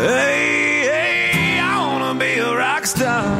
Hey, hey, I wanna be a rock star.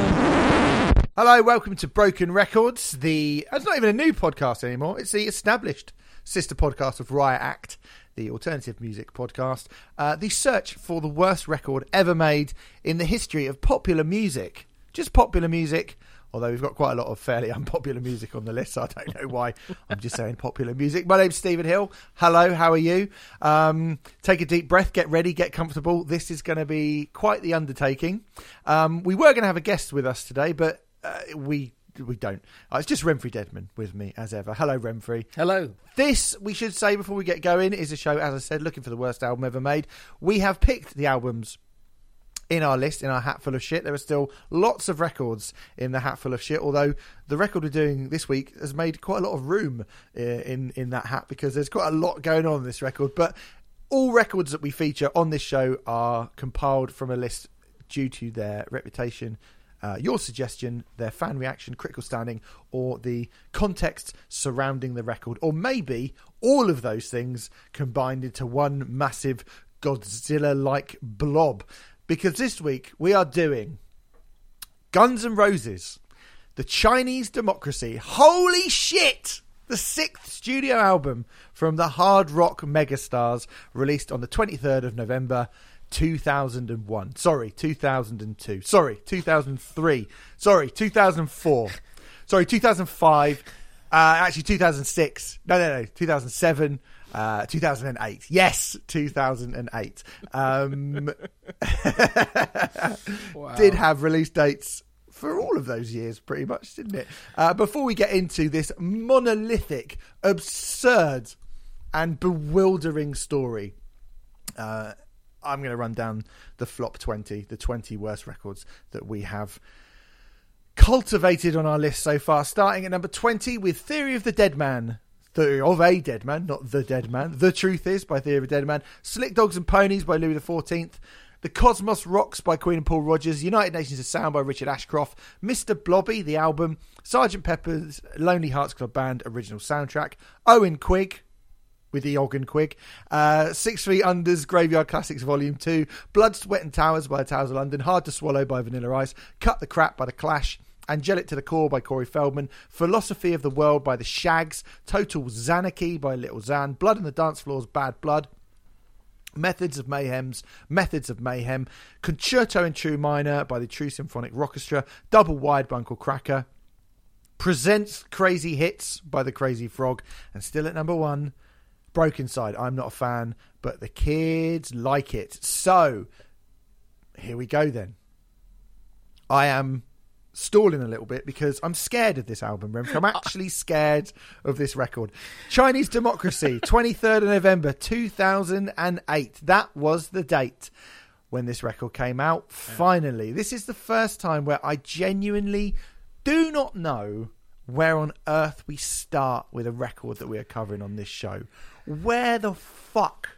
Hello, welcome to Broken Records. The it's not even a new podcast anymore. It's the established sister podcast of Riot Act, the alternative music podcast. Uh, the search for the worst record ever made in the history of popular music. Just popular music. Although we've got quite a lot of fairly unpopular music on the list, so I don't know why. I'm just saying popular music. My name's Stephen Hill. Hello, how are you? Um, take a deep breath, get ready, get comfortable. This is going to be quite the undertaking. Um, we were going to have a guest with us today, but uh, we we don't. Uh, it's just Renfrey Deadman with me as ever. Hello, Renfrey. Hello. This, we should say before we get going, is a show, as I said, looking for the worst album ever made. We have picked the albums in our list, in our hat full of shit. There are still lots of records in the hat full of shit, although the record we're doing this week has made quite a lot of room uh, in, in that hat because there's quite a lot going on in this record. But all records that we feature on this show are compiled from a list due to their reputation, uh, your suggestion, their fan reaction, critical standing, or the context surrounding the record, or maybe all of those things combined into one massive Godzilla like blob. Because this week we are doing Guns N' Roses, The Chinese Democracy. Holy shit! The sixth studio album from the hard rock megastars, released on the 23rd of November 2001. Sorry, 2002. Sorry, 2003. Sorry, 2004. Sorry, 2005. Uh, actually, 2006. No, no, no. 2007. Uh, 2008. Yes, 2008. Um, Did have release dates for all of those years, pretty much, didn't it? Uh, before we get into this monolithic, absurd, and bewildering story, uh, I'm going to run down the flop 20, the 20 worst records that we have cultivated on our list so far. Starting at number 20 with Theory of the Dead Man. Theory of a Dead Man, not The Dead Man. The Truth Is by Theory of a Dead Man. Slick Dogs and Ponies by Louis XIV. The Cosmos Rocks by Queen and Paul Rodgers. United Nations of Sound by Richard Ashcroft. Mr. Blobby, the album. Sergeant Pepper's Lonely Hearts Club Band original soundtrack. Owen Quigg, with the Ogden Quig. Uh, Six Feet Under's Graveyard Classics Volume 2. Blood, Sweat and Towers by the Towers of London. Hard to Swallow by Vanilla Ice. Cut the Crap by The Clash. Angelic to the Core by Corey Feldman. Philosophy of the World by The Shaggs. Total Xanarchy by Little Xan. Blood on the Dance Floor's Bad Blood. Methods of Mayhem's Methods of Mayhem. Concerto in True Minor by the True Symphonic Orchestra. Double Wide by Uncle Kracker. Presents Crazy Hits by the Crazy Frog. And still at number one, Brokencyde. I'm not a fan, but the kids like it. So, here we go then. I am stalling a little bit because I'm scared of this album, Renfrew. I'm actually scared of this record. Chinese Democracy, 23rd of November 2008. That was the date when this record came out. Finally, this is the first time where I genuinely do not know where on earth we start with a record that we are covering on this show. Where the fuck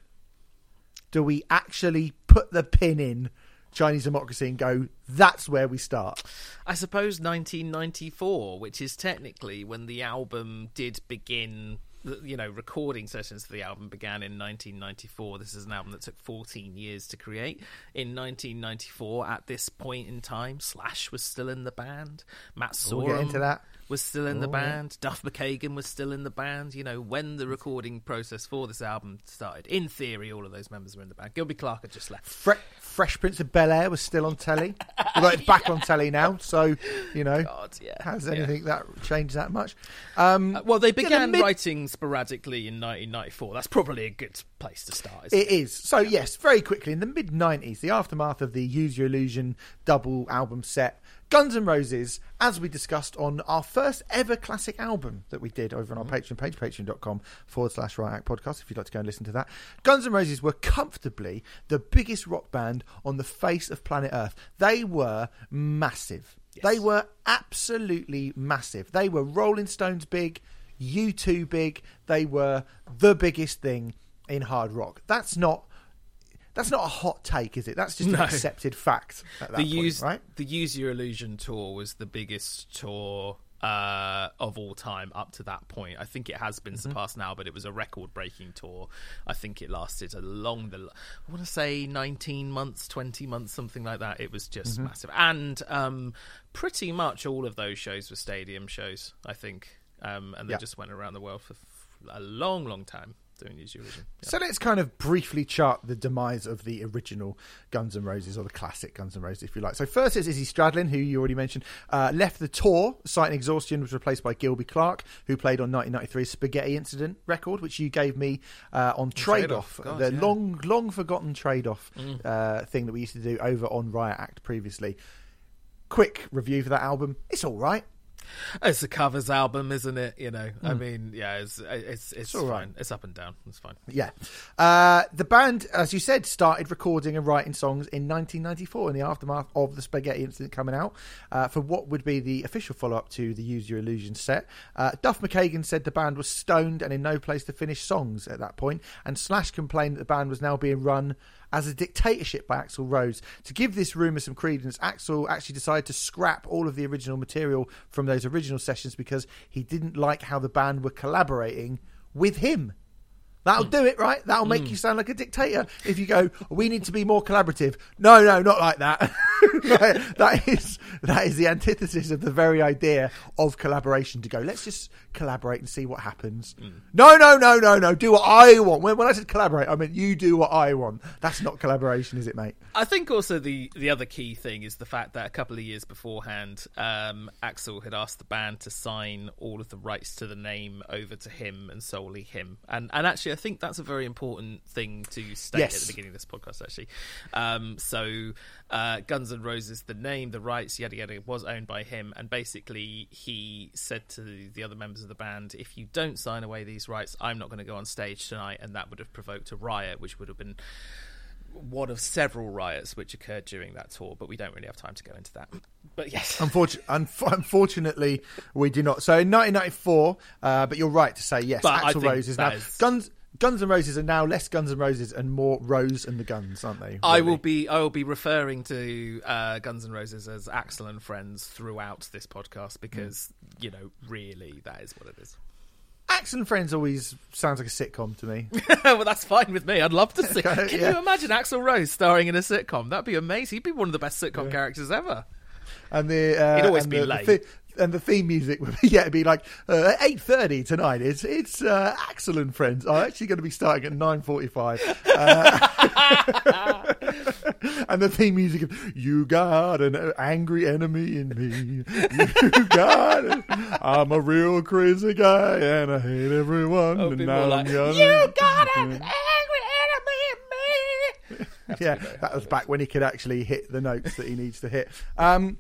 do we actually put the pin in Chinese democracy and go, that's where we start? I suppose 1994, which is technically when the album did begin. You know, recording sessions for the album began in 1994. This is an album that took 14 years to create. In 1994, at this point in time, Slash was still in the band. Matt oh, We'll get into that. Was still in the Oh, yeah. band. Duff McKagan was still in the band. You know, when the recording process for this album started, in theory, all of those members were in the band. Gilby Clarke had just left. Fre- Fresh Prince of Bel Air was still on telly. Although it's back on telly now, so you know, God, yeah. has Yeah. anything that changed that much? Um, Uh, well, they the began mid- writing sporadically in 1994. That's probably a good place to start. Isn't it? It is. So, yes, very quickly, in the mid 90s, the aftermath of the Use Your Illusion double album set, Guns N' Roses, as we discussed on our first ever classic album that we did over on our mm-hmm. Patreon page, patreon.com forward slash Riot Act podcast, if you'd like to go and listen to that. Guns N' Roses were comfortably the biggest rock band on the face of planet Earth. They were massive. They were absolutely massive. They were Rolling Stones big, U2 big. They were the biggest thing in hard rock. That's not that's not a hot take, is it? That's just No. an accepted fact at that the point, use right? the Use Your Illusion tour was the biggest tour uh, of all time up to that point. I think it has been Mm-hmm. surpassed now, but it was a record-breaking tour. I think it lasted a long the I want to say 19 months, 20 months, something like that. It was just Mm-hmm. massive, and um, pretty much all of those shows were stadium shows. I think, um, and they Yeah. just went around the world for a long, long time doing Use Your Illusion. Yeah. So let's kind of briefly chart the demise of the original Guns N' Roses, or the classic Guns N' Roses, if you like. So first is Izzy Stradlin, who you already mentioned, uh, left the tour, citing exhaustion, was replaced by Gilby Clarke, who played on 1993's Spaghetti Incident record, which you gave me uh, on Trade Off, the yeah. Mm. long, long forgotten Trade Off uh, thing that we used to do over on Riot Act previously. Quick review for that album. It's all right. It's a covers album, isn't it? You know, I mean, yeah, it's it's it's, all right. fine. It's up and down. It's fine. Yeah. Uh, the band, as you said, started recording and writing songs in 1994 in the aftermath of the Spaghetti Incident coming out uh, for what would be the official follow up to the Use Your Illusion set. Uh, Duff McKagan said the band was stoned and in no place to finish songs at that point, and Slash complained that the band was now being run as a dictatorship by Axl Rose. To give this rumour some credence, Axl actually decided to scrap all of the original material from those original sessions because he didn't like how the band were collaborating with him. That'll hmm. do it, right? That'll make hmm. you sound like a dictator. If you go, we need to be more collaborative. No, no, not like that. that is that is the antithesis of the very idea of collaboration. To go, let's just collaborate and see what happens. Hmm. No, no, no, no, no. Do what I want. When, when I said collaborate, I meant you do what I want. That's not collaboration, is it, mate? I think also the the other key thing is the fact that a couple of years beforehand, um, Axl had asked the band to sign all of the rights to the name over to him and solely him. And and actually, I think that's a very important thing to state at the beginning of this podcast. Actually, um, so uh, Guns N' Roses, the name, the rights, yada yada, was owned by him. And basically, he said to the other members of the band, "If you don't sign away these rights, I'm not going to go on stage tonight." And that would have provoked a riot, which would have been one of several riots which occurred during that tour, but we don't really have time to go into that. But yes, Unfortunately, unfortunately, we do not. So in 1994, uh, but you're right to say yes. But Axl Rose is now is- Guns. Guns and Roses are now less Guns and Roses and more Rose and the Guns, aren't they? I will be I will be referring to uh, Guns and Roses as Axl and friends throughout this podcast because you know really that is what it is. Axe and Friends always sounds like a sitcom to me. well, that's fine with me. I'd love to see. Can yeah. you imagine Axl Rose starring in a sitcom? That'd be amazing. He'd be one of the best sitcom characters ever. And the uh, He'd always be the, late. The and the theme music would be, yeah, it'd be like uh, eight thirty tonight. It's it's uh, Axl and Friends are actually going to be starting at nine forty five. Uh, and the theme music of "You got an angry enemy in me. You got it. I'm a real crazy guy and I hate everyone. Oh, and now I'm like, gonna- you got an angry enemy in me. yeah, that was back when he could actually hit the notes that he needs to hit. Um,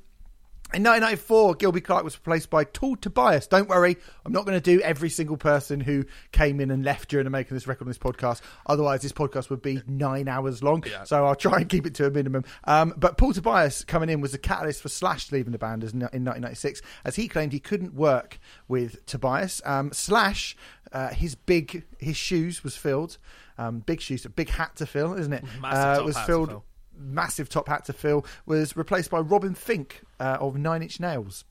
in 1994, Gilby Clarke was replaced by Paul Tobias. Don't worry, I'm not going to do every single person who came in and left during the making of this record on this podcast. Otherwise, this podcast would be nine hours long. So I'll try and keep it to a minimum. Um, but Paul Tobias coming in was the catalyst for Slash leaving the band in 1996, as he claimed he couldn't work with Tobias. Um, Slash, uh, his big his shoes was filled. Um, big shoes, a big hat to fill, isn't it? Massive Uh, was filled fill. Massive top hat to fill, was replaced by Robin Finck uh, of Nine Inch Nails.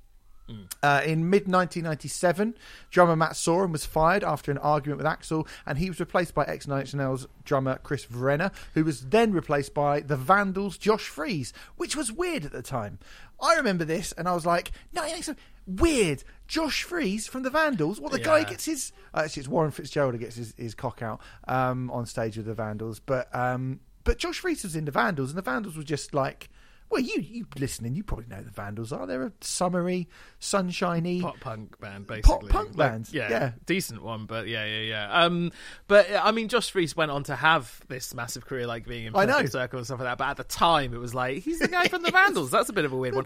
Uh, in mid 1997, drummer Matt Sorum was fired after an argument with Axl, and he was replaced by ex Nine Inch Nails drummer Chris Vrenna, who was then replaced by the Vandals' Josh Freese, which was weird at the time. I remember this, and I was like, "No, it makes weird." Josh Freese from the Vandals. What the guy gets his uh, actually it's Warren Fitzgerald who gets his, his cock out um, on stage with the Vandals, but um, but Josh Freese was in the Vandals, and the Vandals were just like Well, you you listening, you probably know the Vandals are. They're a summery, sunshiny. pop punk band, basically. punk Like, band, yeah, yeah. decent one, but yeah, yeah, yeah. Um, but I mean, Josh Freese went on to have this massive career, like being in I know. Perfect Circle and stuff like that. But at the time, it was like he's the guy from the Vandals. That's a bit of a weird one.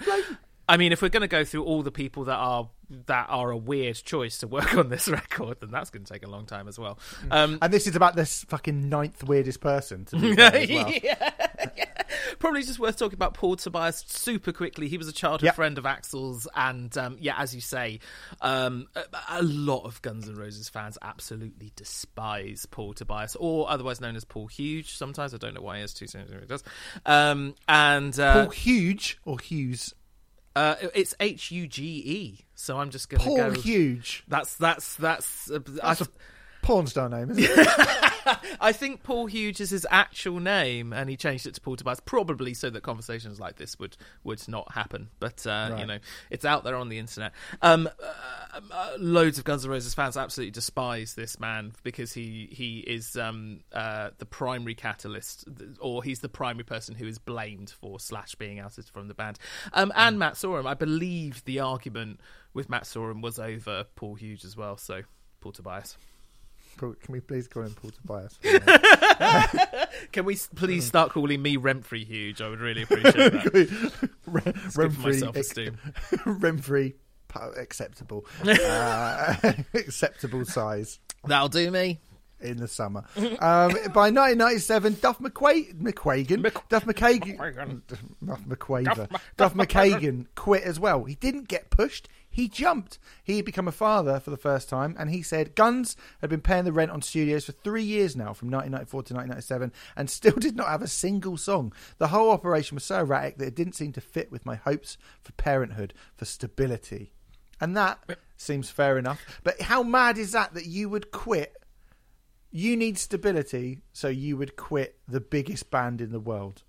I mean, if we're going to go through all the people that are that are a weird choice to work on this record, then that's going to take a long time as well. Um, And this is about this fucking ninth weirdest person to be well. yeah, yeah. Probably just worth talking about Paul Tobias super quickly. He was a childhood Yep. friend of Axl's, and um, yeah, as you say, um, a, a lot of Guns N' Roses fans absolutely despise Paul Tobias, or otherwise known as Paul Huge. Sometimes I don't know why he has two names. He does. Um, and uh, Paul Huge or Hughes? Uh, it's H U G E. So I'm just going to Paul go. Huge. That's that's that's. Uh, That's a porn star name, isn't it? I think Paul Hughes is his actual name, and he changed it to Paul Tobias, probably so that conversations like this would would not happen. But uh, you know, it's out there on the internet. Um, uh, uh, loads of Guns N' Roses fans absolutely despise this man because he he is um, uh, the primary catalyst, or he's the primary person who is blamed for Slash being ousted from the band. Um, and Matt Sorum, I believe the argument with Matt Sorum was over Paul Hughes as well. So Paul Tobias. Paul- Can we please call him Paul Tobias? Can we please start calling me Renfrey Huge? I would really appreciate that. Rem- It's good for my Renfrey, self-esteem. Renfrey, acceptable, uh, acceptable size That'll do me. in the summer. Um, by 1997, Duff McQuay- McQuagan, Duff McKagan, Duff McQuaver, Duff McKagan quit as well. He didn't get pushed. He jumped. He had become a father for the first time, and he said Guns had been paying the rent on studios for three years now, from 1994 to 1997, and still did not have a single song. The whole operation was so erratic that it didn't seem to fit with my hopes for parenthood, for stability. And that seems fair enough. But how mad is that that you would quit? You need stability, so you would quit the biggest band in the world.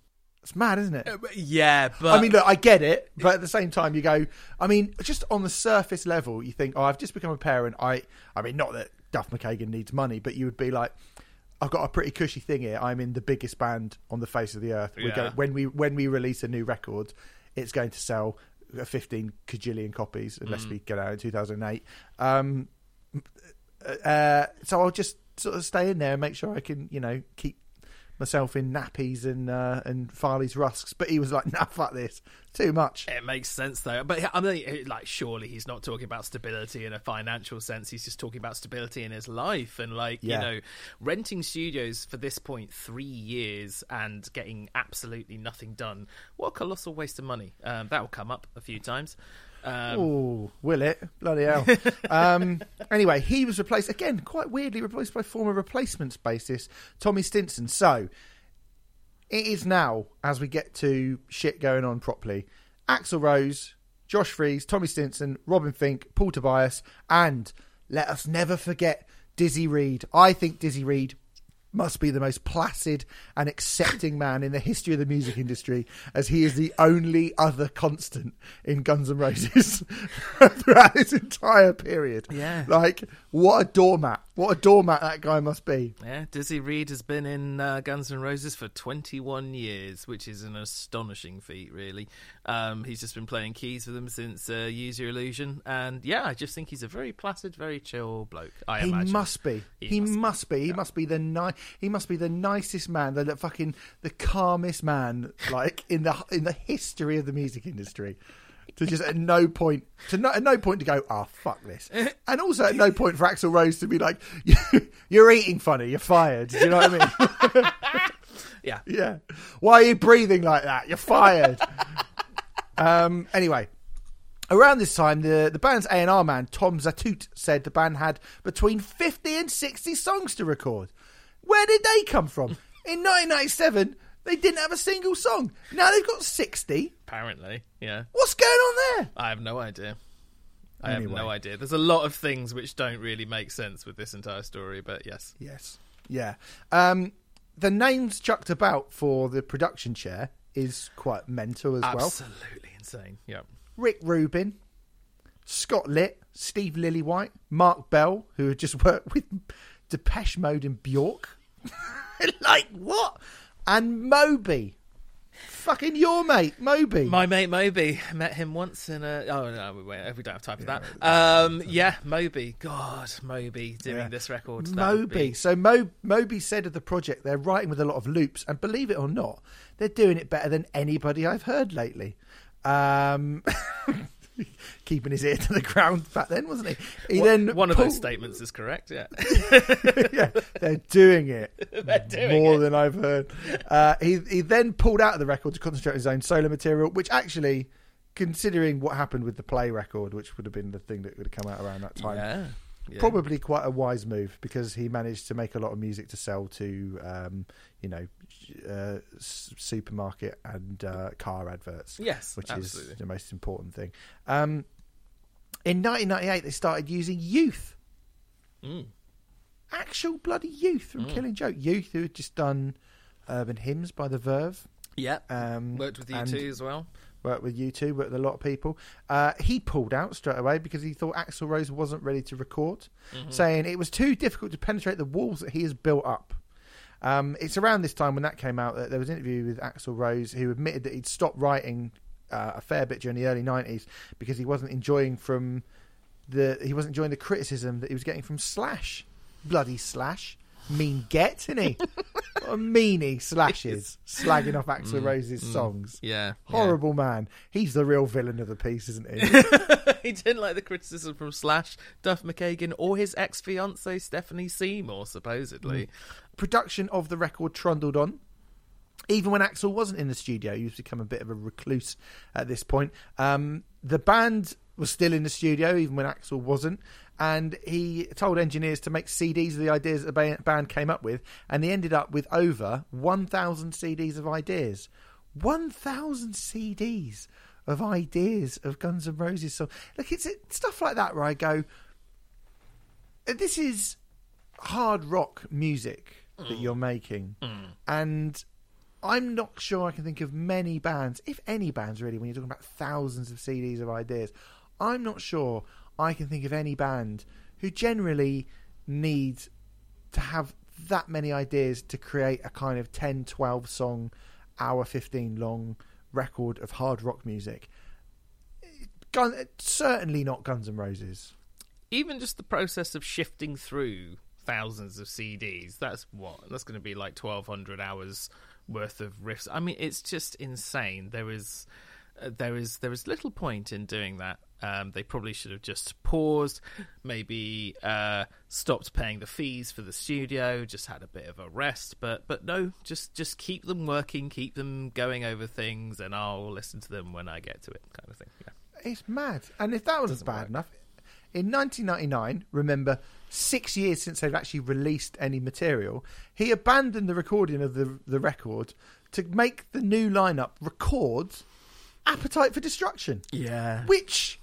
It's mad, isn't it? Yeah, but I mean, look, I get it, but at the same time, you go. I mean, just on the surface level, you think, "Oh, I've just become a parent." I, I mean, not that Duff McKagan needs money, but you would be like, "I've got a pretty cushy thing here. I'm in the biggest band on the face of the earth. We Yeah. go when we when we release a new record, it's going to sell 15 cajillion copies unless we get out in 2008. Um, uh, so I'll just sort of stay in there and make sure I can, you know, keep myself in nappies and uh, and Farley's rusks. But he was like, "Nah, fuck this, too much." it makes sense though. But I mean, like, surely he's not talking about stability in a financial sense. He's just talking about stability in his life and, like, Yeah. you know, renting studios for this point three years and getting absolutely nothing done. What a colossal waste of money. Um, that will come up a few times. Um, Oh, will it? Bloody hell. um, anyway, he was replaced again, quite weirdly replaced by former replacements bassist Tommy Stinson. So it is now, as we get to shit going on properly, Axl Rose, Josh Freese, Tommy Stinson, Robin Finck, Paul Tobias, and let us never forget Dizzy Reed. I think Dizzy Reed must be the most placid and accepting man in the history of the music industry, as he is the only other constant in Guns N' Roses throughout this entire period. Yeah. Like, what a doormat. What a doormat that guy must be. Yeah, Dizzy Reed has been in uh, Guns N' Roses for 21 years, which is an astonishing feat, really. Um, he's just been playing keys with them since uh, Use Your Illusion, and yeah, I just think he's a very placid, very chill bloke. I He imagine must be. He He, must must, be. be. He must be the ni- He must be the nicest man, the, the fucking the calmest man, like in the in the history of the music industry. To just at no point to no, at no point to go, oh fuck this, and also at no point for Axl Rose to be like, you're eating funny, you're fired. Do you know what I mean? Yeah, yeah. Why are you breathing like that? You're fired. um. Anyway, around this time, the the band's A and R man Tom Zutaut said the band had between fifty and sixty songs to record. Where did they come from? In 1997, they didn't have a single song. Now they've got sixty. apparently, yeah. What's going on there? I have no idea. I have no idea. There's a lot of things which don't really make sense with this entire story, but yes. Yes. Yeah. Um, the names chucked about for the production chair is quite mental as well. Absolutely insane. Yeah. Rick Rubin, Scott Litt, Steve Lillywhite, Mark Bell, who had just worked with Depeche Mode and Bjork. like what? And Moby. fucking your mate, Moby. My mate Moby met him once in a. Oh no, we, we don't have time for that. Um, yeah, Moby. God, Moby doing Yeah. this record. Moby. be- So Mo, Moby said of the project, they're writing with a lot of loops, and believe it or not, they're doing it better than anybody I've heard lately. Um, keeping his ear to the ground back then, wasn't he? He One- then one of those statements is correct. Yeah, yeah, they're doing it They're doing more it. than I've heard. Uh, he he then pulled out of the record to concentrate on his own solo material, which actually, considering what happened with the play record, which would have been the thing that would have come out around that time, yeah. Yeah. probably quite a wise move because he managed to make a lot of music to sell to, um, you know, uh, supermarket and uh, car adverts. Yes, which absolutely. is the most important thing. Um, in 1998, they started using Youth, Mm. actual bloody Youth from Killing Joke. Youth who had just done Urban Hymns by the Verve. Yeah. Um, Worked with you and too as well. Worked with U2, worked with a lot of people. Uh, he pulled out straight away because he thought Axl Rose wasn't ready to record, saying it was too difficult to penetrate the walls that he has built up. Um, it's around this time when that came out that there was an interview with Axl Rose who admitted that he'd stopped writing uh, a fair bit during the early '90s because he wasn't enjoying from the he wasn't enjoying the criticism that he was getting from Slash, bloody Slash, mean get, isn't he? a meanie slashes, slagging off Axl mm, Rose's mm. songs. Yeah. Horrible man. He's the real villain of the piece, isn't he? he didn't like the criticism from Slash, Duff McKagan, or his ex fiancee Stephanie Seymour, supposedly. Mm. Production of the record trundled on. Even when Axl wasn't in the studio, he was become a bit of a recluse at this point. Um, the band was still in the studio, even when Axl wasn't, and he told engineers to make CDs of the ideas that the band came up with, and he ended up with over 1,000 CDs of ideas. 1,000 CDs of ideas of Guns N' Roses songs. Look, it's it's stuff like that where I go, this is hard rock music that mm. you're making, mm. and I'm not sure I can think of many bands, if any bands really, when you're talking about thousands of CDs of ideas. I'm not sure I can think of any band who generally need to have that many ideas to create a kind of 10, 12 song, hour 15 long record of hard rock music. Gun, certainly not Guns N' Roses. Even just the process of shifting through thousands of CDs, that's what? That's going to be like 1,200 hours worth of riffs. I mean, it's just insane. There is. Uh, there is there is little point in doing that. Um, they probably should have just paused, maybe uh, stopped paying the fees for the studio, just had a bit of a rest. But but no, just just keep them working, keep them going over things, and I'll listen to them when I get to it, kind of thing. Yeah. It's mad. And if that wasn't bad enough, in 1999, remember, six years since they've actually released any material, he abandoned the recording of the the record to make the new lineup record Appetite for Destruction, Yeah. which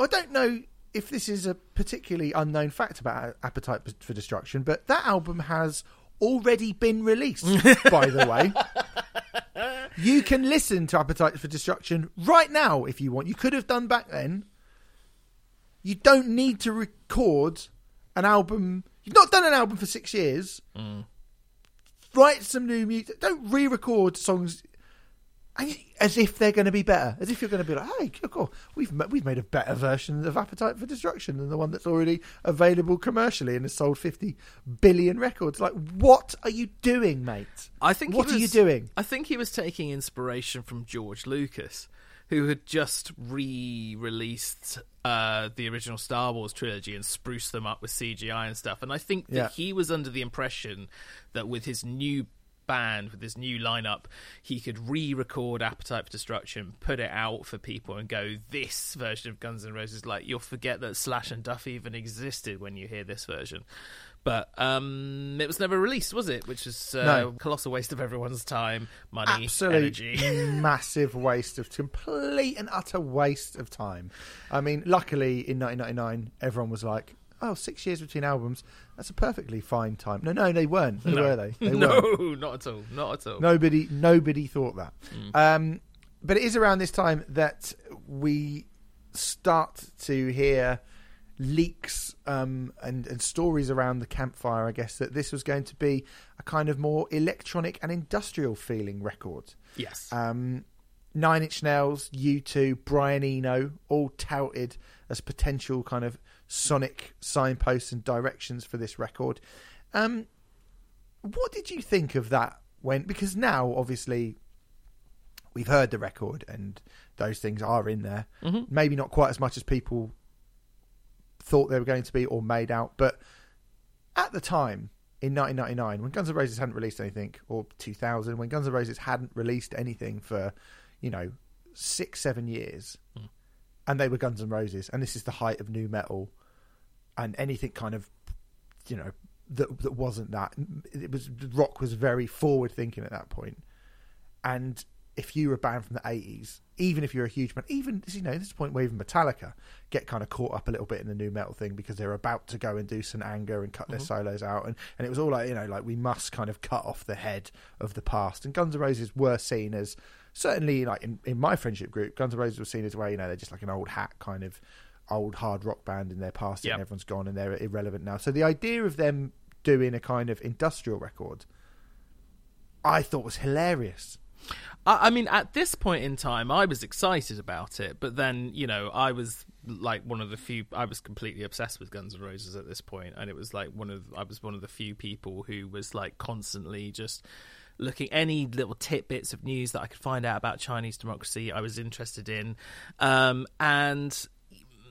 I don't know if this is a particularly unknown fact about Appetite for Destruction, but that album has already been released, by the way. You can listen to Appetite for Destruction right now if you want. You could have done back then. You don't need to record an album. You've not done an album for six years. Mm. Write some new music. Don't re-record songs and as if they're going to be better. As if you're going to be like, hey, cool, we've we've made a better version of Appetite for Destruction than the one that's already available commercially and has sold 50 billion records. Like, what are you doing, mate? I think What are you doing? I think he was taking inspiration from George Lucas, who had just re-released uh, the original Star Wars trilogy and spruced them up with CGI and stuff. And I think that Yeah. he was under the impression that with his new band, with his new lineup, he could re-record Appetite for Destruction, put it out for people, and go, "This version of Guns N' Roses." Like you'll forget that Slash and Duff even existed when you hear this version. But um, it was never released, was it? Which is uh, No. colossal waste of everyone's time, money, absolute energy. massive waste of complete and utter waste of time. I mean, luckily in 1999, everyone was like, "Oh, six years between albums. That's a perfectly fine time." No, no, they weren't. No. Were they? they no, weren't. not at all. Not at all. Nobody, nobody thought that. Mm. Um, but it is around this time that we start to hear leaks um, and, and stories around the campfire, I guess, that this was going to be a kind of more electronic and industrial feeling record. Yes. Um, Nine Inch Nails, U2, Brian Eno, all touted as potential kind of sonic signposts and directions for this record. Um, what did you think of that when? Because now, obviously, we've heard the record and those things are in there. Maybe not quite as much as people thought they were going to be or made out, but at the time in 1999, when Guns N' Roses hadn't released anything, or 2000, when Guns N' Roses hadn't released anything for, you know, six, seven years, and they were Guns N' Roses, and this is the height of new metal, and anything kind of, you know, that that wasn't that. It was rock was very forward thinking at that point, and if you were a band from the 80s, even if you're a huge band, even you know, this is point where even Metallica get kind of caught up a little bit in the nu metal thing because they're about to go and do St. Anger and cut their mm-hmm. solos out, and and it was all like you know, like we must kind of cut off the head of the past. And Guns N' Roses were seen as certainly like in, in my friendship group, Guns N' Roses were seen as where you know they're just like an old hat kind of old hard rock band in their past, Yep. and everyone's gone and they're irrelevant now. So the idea of them doing a kind of industrial record, I thought was hilarious. I, I mean, at this point in time, I was excited about it, but then you know, I was like one of the few. I was completely obsessed with Guns N' Roses at this point, and it was like one of I was one of the few people who was like constantly just looking any little tidbits of news that I could find out about Chinese democracy. I was interested in, um, and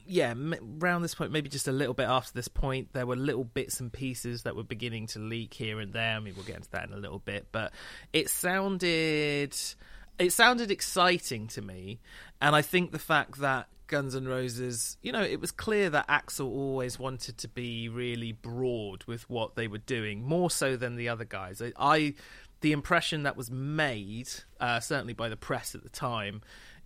yeah, around this point, maybe just a little bit after this point, there were little bits and pieces that were beginning to leak here and there. I mean, we'll get into that in a little bit, but it sounded it sounded exciting to me, and I think the fact that Guns N' Roses, you know, it was clear that Axl always wanted to be really broad with what they were doing, more so than the other guys. I, I the impression that was made, uh, certainly by the press at the time,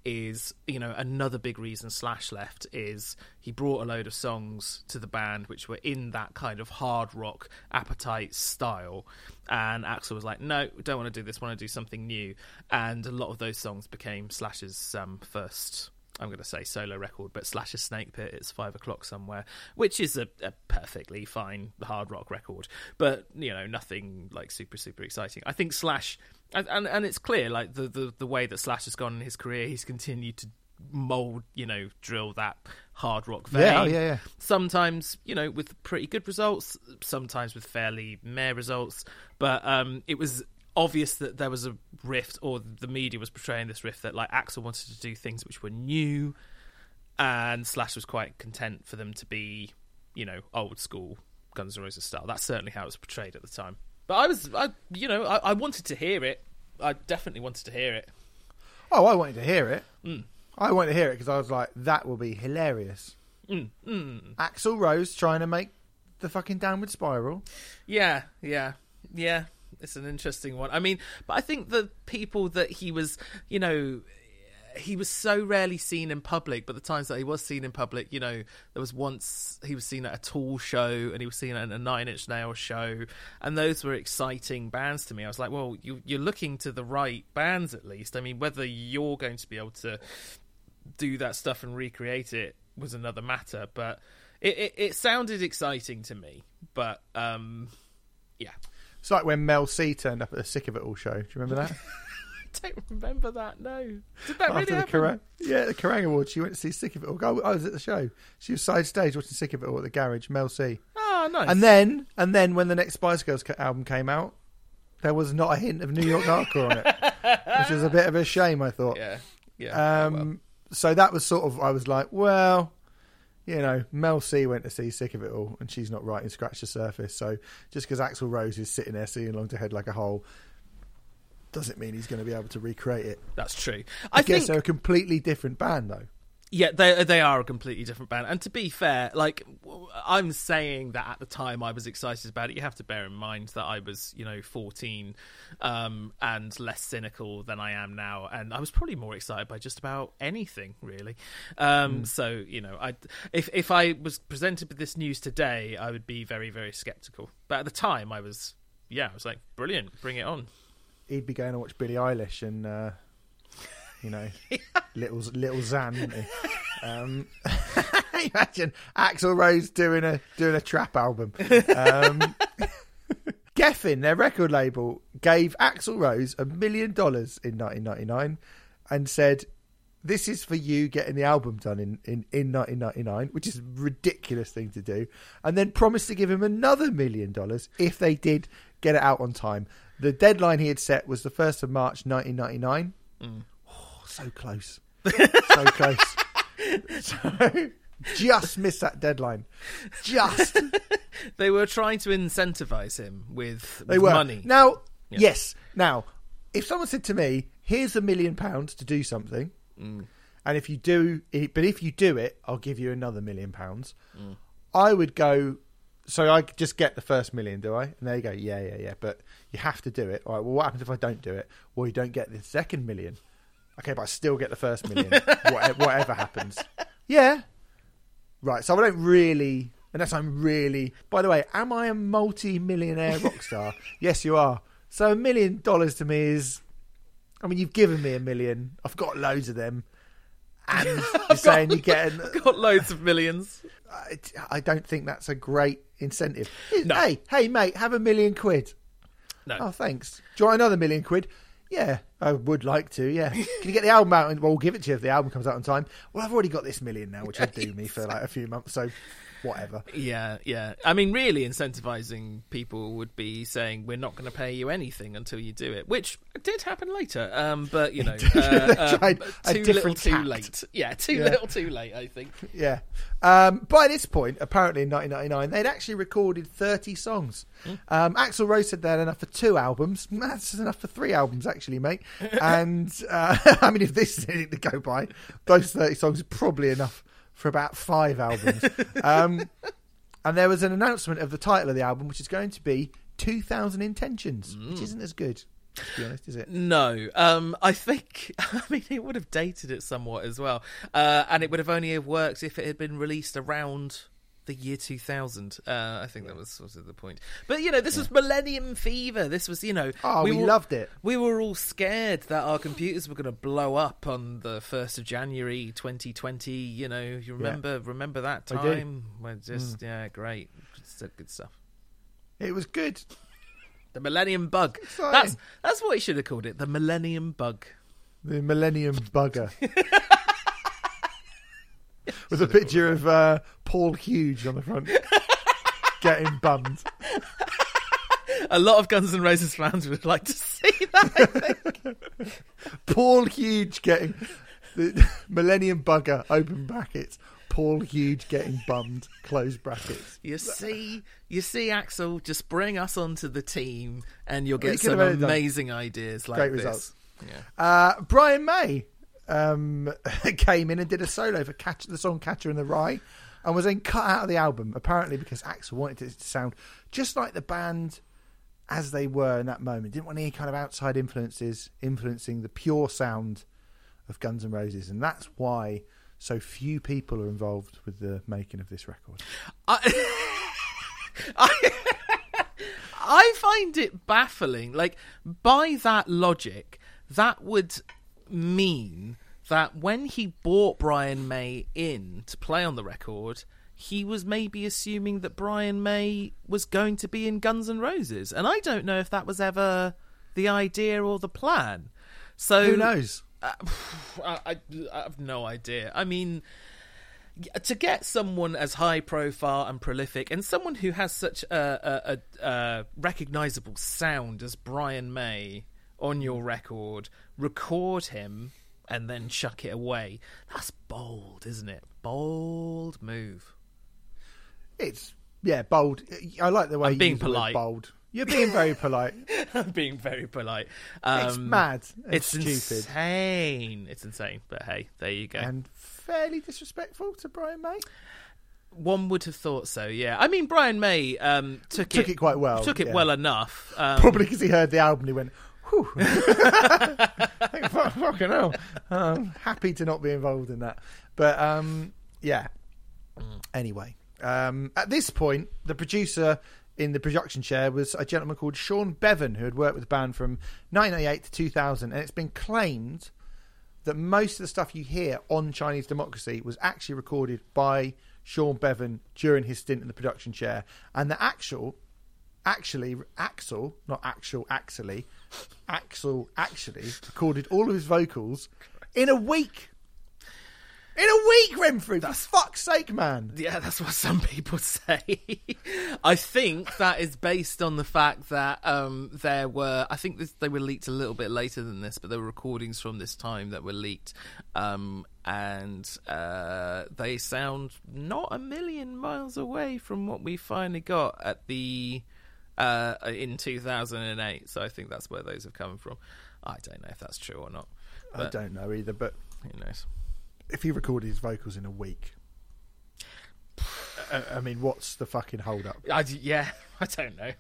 is you know another big reason Slash left is he brought a load of songs to the band which were in that kind of hard rock appetite style, and Axl was like, no, don't want to do this, want to do something new, and a lot of those songs became Slash's um, first. I'm going to say solo record, but Slash's Snake Pit, it's five o'clock somewhere, which is a, a perfectly fine hard rock record, but you know nothing like super super exciting. I think Slash, and and, and it's clear like the, the the way that Slash has gone in his career, he's continued to mold, you know, drill that hard rock vein. Yeah, oh, yeah, yeah. Sometimes, you know, with pretty good results, sometimes with fairly meh results, but um, it was obvious that there was a rift, or the media was portraying this rift that like Axl wanted to do things which were new, and Slash was quite content for them to be, you know, old school Guns N' Roses style. That's certainly how it was portrayed at the time. But I was, I, you know, I, I wanted to hear it. I definitely wanted to hear it. Oh, I wanted to hear it. Mm. I wanted to hear it because I was like, that will be hilarious. Mm, Axl Rose trying to make the fucking downward spiral. Yeah, yeah, yeah. It's an interesting one. I mean, but I think the people that he was, you know, he was so rarely seen in public, but the times that he was seen in public, you know, there was once he was seen at a Tool show and he was seen at a Nine Inch Nail show, and those were exciting bands to me. I was like, well, you, you're looking to the right bands at least. I mean, whether you're going to be able to do that stuff and recreate it was another matter, but it, it, it sounded exciting to me. But um, yeah, It's like when Mel C turned up at the Sick of It All show. Do you remember that? I don't remember that. No, did that really After the happen? Kerrang, yeah, the Kerrang Awards, she went to see Sick of It All. I was at the show. She was side stage watching Sick of It All at the garage. Mel C. Oh, nice. And then, and then when the next Spice Girls album came out, there was not a hint of New York hardcore on it, which was a bit of a shame. I thought. yeah, yeah. Um, well. So that was sort of, I was like, well, you know, Mel C went to see Sick of It All, and she's not writing Scratch the Surface. So just because Axl Rose is sitting there singing along to Head Like a Hole, doesn't mean he's going to be able to recreate it. That's true. I, I, guess think they're a completely different band, though. Yeah, they they are a completely different band. And to be fair, like I'm saying that at the time I was excited about it. You have to bear in mind that I was, you know, 14 um, and less cynical than I am now, and I was probably more excited by just about anything really. Um, So you know, I if if I was presented with this news today, I would be very very skeptical. But at the time, I was. Yeah, I was like, brilliant, bring it on. He'd be going to watch Billie Eilish and, uh, you know, little little Xan, wouldn't he? Um, Imagine Axl Rose doing a doing a trap album. Um, Geffen, their record label, gave Axl Rose a million dollars in 1999 and said, "This is for you getting the album done in, in, in 1999," which is a ridiculous thing to do, and then promised to give him another million dollars if they did get it out on time. The deadline he had set was the first of March 1999. Oh, so close, so close. so just missed that deadline. Just. They were trying to incentivize him with, They with were. money. Now, yes. Now, if someone said to me, "Here's a million pounds to do something," Mm. and if you do, it, but if you do it, I'll give you another million pounds. Mm. I would go. So I just get the first million, do I? And there you go. Yeah, yeah, yeah. But you have to do it. All right. Well, what happens if I don't do it? Well, you don't get the second million. Okay, but I still get the first million. whatever, whatever happens. Yeah. Right. So I don't really, unless I'm really. By the way, am I a multi-millionaire rock star? yes, you are. So a million dollars to me is. I mean, you've given me a million. I've got loads of them, and you're saying you're getting. Got loads of millions. I, I don't think that's a great incentive. No. Hey, hey, mate, have a million quid. No. Oh, thanks. Do you want another million quid? Yeah, I would like to. Yeah. Can you get the album out? And, well, we'll give it to you if the album comes out on time. Well, I've already got this million now, which will do me for like a few months. So, whatever. Yeah, yeah. I mean, really incentivizing people would be saying we're not going to pay you anything until you do it, which did happen later. Um, but you know, uh, uh, a too little, too tact. late. Yeah, too Yeah. little, too late. I think. Yeah. Um, by this point, apparently in 1999, they'd actually recorded 30 songs. Um, Axl Rose said they had enough for two albums. That's enough for three albums, actually, mate. And uh, I mean, if this is anything to go by, those 30 songs are probably enough for about five albums. um, and there was an announcement of the title of the album, which is going to be 2000 Intentions, which isn't as good, to be honest, is it? No, um, I think. I mean, it would have dated it somewhat as well, uh, and it would have only have worked if it had been released around the year 2000. Uh, I think that was sort of the point. But you know, this was Millennium Fever. This was, you know, Oh, we were- loved it. We were all scared that our computers were going to blow up on the first of January 2020. You know, you remember remember that. Mm. time? When just yeah, great, Just good stuff. It was good. The Millennium Bug. That's that's what he should have called it. The Millennium Bug. The Millennium Bugger. With a picture of uh, Paul Huge on the front. Getting bummed. A lot of Guns N' Roses fans would like to see that. Paul Huge getting. The Millennium Bugger, open brackets. Paul Huge getting bummed, close brackets. You see, you see, Axl, just bring us onto the team, and you'll Well, you get some only done amazing ideas like great this. results. Yeah. Uh, Brian May um, came in and did a solo for Catch, the song Catcher in the Rye and was then cut out of the album, apparently because Axl wanted it to sound just like the band as they were in that moment. Didn't want any kind of outside influences influencing the pure sound of Guns N' Roses. And that's why so few people are involved with the making of this record. I, I, I find it baffling. Like, by that logic, that would mean that when he bought Brian May in to play on the record, he was maybe assuming that Brian May was going to be in Guns N' Roses. And I don't know if that was ever the idea or the plan. So Who knows? Uh, I, I, I have no idea. I mean, to get someone as high profile and prolific, and someone who has such a, a, a, a recognizable sound as Brian May on your record, record him and then chuck it away. That's bold, isn't it? Bold move. It's, yeah, bold. I like the way I'm you being use the word polite. bold. You're being very polite. I'm being very polite. Um, it's mad. It's stupid. insane. It's insane. But hey, there you go. and fairly disrespectful to Brian May. One would have thought so, yeah. I mean, Brian May um, took, Took it quite well, Took it yeah. well enough. Um, Probably because he heard the album and he went, whew. Fuck- Fucking hell. I'm happy to not be involved in that. But um, yeah. Anyway, um, at this point, the producer in the production chair was a gentleman called Sean Beavan, who had worked with the band from 1998 to 2000. And it's been claimed that most of the stuff you hear on Chinese Democracy was actually recorded by Sean Beavan during his stint in the production chair, and the actual, actually, Axl, not actual, actually, Axl actually recorded all of his vocals in a week. In a week, Renfrew. For fuck's sake, man. Yeah, that's what some people say. I think that is based on the fact that um, there were, I think this, they were leaked a little bit later than this, but there were recordings from this time that were leaked. Um, and uh, they sound not a million miles away from what we finally got at the uh, in 2008. So I think that's where those have come from. I don't know if that's true or not. I don't know either, but who knows? if he recorded his vocals in a week, I, I mean, what's the fucking hold up? I, yeah, I don't know.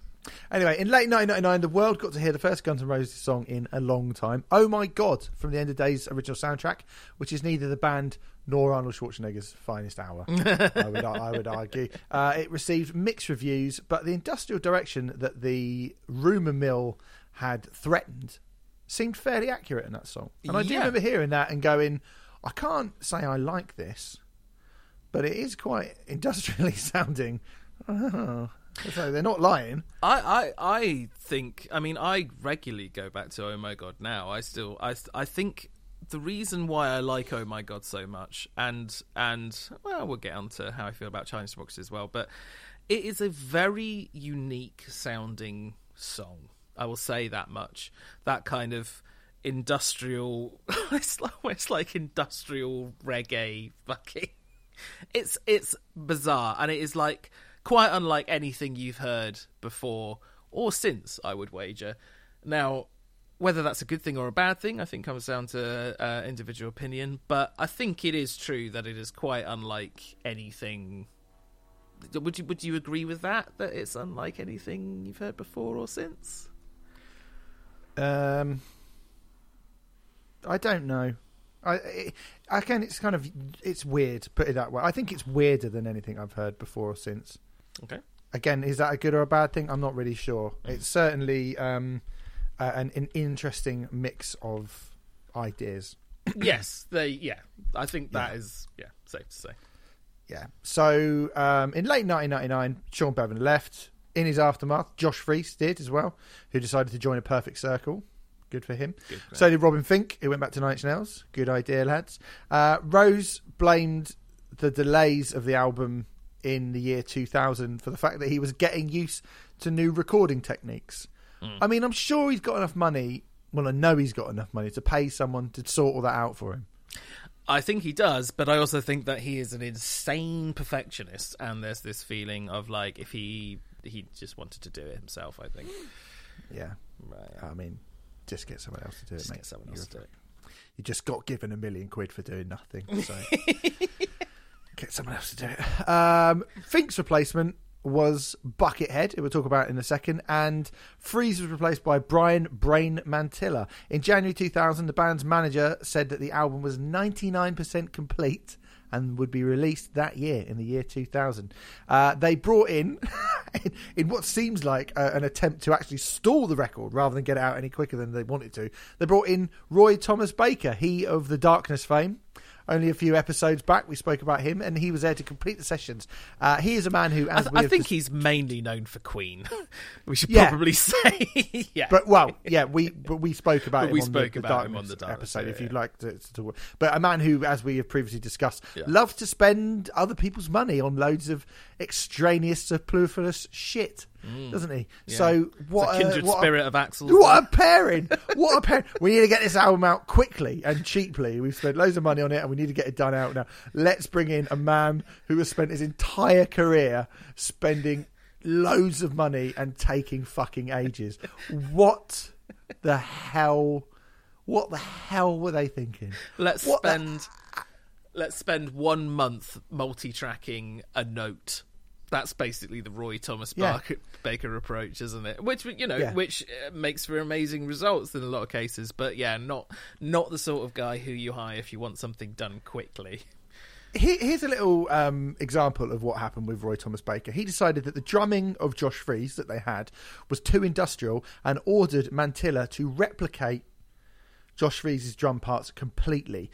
Anyway, in late 1999, the world got to hear the first Guns N' Roses song in a long time. Oh My God, from the End of Days original soundtrack, which is neither the band nor Arnold Schwarzenegger's finest hour, I, would, I would argue. Uh, it received mixed reviews, but the industrial direction that the rumour mill had threatened seemed fairly accurate in that song. And I do remember hearing that and going, I can't say I like this, but it is quite industrially sounding. Oh. So they're not lying. I, I, I think. I mean, I regularly go back to Oh My God. Now, I still, I, I think the reason why I like Oh My God so much, and and well, we'll get on to how I feel about Chinese Box as well, but it is a very unique sounding song. I will say that much. That kind of industrial. it's like, it's like industrial reggae. Fucking. It's it's bizarre, and it is like quite unlike anything you've heard before or since. I would wager. Now, whether that's a good thing or a bad thing, I think comes down to uh, individual opinion. But I think it is true that it is quite unlike anything. Would you would you agree with that? That it's unlike anything you've heard before or since? Um, I don't know. I, I, I can. It's kind of it's weird. Put it that way. I think it's weirder than anything I've heard before or since. Okay. Again, is that a good or a bad thing? I'm not really sure. It's certainly um, uh, an, an interesting mix of ideas. yes, they. Yeah, I think that Yeah. is yeah safe to say. Yeah. So um, in late 1999, Sean Beavan left. In his aftermath, Josh Freese did as well, who decided to join a perfect circle. Good for him. Good for so did Robin Finck, who went back to Nine Inch Nails. Good idea, lads. Uh, Rose blamed the delays of the album in the year 2000 for the fact that he was getting used to new recording techniques. Hmm. I mean, I'm sure he's got enough money. Well, I know he's got enough money to pay someone to sort all that out for him. I think he does, but I also think that he is an insane perfectionist, and there's this feeling of like if he he just wanted to do it himself. I think. Yeah. Right. I mean, just get someone else to do Just it, mate. get someone else You're- to do it. You just got given a million quid for doing nothing. So get someone else to do it. Um, Finck's replacement was Buckethead, we'll talk about in a second, and Freese was replaced by Brian Brain Mantia. In January 2000, the band's manager said that the album was 99% complete and would be released that year in the year 2000. Uh, they brought in, in, what seems like an attempt to actually stall the record rather than get it out any quicker than they wanted to. They brought in Roy Thomas Baker, he of the Darkness fame. Only a few episodes back, we spoke about him, and he was there to complete the sessions. Uh, he is a man who, I, as th- I think dis- he's mainly known for Queen. we should Yeah. probably say, yeah. But well, yeah, we but we spoke about him we on spoke the, the about him on the Darkness, episode. yeah, if you'd like to, to talk, but a man who, as we have previously discussed, loves to spend other people's money on loads of extraneous, superfluous shit, doesn't he? Mm. Yeah. So what? the a- kindred what a- spirit of Axl. What a pairing! What a pairing! We need to get this album out quickly and cheaply. We've spent loads of money on it, and we need to get it done out now. Let's bring in a man who has spent his entire career spending loads of money and taking fucking ages. What the hell? What the hell were they thinking? Let's What the- spend let's spend one month multi-tracking a note. That's basically the Roy Thomas Yeah. Baker approach, isn't it? Which you know, Yeah. which uh, makes for amazing results in a lot of cases. But yeah, not not the sort of guy who you hire if you want something done quickly. Here's a little um, example of what happened with Roy Thomas Baker. He decided that the drumming of Josh Freese that they had was too industrial and ordered Mantia to replicate Josh Freese's drum parts completely.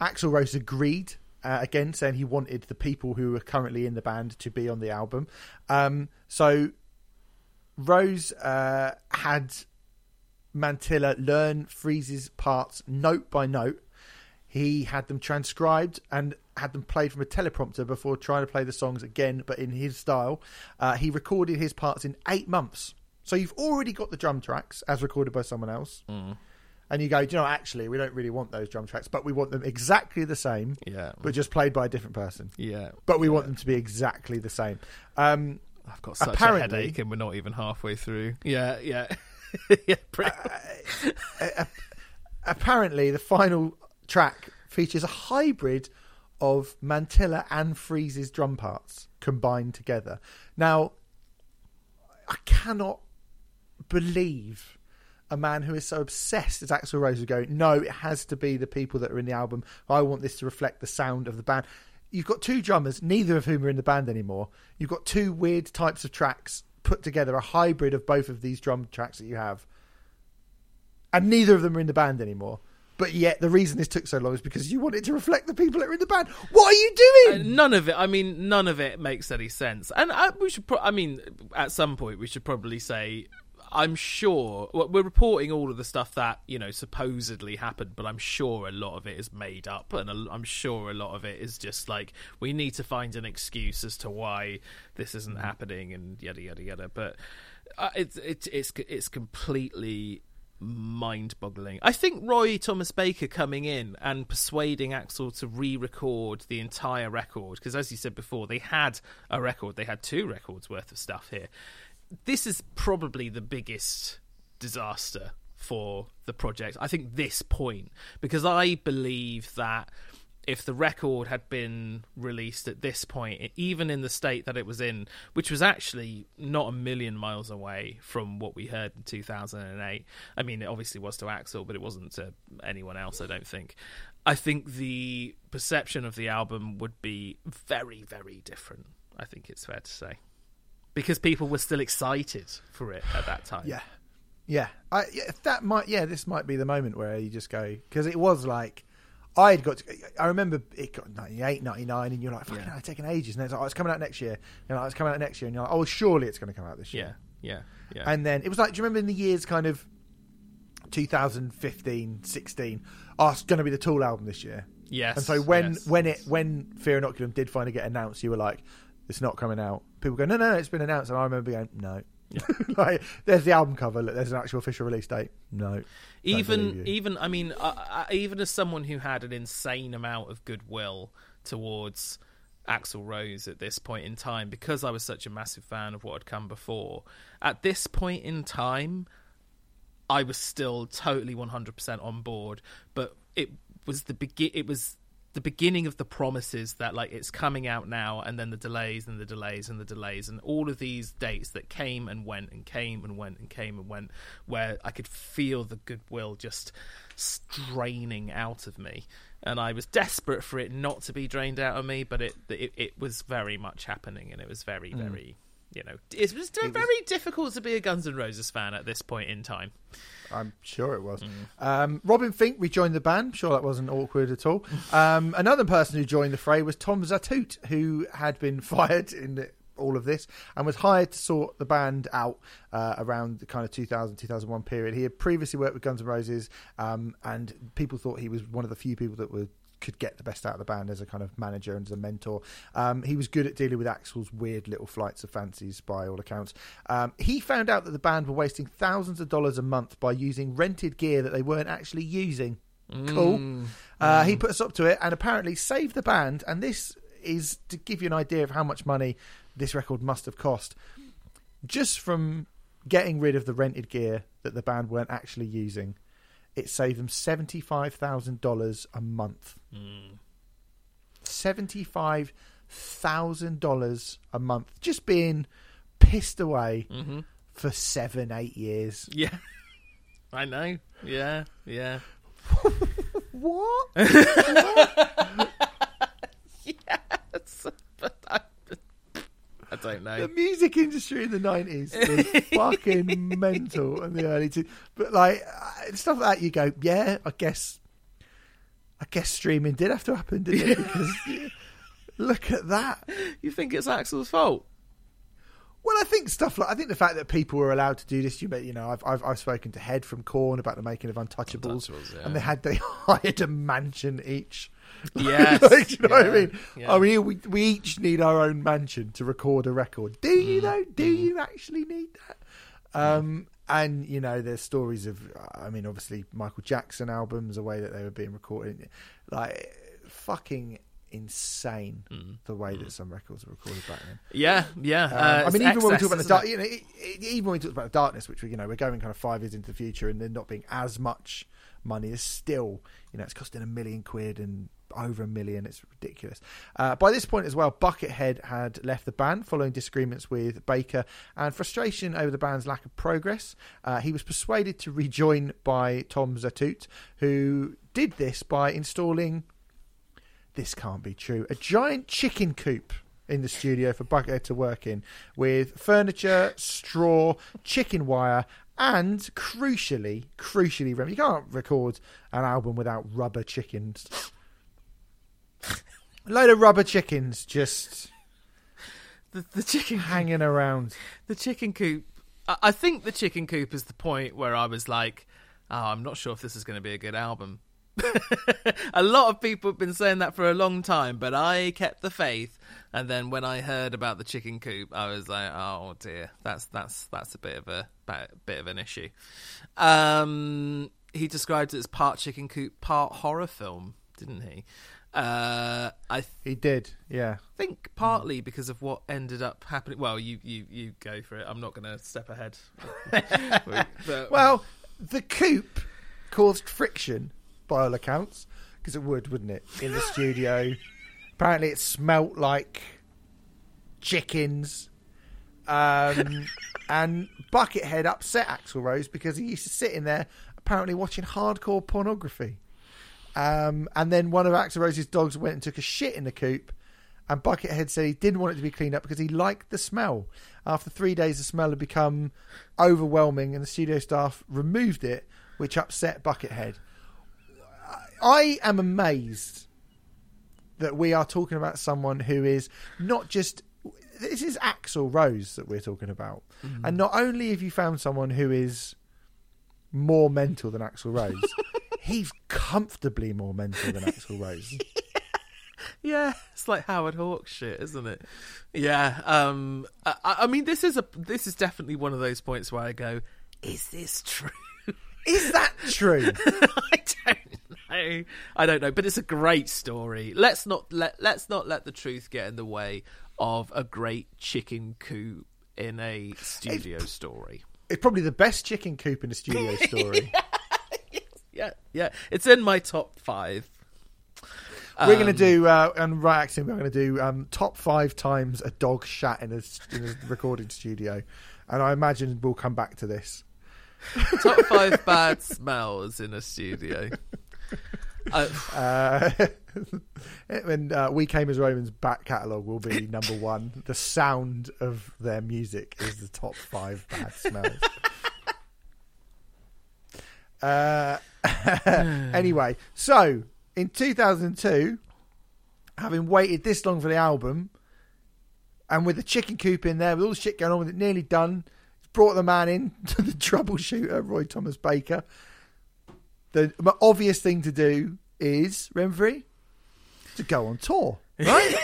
Axl Rose agreed uh, again saying he wanted the people who were currently in the band to be on the album. Um, so Rose uh, had Mantia learn Freese's parts note by note. He had them transcribed and had them played from a teleprompter before trying to play the songs again, but in his style. Uh, he recorded his parts in eight months. So you've already got the drum tracks as recorded by someone else. And you go, do you know, actually, we don't really want those drum tracks, but we want them exactly the same, Yeah. but just played by a different person. Yeah. But we want them to be exactly the same. Um, I've got such Apparently- a headache, and we're not even halfway through. Yeah, yeah, yeah. Pretty, apparently the final track features a hybrid of Mantia and Freese's drum parts combined together. Now, I cannot believe a man who is so obsessed as Axl Rose is going, no, it has to be the people that are in the album. I want this to reflect the sound of the band. You've got two drummers, neither of whom are in the band anymore. You've got two weird types of tracks put together, a hybrid of both of these drum tracks that you have and neither of them are in the band anymore. But yet, the reason this took so long is because you wanted to reflect the people that are in the band. What are you Uh, doing? none of it. I mean, none of it makes any sense. And I, we should. Pro- I mean, at some point, we should probably say. I'm sure well, we're reporting all of the stuff that you know supposedly happened, but I'm sure a lot of it is made up, and a- I'm sure a lot of it is just like we need to find an excuse as to why this isn't happening, and yada yada yada. But uh, it's it's it's it's completely mind-boggling. I think Roy Thomas Baker coming in and persuading Axl to re-record the entire record because, as you said before, they had a record, they had two records worth of stuff here. This is probably the biggest disaster for the project. I think this point because I believe that if the record had been released at this point, even in the state that it was in, which was actually not a million miles away from what we heard in 2008. I mean, it obviously was to Axl, but it wasn't to anyone else, I don't think. I think the perception of the album would be very, very different. I think it's fair to say. Because people were still excited for it at that time. Yeah, yeah. I, yeah, that might. Yeah, this might be the moment where you just go because it was like I had got. To, I remember it got 98, 99, and you're like, "Fucking, Yeah. hell, it's taking ages." And it's like, "Oh, it's coming out next year." You know, it's coming out next year, and you're like, "Oh, surely it's going to come out this year." Yeah, yeah, yeah. And then it was like, do you remember in the years kind of 2015, 16? Oh, it's going to be the Tool album this year. yes. And so when yes. when it when Fear Inoculum did finally get announced, you were like, "It's not coming out." People go, "No, no, no it's been announced." And I remember going, "No." like, there's the album cover. Look, there's an actual official release date. No, even even I mean, even as someone who had an insane amount of goodwill towards Axl Rose at this point in time, because I was such a massive fan of what had come before. At this point in time, I was still totally 100% on board, but it was the begin it was the beginning of the promises that like it's coming out now and then the delays and the delays and the delays and all of these dates that came and went and came and went and came and went where I could feel the goodwill just straining out of me. And I was desperate for it not to be drained out of me but it it, it was very much happening and it was very mm. very you know it was very difficult to be a Guns N' Roses fan at this point in time I'm sure it Mm. was. Um, Robin Finck rejoined the band. Sure, that wasn't awkward at all. Um, another person who joined the fray was Tom Zutaut, who had been fired in the, all of this and was hired to sort the band out uh, around the kind of 2000 2001 period. He had previously worked with Guns N' Roses, um, and people thought he was one of the few people that were could get the best out of the band as a kind of manager and as a mentor. Um, he was good at dealing with Axl's weird little flights of fancies, by all accounts. Um, he found out that the band were wasting thousands of dollars a month by using rented gear that they weren't actually using. Cool. Uh, He put us up to it and apparently saved the band. And this is to give you an idea of how much money this record must have cost. Just from getting rid of the rented gear that the band weren't actually using, it saved them $75,000 a month. Hmm. $75,000 a month. Just being pissed away mm-hmm. for seven, eight years. Yeah. I know. Yeah. Yeah. What? Yes. But I, I don't know. the music industry in the nineties was fucking mental in the early two. But like uh, stuff like that, you go, yeah, I guess. I guess streaming did have to happen, didn't it? Because look at that. You think it's Axl's fault? Well, I think stuff like I think the fact that people were allowed to do this. You, you know, I've I've, I've spoken to Head from Korn about the making of Untouchables, Untouchables, yeah. and they had they hired a mansion each. Yes, like, you know what I mean? yeah. I mean, we we each need our own mansion to record a record. Do Mm. you though? Do you actually need that? Um, and you know, there's stories of, I mean, obviously Michael Jackson albums, the way that they were being recorded, like fucking insane Mm. the way that some records were recorded back then. Yeah, yeah. Um, uh, I mean, even when we talk about the dark, you know, it, it, even when we talk about the darkness, which we, you know, we're going kind of five years into the future, and there not being as much money, is still, you know, it's costing a million quid and over a million. It's ridiculous. Uh, by this point as well, Buckethead had left the band following disagreements with Baker and frustration over the band's lack of progress. Uh, he was persuaded to rejoin by Tom Zutaut, who did this by installing this can't be true. A giant chicken coop in the studio for Buckethead to work in with furniture, straw, chicken wire, and crucially, crucially, you can't record an album without rubber chickens. A load of rubber chickens just the, the chicken hanging around. the chicken coop. I, I think the chicken coop is the point where I was like, oh, I'm not sure if this is going to be a good album. a lot of people have been saying that for a long time, but I kept the faith. And then when I heard about the chicken coop, I was like, "Oh dear, that's that's that's a bit of a bit of an issue." Um, he described it as part chicken coop, part horror film, didn't he? Uh, I He did, yeah. think partly because of what ended up happening. Well, you you you go for it. I'm not going to step ahead. But- Well, the coop caused friction by all accounts because it would, wouldn't it, in the studio? Apparently, it smelt like chickens. Um, and Buckethead upset Axl Rose because he used to sit in there apparently watching hardcore pornography. Um, and then one of Axl Rose's dogs went and took a shit in the coop. And Buckethead said he didn't want it to be cleaned up because he liked the smell. After three days, the smell had become overwhelming, and the studio staff removed it, which upset Buckethead. I am amazed that we are talking about someone who is not just. This is Axl Rose that we're talking about. And not only have you found someone who is more mental than Axl Rose, he's comfortably more mental than Axl Rose. Yeah, it's like Howard Hawks shit, isn't it? Yeah. Um. I, I mean, this is a this is definitely one of those points where I go, "Is this true?" Is that true? I don't know. I don't know, but it's a great story. Let's not let let's not let the truth get in the way of a great chicken coop in a studio story. It's probably the best chicken coop in a studio story. Yeah, yeah, yeah. it's in my top five. we're going to Um, do, uh, and right, actually, we're going to do um, top five times a dog shat in a, in a recording studio. And I imagine we'll come back to this. top five bad smells in a studio. Uh, Uh, when uh, We Came as Romans back catalogue will be number one. The sound of their music is the top five bad smells. uh, anyway, so in 2002, having waited this long for the album, and with the chicken coop in there, with all the shit going on with it nearly done, brought the man in to the troubleshooter, Roy Thomas Baker. The obvious thing to do is, Renfrey, to go on tour, right?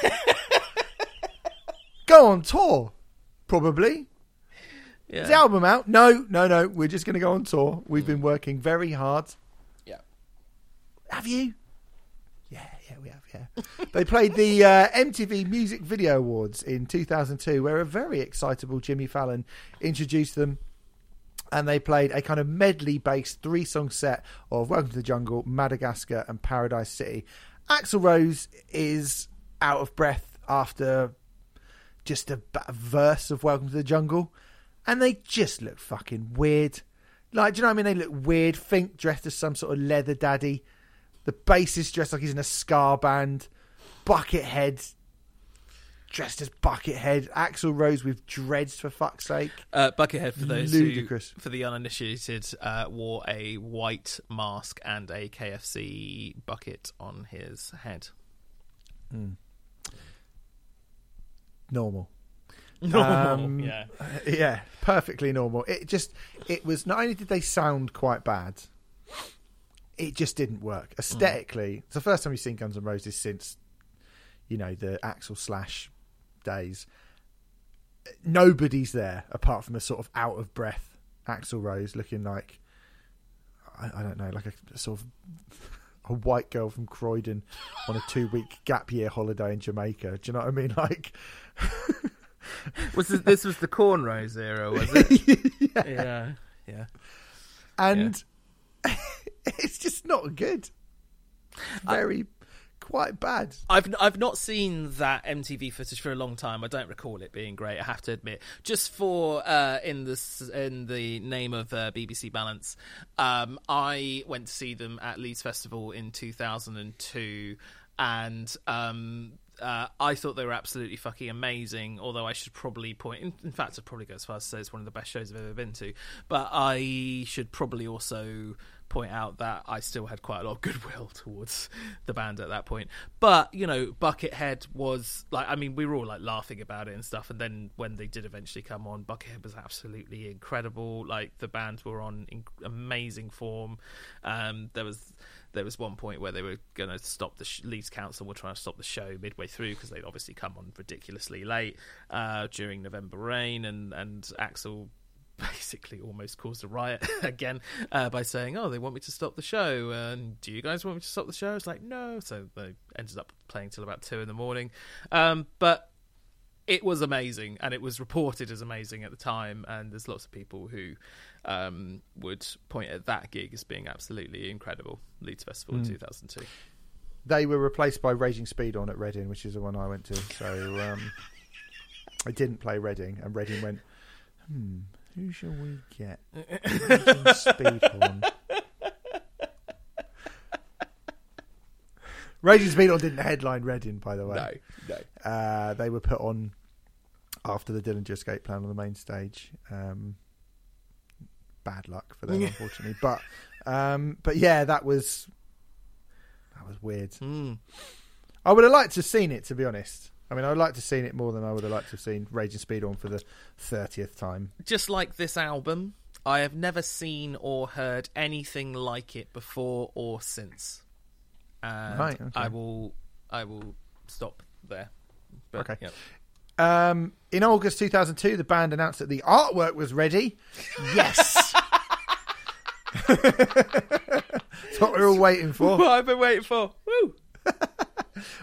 go on tour, probably. Is the album out? No, no, no. We're just going to go on tour. We've been working very hard. Yeah. Have you? Yeah, yeah, we have. Yeah. they played the uh, MTV Music Video Awards in 2002, where a very excitable Jimmy Fallon introduced them. And they played a kind of medley based three song set of Welcome to the Jungle, Madagascar, and Paradise City. Axl Rose is out of breath after just a, a verse of Welcome to the Jungle, and they just look fucking weird. Like, do you know what I mean? They look weird. Finck dressed as some sort of leather daddy. The bassist dressed like he's in a ska band. Buckethead dressed as Buckethead. Axl Rose with dreads for fuck's sake. Uh, Buckethead, for those Ludicrous. who, for the uninitiated, uh, wore a white mask and a KFC bucket on his head. Normal. Normal, Um, yeah. yeah, perfectly normal. It just, it was not only did they sound quite bad, it just didn't work aesthetically. It's the first time you've seen Guns N' Roses since, you know, the Axl Slash days. Nobody's there apart from a sort of out of breath Axl Rose, looking like I, I don't know, like a sort of a white girl from Croydon on a two week gap year holiday in Jamaica. Do you know what I mean? Like. Was this, this was the cornrows era, was it? yeah, yeah. and it's just not good. It's very quite bad. I've I've not seen that MTV footage for a long time. I don't recall it being great. I have to admit. Just for uh, in this in the name of uh, BBC Balance, um, I went to see them at Leeds Festival in 2002, and um, uh, I thought they were absolutely fucking amazing. Although I should probably point, in, in fact, I'd probably go as far as to say it's one of the best shows I've ever been to. But I should probably also point out that I still had quite a lot of goodwill towards the band at that point. But you know, Buckethead was like, I mean, we were all like laughing about it and stuff. And then when they did eventually come on, Buckethead was absolutely incredible. Like the band were on in- amazing form. Um, there was there was one point where they were going to stop the sh- Leeds Council were trying to stop the show midway through because they'd obviously come on ridiculously late uh, during November rain, and and Axl basically almost caused a riot again uh, by saying, "Oh, they want me to stop the show, and do you guys want me to stop the show?" It's like no, so they ended up playing till about two in the morning, um, but. It was amazing, and it was reported as amazing at the time. And there's lots of people who um, would point at that gig as being absolutely incredible. Leeds Festival in 2002. They were replaced by Raging Speedhorn at Reading, which is the one I went to. So um, I didn't play Reading, and Reading went, hmm, who shall we get? Raging Speed on. Raging Speedhorn didn't headline Reading, by the way. no. Uh, they were put on after the Dillinger Escape Plan on the main stage. Um, bad luck for them, unfortunately. But um, but yeah, that was that was weird. Mm. I would have liked to have seen it, to be honest. I mean, I would like to have seen it more than I would have liked to have seen Raging Speedhorn for the thirtieth time. Just like this album, I have never seen or heard anything like it before or since. And Right, okay. I will, I will stop there. But, Okay. yeah. Um, in August 2002, the band announced that the artwork was ready. Yes. That's what we're all waiting for. What I've been waiting for. Woo!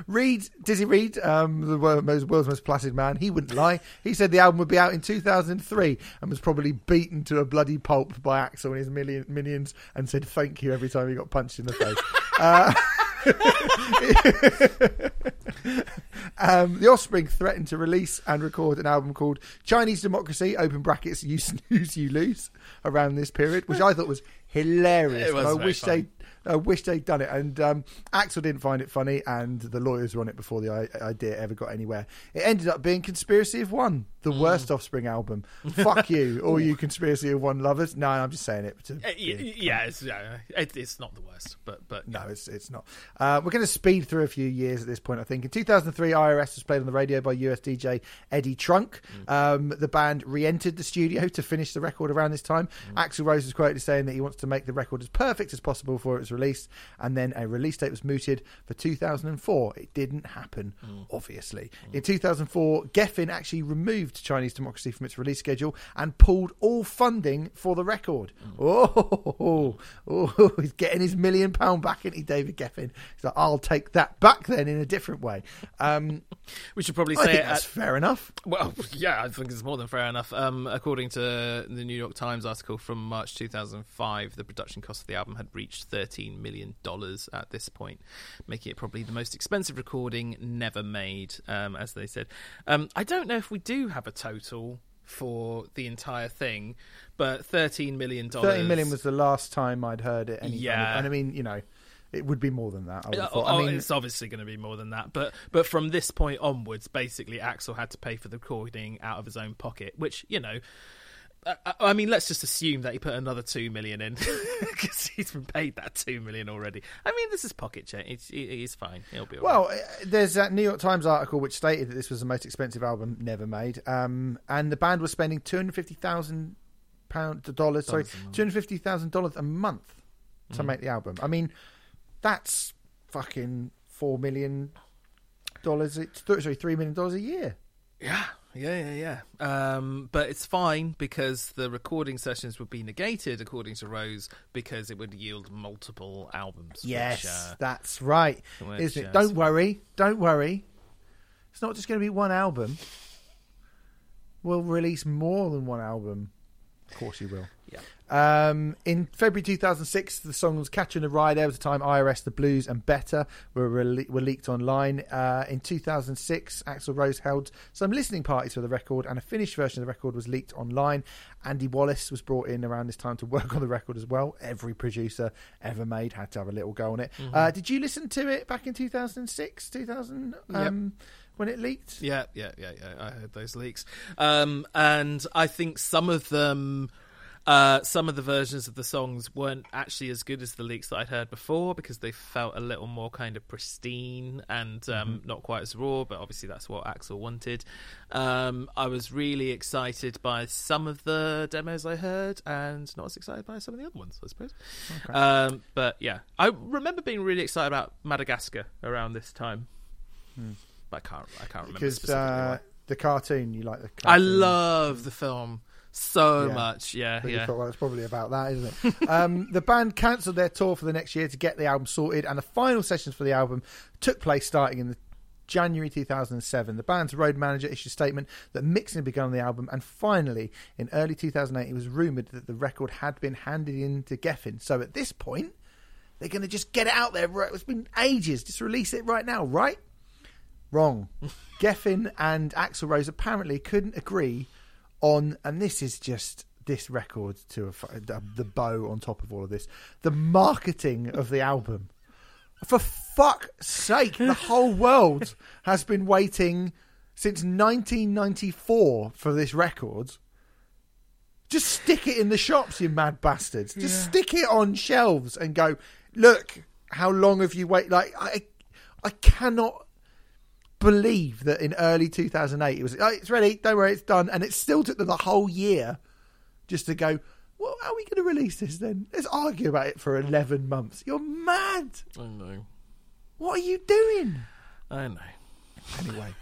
Reed, Dizzy Reed, um, the world's most placid man, he wouldn't lie. He said the album would be out in 2003 and was probably beaten to a bloody pulp by Axl and his million, minions and said thank you every time he got punched in the face. uh, um, the Offspring threatened to release and record an album called Chinese Democracy, open brackets, you snooze, you lose, around this period, which I thought was hilarious. It was I wish they I wish they'd done it. And um, Axl didn't find it funny, and the lawyers were on it before the i- idea ever got anywhere. It ended up being Conspiracy of One, the Mm. worst Offspring album. Fuck you, all you Conspiracy of One lovers. No, I'm just saying it. To, Uh, y- yeah, it's, yeah it, it's not the worst, but but no, it's it's not. Uh, we're going to speed through a few years at this point. I think in 2003, IRS was played on the radio by US DJ Eddie Trunk. Um, the band re-entered the studio to finish the record around this time. Axl Rose was quoted as saying that he wants to make the record as perfect as possible before it was released, and then a release date was mooted for 2004. It didn't happen, obviously. In 2004, Geffen actually removed Chinese Democracy from its release schedule and pulled all funding for the record. Oh, oh, he's getting his million pound back, isn't he, David Geffen? He's like, I'll take that back then in a different way. Um, we should probably say that's at, fair enough. Well, yeah, I think it's more than fair enough. Um, according to the New York Times article from March 2005, the production cost of the album had reached $13 million at this point, making it probably the most expensive recording never made, um, as they said. Um, I don't know if we do have a total for the entire thing, but $13 million. 30 million was the last time I'd heard it. Any kind of- Yeah. and I mean, you know, It would be more than that. I, would have uh, Oh. I mean, it's obviously going to be more than that, but but from this point onwards, basically, Axl had to pay for the recording out of his own pocket, which you know. I- I mean, let's just assume that he put another two million in because he's been paid that two million already. I mean, this is pocket change. It's, he's fine. He'll be all right. Well, uh, there's that New York Times article which stated that this was the most expensive album never made, um, and the band was spending two hundred fifty thousand pound dollars, sorry, two hundred fifty thousand dollars a month Mm. to make the album. I mean, that's fucking four million dollars. It's sorry, three million dollars a year. Yeah, yeah, yeah, yeah. Um, but it's fine because the recording sessions would be negated, according to Rose, because it would yield multiple albums. Yes, which, uh, that's right, which, isn't uh, it? Don't worry, don't worry. It's not just going to be one album. We'll release more than one album. Of course, you will. yeah. Um, in February 2006, the songs "Catcher in the Rye" over the time, "IRS," "The Blues," and "Better" were rele- were leaked online. Uh, in 2006, Axl Rose held some listening parties for the record, and a finished version of the record was leaked online. Andy Wallace was brought in around this time to work on the record as well. Every producer ever made had to have a little go on it. Uh, did you listen to it back in 2006, 2000 um, when it leaked? Yeah, yeah, yeah, yeah. I heard those leaks, um, and I think some of them, uh, some of the versions of the songs weren't actually as good as the leaks that I'd heard before because they felt a little more kind of pristine and um, not quite as raw. But obviously, that's what Axl wanted. Um, I was really excited by some of the demos I heard, and not as excited by some of the other ones, I suppose. Um, but yeah, I remember being really excited about Madagascar around this time. But I can't. I can't remember Because uh, the cartoon, you like the I love the film so Yeah. much. Yeah, But yeah. thought, well, it's probably about that, isn't it? um, the band cancelled their tour for the next year to get the album sorted, and the final sessions for the album took place starting in the January 2007. The band's road manager issued a statement that mixing had begun on the album, and finally, in early 2008, it was rumoured that the record had been handed in to Geffen. So at this point, they're going to just get it out there. It's been ages. Just release it right now, right? Wrong. Geffen and Axl Rose apparently couldn't agree on, and this is just this record to a, fu- the bow on top of all of this, the marketing of the album. For fuck's sake, the whole world has been waiting since 1994 for this record. Just stick it in the shops, you mad bastards. Just stick it on shelves and go, look, how long have you waited? Like, I, I cannot believe that in early 2008 it was, oh, it's ready, don't worry, it's done. And it still took them the whole year just to go, well, how are we going to release this then? Let's argue about it for 11 months. You're mad. I know. What are you doing? I know. Anyway,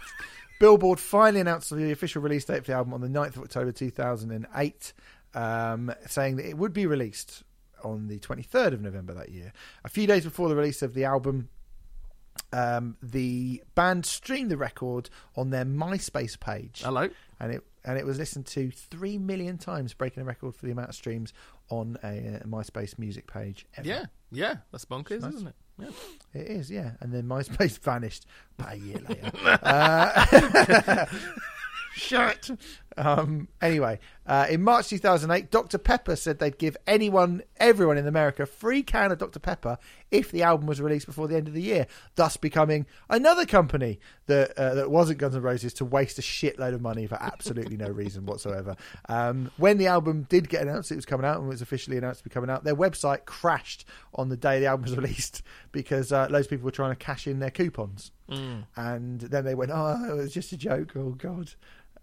Billboard finally announced the official release date for the album on the 9th of October 2008, um, saying that it would be released on the 23rd of November that year. A few days before the release of the album, um, the band streamed the record on their MySpace page. Hello. and it and it was listened to three million times, breaking a record for the amount of streams on a, uh MySpace music page. Ever. Yeah, yeah. That's bonkers, Nice. isn't it? Yeah. It is, yeah. And then MySpace vanished about a year later. uh, shut. Um, anyway, uh, in March 2008, Dr. Pepper said they'd give anyone, everyone in America, a free can of Dr. Pepper if the album was released before the end of the year, thus becoming another company that uh, that wasn't Guns N' Roses to waste a shitload of money for absolutely no reason whatsoever. Um, when the album did get announced, it was coming out and was officially announced to be coming out. Their website crashed on the day the album was released because uh, loads of people were trying to cash in their coupons, and then they went, "Oh, it was just a joke." Oh God.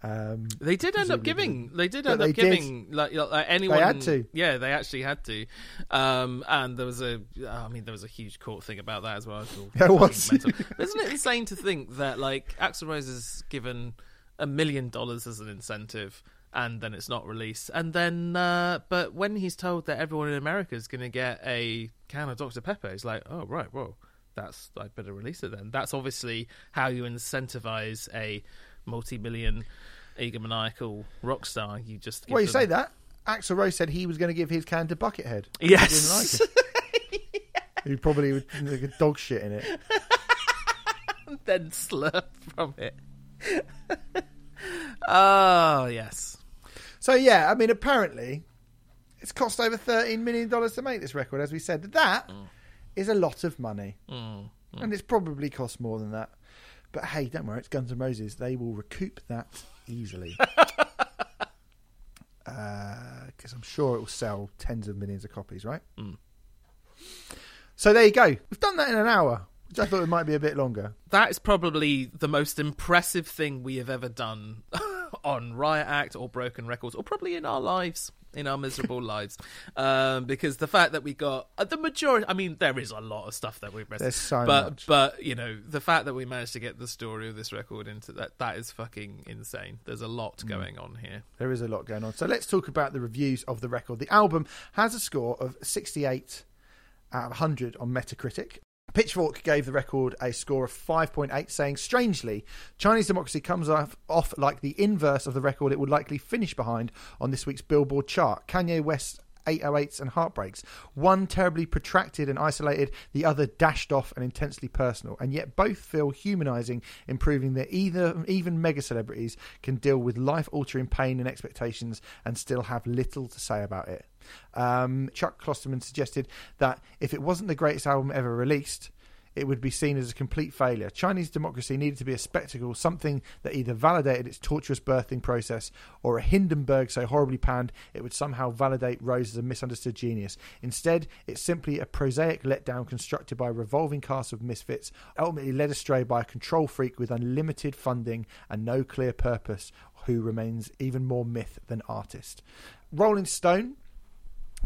Um, They did end up giving. They did end they up did. giving like, like anyone. had to. Yeah, they actually had to. Um, and there was a. I mean, there was a huge court thing about that as well. There was. Isn't it insane to think that like Axl Rose is given a million dollars as an incentive? And then it's not released. And then, uh, but when he's told that everyone in America is going to get a can of Dr Pepper, he's like, "Oh right, well, that's I better release it then." That's obviously how you incentivize a multi-million egomaniacal rock star. You just give well, you them- say that. Axl Rose said he was going to give his can to Buckethead. Yes. He didn't like it. He probably would like a dog shit in it. then slurp from it. oh yes. So yeah, I mean, apparently, it's cost over thirteen million dollars to make this record. As we said, that mm. is a lot of money. Mm, mm. And it's probably cost more than that. But hey, don't worry, it's Guns N' Roses. They will recoup that easily. Because I'm sure it will sell tens of millions of copies, right? Mm. So there you go. We've done that in an hour, which I thought it might be a bit longer. That is probably the most impressive thing we have ever done on Riot Act or Broken Records, or probably in our lives, in our miserable lives. Um, because the fact that we got uh, the majority, I mean, there is a lot of stuff that we've missed. There's so but, much. But, you know, the fact that we managed to get the story of this record into that, that is fucking insane. There's a lot Mm. going on here. There is a lot going on. So let's talk about the reviews of the record. The album has a score of 68 out of 100 on Metacritic. Pitchfork gave the record a score of 5.8, saying, Strangely, Chinese Democracy comes off, off like the inverse of the record it would likely finish behind on this week's Billboard chart. Kanye West's 808s and Heartbreaks. One terribly protracted and isolated, the other dashed off and intensely personal, and yet both feel humanizing, improving that either even mega celebrities can deal with life altering pain and expectations and still have little to say about it. Um, Chuck Klosterman suggested that if it wasn't the greatest album ever released, it would be seen as a complete failure. Chinese democracy needed to be a spectacle, something that either validated its torturous birthing process or a Hindenburg so horribly panned it would somehow validate Rose as a misunderstood genius. Instead, it's simply a prosaic letdown constructed by a revolving cast of misfits, ultimately led astray by a control freak with unlimited funding and no clear purpose, who remains even more myth than artist. Rolling Stone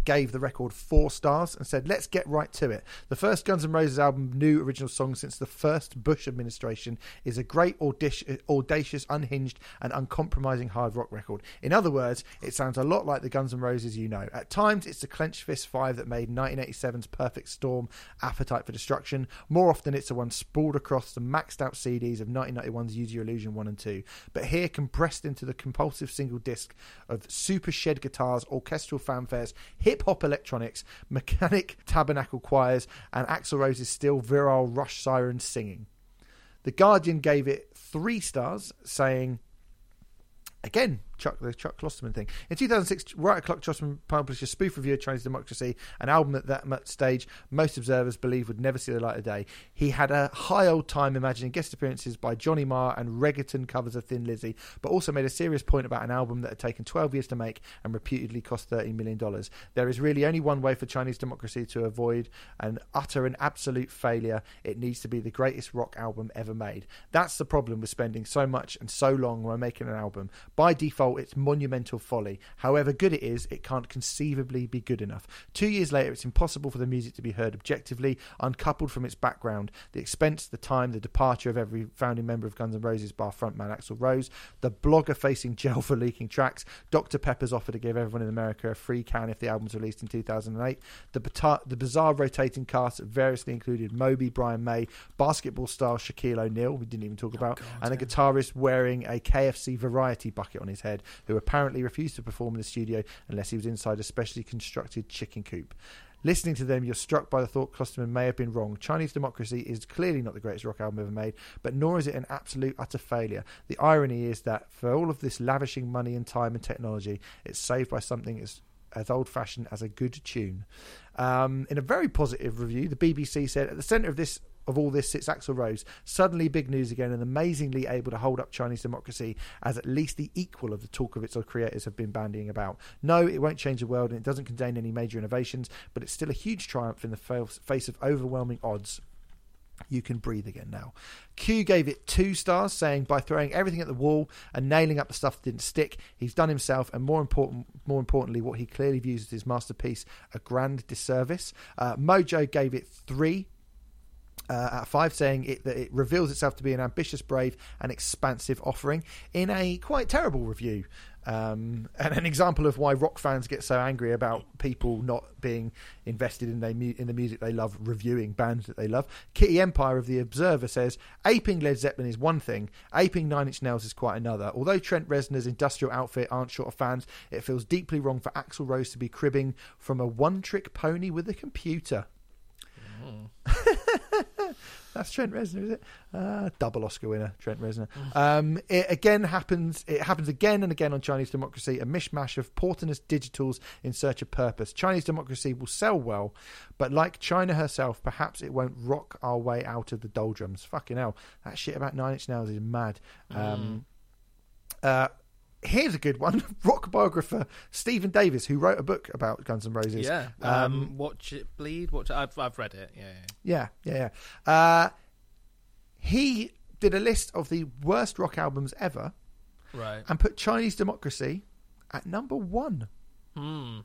gave the record four stars and said, "Let's get right to it. The first Guns N' Roses album, new original song since the first Bush administration, is a great audacious, unhinged, and uncompromising hard rock record. In other words, it sounds a lot like the Guns N' Roses you know. At times, it's the clenched fist five that made 1987's Perfect Storm, Appetite for Destruction. More often, it's the one sprawled across the maxed out CDs of 1991's Use Your Illusion one and two. But here, compressed into the compulsive single disc of super shed guitars, orchestral fanfares." Hip hop electronics, mechanic tabernacle choirs, and Axl Rose's still virile rush sirens singing. The Guardian gave it three stars, saying, again, Chuck, the Chuck Klosterman thing. In 2006, Right O'Clock Klosterman published a spoof review of Chinese Democracy, an album at that stage most observers believe would never see the light of day. He had a high old time imagining guest appearances by Johnny Marr and reggaeton covers of Thin Lizzy, but also made a serious point about an album that had taken 12 years to make and reputedly cost $30 million. There is really only one way for Chinese Democracy to avoid an utter and absolute failure. It needs to be the greatest rock album ever made. That's the problem with spending so much and so long when making an album. By default, it's monumental folly. However good it is, it can't conceivably be good enough. Two years later, it's impossible for the music to be heard objectively, uncoupled from its background, the expense, the time, the departure of every founding member of Guns N' Roses bar frontman Axl Rose, the blogger facing jail for leaking tracks, Dr. Pepper's offer to give everyone in America a free can if the album's released in 2008, the, bata- the bizarre rotating cast that variously included Moby, Brian May, basketball star Shaquille O'Neal, we didn't even talk oh, about, and a guitarist wearing a KFC variety bucket on his head, who apparently refused to perform in the studio unless he was inside a specially constructed chicken coop. Listening to them, you're struck by the thought Klosterman may have been wrong. Chinese Democracy is clearly not the greatest rock album ever made, but nor is it an absolute utter failure. The irony is that for all of this lavishing money and time and technology, it's saved by something as as old fashioned as a good tune. Um, in a very positive review, the BBC said at the centre of this of all this sits Axl Rose, suddenly big news again and amazingly able to hold up Chinese democracy as at least the equal of the talk of its creators have been bandying about. No, it won't change the world and it doesn't contain any major innovations, but it's still a huge triumph in the face of overwhelming odds. You can breathe again now. Q gave it two stars, saying by throwing everything at the wall and nailing up the stuff that didn't stick, he's done himself and more important, more importantly, what he clearly views as his masterpiece, a grand disservice. Uh, Mojo gave it three uh, of five, saying it, that it reveals itself to be an ambitious, brave, and expansive offering in a quite terrible review. Um, and an example of why rock fans get so angry about people not being invested in, their mu- in the music they love, reviewing bands that they love. Kitty Empire of The Observer says aping Led Zeppelin is one thing, aping Nine Inch Nails is quite another. Although Trent Reznor's industrial outfit aren't short of fans, it feels deeply wrong for Axl Rose to be cribbing from a one trick pony with a computer. That's Trent Reznor, is it? Uh, double Oscar winner, Trent Reznor. Um, it again happens. It happens again and again on Chinese democracy. A mishmash of portinous digitals in search of purpose. Chinese democracy will sell well, but like China herself, perhaps it won't rock our way out of the doldrums. Fucking hell, that shit about Nine Inch Nails is mad. Um, uh, here's a good one: rock biographer Stephen Davis, who wrote a book about Guns N' Roses. Yeah. Um, watch it bleed. Watch. It. I've I've read it. Yeah. yeah. Yeah, yeah, yeah. Uh, he did a list of the worst rock albums ever Right. and put Chinese Democracy at number one. Hmm.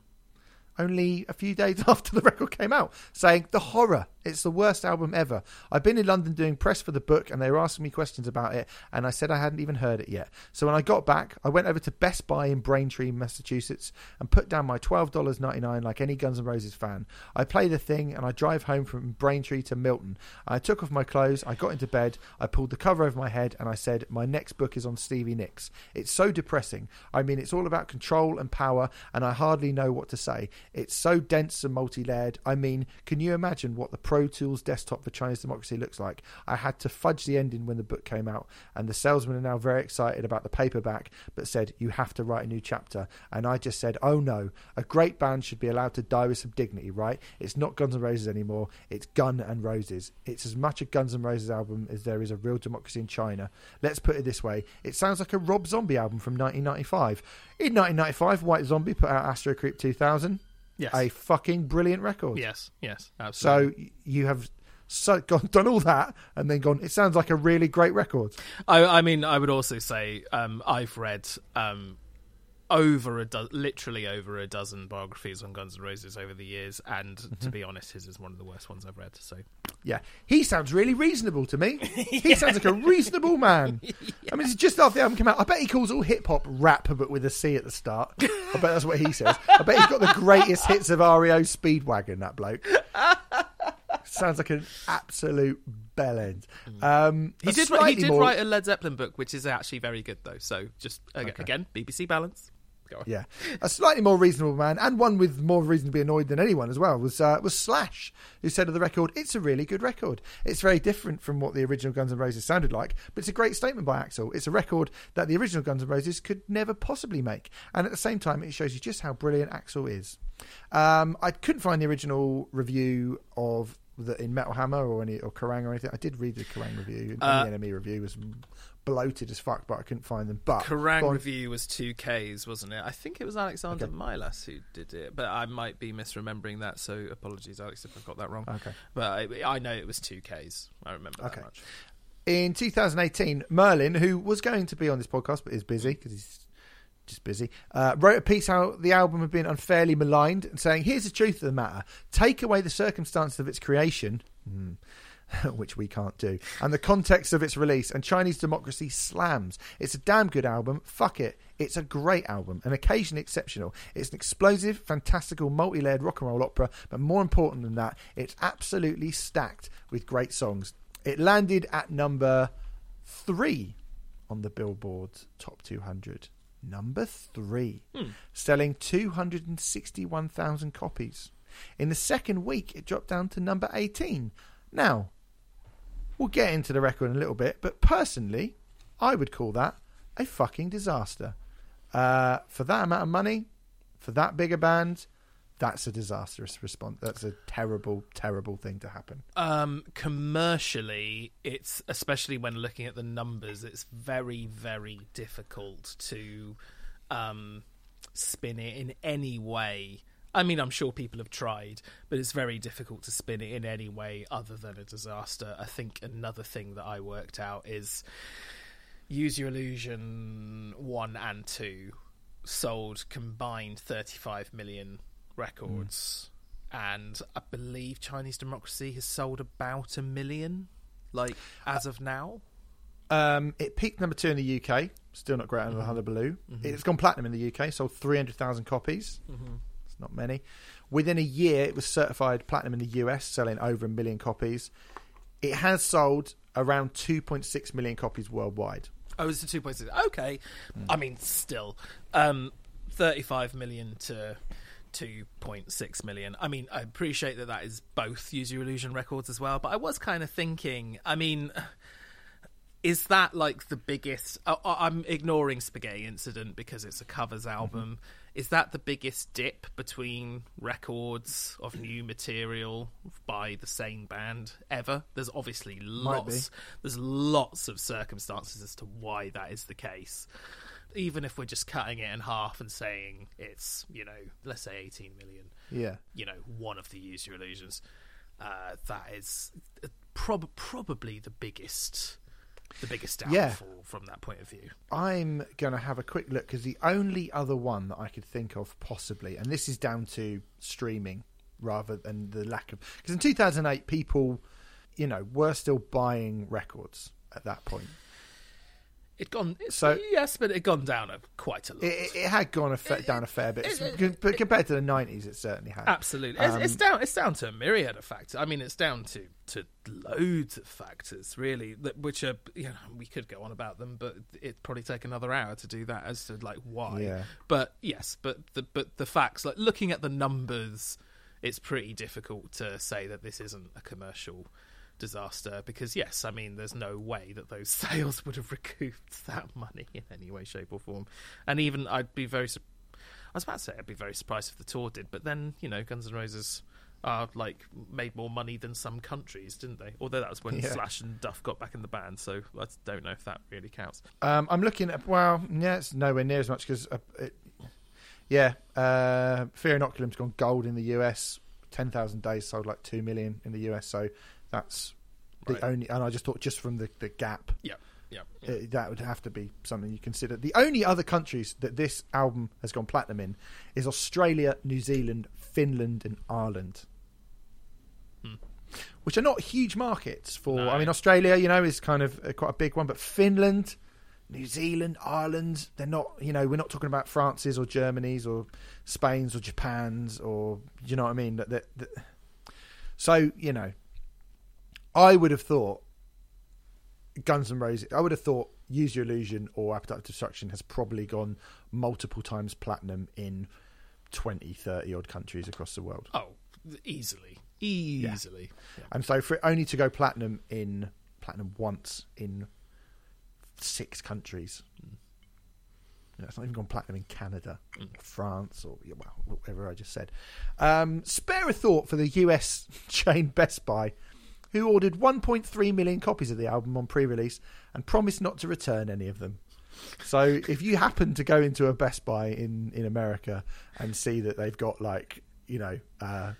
Only a few days after the record came out, saying the horror. It's the worst album ever. I've been in London doing press for the book, and they were asking me questions about it, and I said I hadn't even heard it yet. So when I got back, I went over to Best Buy in Braintree, Massachusetts, and put down my twelve dollars ninety nine like any Guns N' Roses fan. I play the thing, and I drive home from Braintree to Milton. I took off my clothes, I got into bed, I pulled the cover over my head, and I said, "My next book is on Stevie Nicks." It's so depressing. I mean, it's all about control and power, and I hardly know what to say. It's so dense and multi-layered. I mean, can you imagine what the Pro Tools desktop for Chinese democracy looks like? I had to fudge the ending when the book came out, and the salesmen are now very excited about the paperback, but said you have to write a new chapter. And I just said, oh no, a great band should be allowed to die with some dignity, right? It's not Guns N' Roses anymore. It's Gun and Roses. It's as much a Guns N' Roses album as there is a real democracy in China. Let's put it this way: it sounds like a Rob Zombie album from 1995. In 1995, White Zombie put out Astro Creep 2000 Yes. a fucking brilliant record. yes. Yes. So Absolutely. y- you have so gone, done all that and then gone. It sounds like a really great record. I, I mean, I would also say um, I've read um, over a do- literally over a dozen biographies on Guns N' Roses over the years, and Mm-hmm. to be honest, his is one of the worst ones I've read. So Yeah, he sounds really reasonable to me. He sounds like a reasonable man. I mean, it's just after the album came out. I bet he calls all hip hop rap, but with a C at the start. I bet that's what he says. I bet he's got the greatest hits of REO Speedwagon. That bloke sounds like an absolute bell end. Um, he did. He did more- write a Led Zeppelin book, which is actually very good, though. So just Okay. again, BBC balance. Yeah, a slightly more reasonable man, and one with more reason to be annoyed than anyone as well was uh, was Slash, who said of the record, "It's a really good record. It's very different from what the original Guns N' Roses sounded like, but it's a great statement by Axl. It's a record that the original Guns N' Roses could never possibly make, and at the same time, it shows you just how brilliant Axl is." Um, I couldn't find the original review of the in Metal Hammer or any or Kerrang or anything. I did read the Kerrang review, Uh, the NME review was bloated as fuck, but I couldn't find them. But Kerrang go on. review was two Ks, wasn't it? I think it was Alexander Okay. Milas who did it, but I might be misremembering that. So apologies, Alex, if I've got that wrong. Okay. but I, I know it was two Ks. I remember that Okay. much. in 2018, Merlin, who was going to be on this podcast but is busy because he's just busy, uh, wrote a piece how the album had been unfairly maligned and saying, "Here's the truth of the matter: take away the circumstances of its creation." hmm, Which we can't do, and the context of its release, and Chinese democracy slams. It's a damn good album. Fuck it. It's a great album, and occasionally exceptional. It's an explosive, fantastical, multi layered rock and roll opera, but more important than that, it's absolutely stacked with great songs. It landed at number three on the Billboard Top 200. Number three, hmm. selling 261,000 copies. In the second week, it dropped down to number 18. Now, we'll get into the record in a little bit, but personally, I would call that a fucking disaster. Uh, for that amount of money, for that big a band, that's a disastrous response. That's a terrible, terrible thing to happen. Um, commercially, it's especially when looking at the numbers, it's very, very difficult to um, spin it in any way. I mean, I'm sure people have tried, but it's very difficult to spin it in any way other than a disaster. I think another thing that I worked out is Use Your Illusion 1 and 2 sold combined 35 million records. And I believe Chinese Democracy has sold about a million, like, as of now. Um, it peaked number two in the UK. Still not great under the mm-hmm. hullabaloo. Mm-hmm. It's gone platinum in the UK. Sold three hundred thousand copies. It's not many. Within a year, it was certified platinum in the US, selling over a million copies. It has sold around two point six million copies worldwide. Oh, it's the 2.6. Okay. I mean, still. Um, 35 million to 2.6 million. I mean, I appreciate that that is both Use Your Illusion records as well, but I was kind of thinking, I mean, is that like the biggest? I- I'm ignoring Spaghetti Incident because it's a covers album. Is that the biggest dip between records of new material by the same band ever? There's obviously lots. There's lots of circumstances as to why that is the case. Even if we're just cutting it in half and saying it's, you know, let's say 18 million, Yeah. you know, one of the Use Your Illusions, uh, that is uh, prob- probably the biggest, the biggest Yeah. downfall from that point of view. I'm going to have a quick look because the only other one that I could think of possibly, and this is down to streaming rather than the lack of. Because in 2008, people, you know, were still buying records at that point. It gone, it's, So- yes, but it gone down a, quite a lot. It, it- it had gone a fa- down a fair bit, it- it- but compared to the 90s, it certainly had. Absolutely, it's, it's Um, down. It's down to a myriad of factors. I mean, it's down to to loads of factors, really, that which are you know we could go on about them, but it'd probably take another hour to do that as to like why. Yeah. But yes, but the but the facts, like looking at the numbers, it's pretty difficult to say that this isn't a commercial disaster because yes i mean there's no way that those sales would have recouped that money in any way shape or form and even i'd be very sur- I was about to say I'd be very surprised if the tour did, but then you know Guns N' Roses are like made more money than some countries, didn't they? Although that was when Yeah. Slash and Duff got back in the band, so I don't know if that really counts. Um, I'm looking at well, yeah, it's nowhere near as much because, uh, yeah, uh, Fear Inoculum's gone gold in the US. Ten thousand days sold like two million in the US, so that's the Right. only. And I just thought just from the the gap, Yeah, yeah. uh, that would have to be something you consider. The only other countries that this album has gone platinum in is Australia, New Zealand, Finland, and Ireland. Which are not huge markets for. No. I mean, Australia, you know, is kind of uh, quite a big one, but Finland, New Zealand, Ireland, they're not. You know, we're not talking about France's or Germany's or Spain's or Japan's or you know what I mean. That, that, that so you know, I would have thought Guns N' Roses. I would have thought Use Your Illusion or Appetite for Destruction has probably gone multiple times platinum in 20, 30 odd countries across the world. Oh, easily, easily. Yeah. And so for it only to go platinum in platinum once in six countries. You know, it's not even gone platinum in Canada, France, or well, whatever I just said. Um, spare a thought for the US chain Best Buy, who ordered 1.3 million copies of the album on pre-release and promised not to return any of them. So if you happen to go into a Best Buy in in America and see that they've got like you know uh,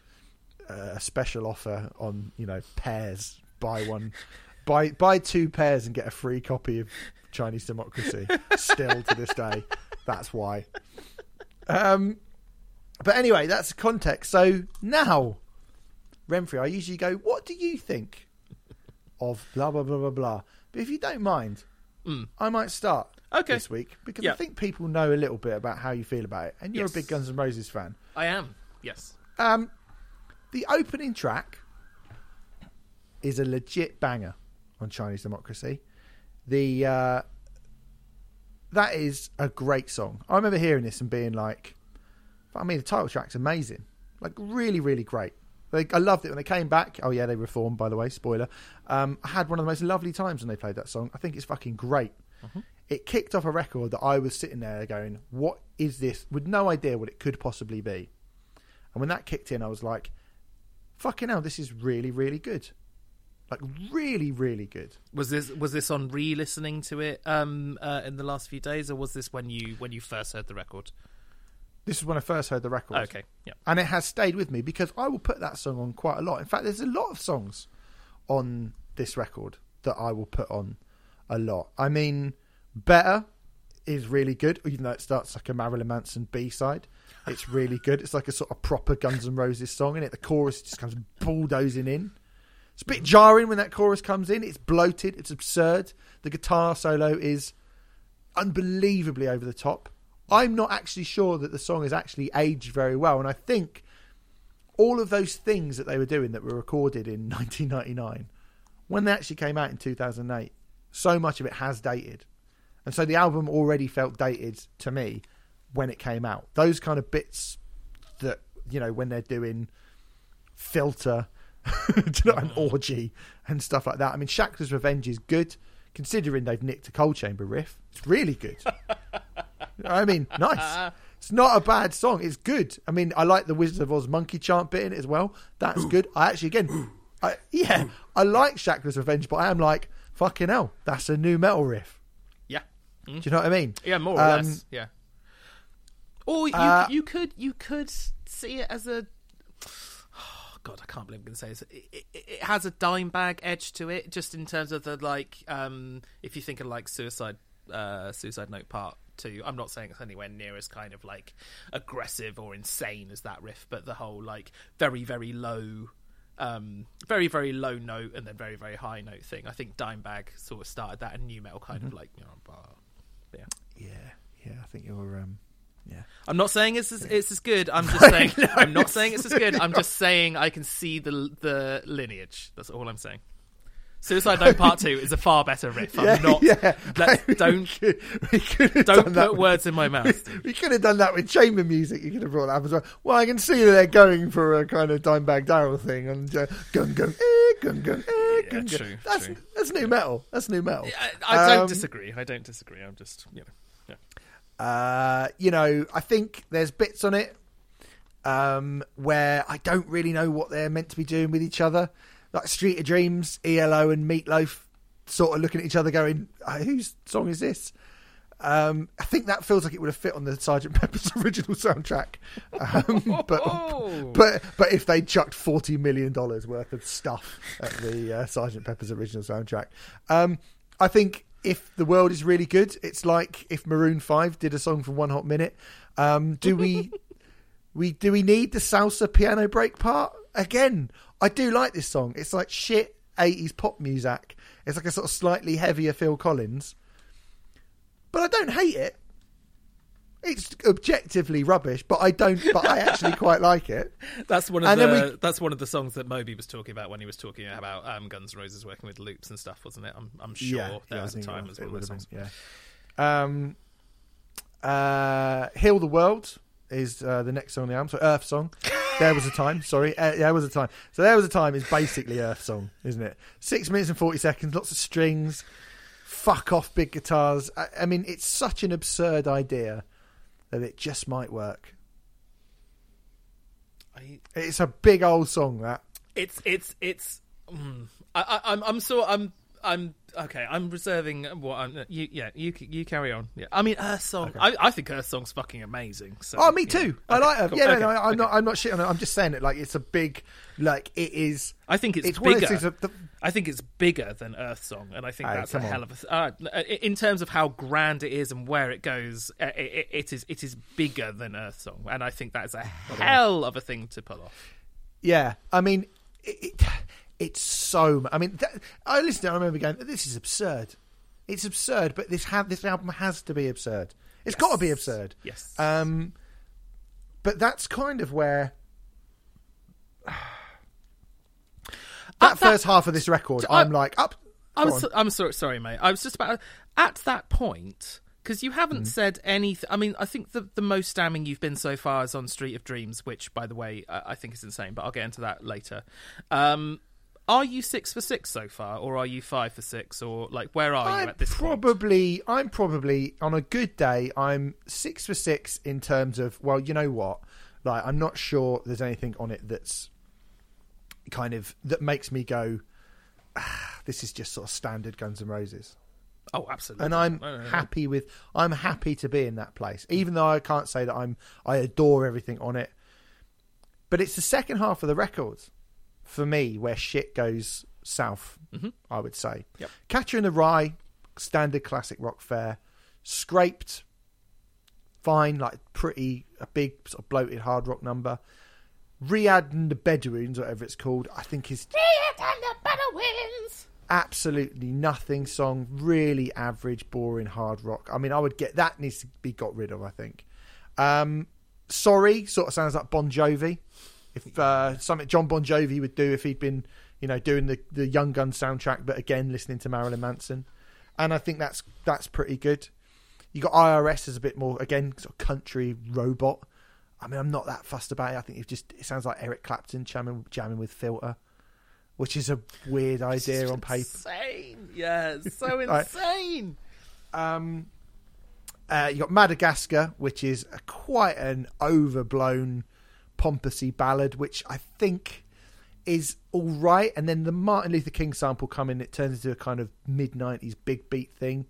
a special offer on you know pairs, buy one, buy buy two pairs and get a free copy of Chinese Democracy. Still to this day, that's why. Um, but anyway, that's the context. So now, Renfrey, I usually go, "What do you think of blah blah blah blah blah?" But if you don't mind, I might start Okay. this week because Yeah. I think people know a little bit about how you feel about it, and you're Yes. a big Guns N' Roses fan. I am. Yes. Um, the opening track is a legit banger on Chinese Democracy. The uh, that is a great song. I remember hearing this and being like, I mean, the title track's amazing, like really, really great. Like, I loved it when they came back. Oh yeah, they reformed, by the way. Spoiler. Um, I had one of the most lovely times when they played that song. I think it's fucking great. It kicked off a record that I was sitting there going, "What is this?" with no idea what it could possibly be. And when that kicked in, I was like, "Fucking hell, this is really, really good." Like really, really good. Was this was this on re-listening to it um, uh, in the last few days, or was this when you when you first heard the record? This is when I first heard the record. Oh, okay. Yeah. and it has stayed with me because I will put that song on quite a lot. In fact, there's a lot of songs on this record that I will put on a lot. I mean, Better is really good, even though it starts like a Marilyn Manson B side. It's really good. It's like a sort of proper Guns N' Roses song, and it the chorus just comes bulldozing in. It's a bit jarring when that chorus comes in. It's bloated. It's absurd. The guitar solo is unbelievably over the top. I'm not actually sure that the song has actually aged very well, and I think all of those things that they were doing that were recorded in 1999, when they actually came out in 2008, so much of it has dated, and so the album already felt dated to me when it came out. Those kind of bits that you know when they're doing filter, do you know, an mm-hmm. orgy and stuff like that. I mean, Shackler's Revenge is good considering they've nicked a Coal Chamber riff. It's really good. I mean, nice. It's not a bad song. It's good. I mean, I like the Wizard of Oz monkey chant bit in it as well. That's good. I actually, again, I, yeah, I like Shackler's Revenge, but I am like, fucking hell, that's a nu metal riff. Yeah. Do you know what I mean? Yeah, more or Um, less. Yeah. Or you uh, you could you could see it as a God, I can't believe I'm going to say this. It, it, it has a Dimebag edge to it, just in terms of the like. Um, if you think of like Suicide, uh, Suicide Note Part Two, I'm not saying it's anywhere near as kind of like aggressive or insane as that riff, but the whole like very very low, um, very very low note and then very very high note thing. I think Dimebag sort of started that, and nu metal kind of like you know. Yeah. Yeah, yeah. I think you're. Um, yeah. I'm not saying it's as, it's as good. I'm just saying I'm not saying it's as good. I'm just saying I can see the the lineage. That's all I'm saying. Suicide Note Part Two is a far better riff. I'm yeah, not. yeah. let's- don't could- we don't put with- words in my mouth. We could have done that with chamber music. You could have brought that up as well. Well, I can see that they're going for a kind of Dimebag Darrell thing and uh, gun gun eh, gun gun eh, Yeah, gun gun. true, That's true. that's nu metal. That's nu metal. I, I don't Um, disagree. I don't disagree. I'm just you know. Yeah. Uh, you know, I think there's bits on it um, where I don't really know what they're meant to be doing with each other. Like Street of Dreams, ELO, and Meatloaf sort of looking at each other going, "Uh, whose song is this? Um, I think that feels like it would have fit on the Sergeant Pepper's original soundtrack. Um, but, Oh. but but if they chucked forty million dollars worth of stuff at the uh, Sergeant Pepper's original soundtrack, um, I think if the world is really good, it's like if Maroon Five did a song for One Hot Minute. Um, do we we do we need the salsa piano break part again? I do like this song. It's like shit eighties pop music. It's like a sort of slightly heavier Phil Collins, but I don't hate it. It's objectively rubbish, but I don't. But I actually quite like it. That's one of And the we- that's one of the songs that Moby was talking about when he was talking about um, Guns N' Roses working with loops and stuff, wasn't it? I'm I'm sure there I was a think it time was. as one It of those songs. been, yeah. Um, uh, "Heal the World" is uh, the next song on the album. So Earth song. There was a time. Sorry, uh, there was a time. So there was a time is basically Earth song, isn't it? Six minutes and forty seconds. Lots of strings. Fuck off, big guitars. I, I mean, it's such an absurd idea that it just might work. I, It's a big old song that. it's it's it's. Mm, I, I, I'm I'm so I'm I'm okay. I'm reserving what I'm. You yeah. You you carry on. Yeah. I mean, Earth Song. I, I think Earth Song's fucking amazing. So, Oh, me know. too. I Okay, like her. cool. Yeah, Okay, no, no, I'm okay. not. I'm not shitting. on it. I'm just saying it. Like it's a big. Like it is. I think it's, It's bigger. those things that the- I think it's bigger than Earth Song, and I think that's a on. hell of a. Uh, in terms of how grand it is and where it goes, uh, it, it, it is it is bigger than Earth Song, and I think that's a hell of a thing to pull off. Yeah, I mean, it, it, it's so. I mean, that, I listened. to it, I remember going, "This is absurd. It's absurd." But this ha- this album has to be absurd. It's got to be absurd. Yes. Um, but that's kind of where that At that- first half of this record, I- I'm like up. I go was on. I'm sorry, sorry, mate. I was just about at that point because you haven't Mm-hmm. said anything. I mean, I think the the most damning you've been so far is on Street of Dreams, which, by the way, I, I think is insane. But I'll get into that later. Um, are you six for six so far, or are you five for six, or like where are you I'm at this point? probably I'm probably on a good day I'm six for six in terms of well you know what like I'm not sure there's anything on it that's kind of that makes me go ah, this is just sort of standard Guns N' Roses Oh, absolutely. and I'm No, no, no. happy with I'm happy to be in that place even though I can't say that I'm I adore everything on it but it's the second half of the record for me where shit goes south I would say. Mm-hmm. Yep. Catcher in the Rye standard classic rock fare. Scraped fine like pretty a big sort of bloated hard rock number. Riyadh and the Bedouins whatever it's called I think is Readdin' the Bedouins, absolutely nothing song. Really average boring hard rock. I mean i would get that needs to be got rid of i think. Um sorry sort of sounds like bon jovi if uh something john bon jovi would do if he'd been you know doing the the young gun soundtrack but again listening to marilyn manson and i think that's that's pretty good you got irs as a bit more again sort of country robot I mean, I'm not that fussed about it. I think it just it sounds like Eric Clapton jamming, jamming with Filter, which is a weird idea on paper. Insane. Yeah, it's so Right. insane. Um, uh, you got Madagascar, which is a, quite an overblown, pompousy ballad, which I think is all right. And then the Martin Luther King sample come in, it turns into a kind of mid '90s big beat thing.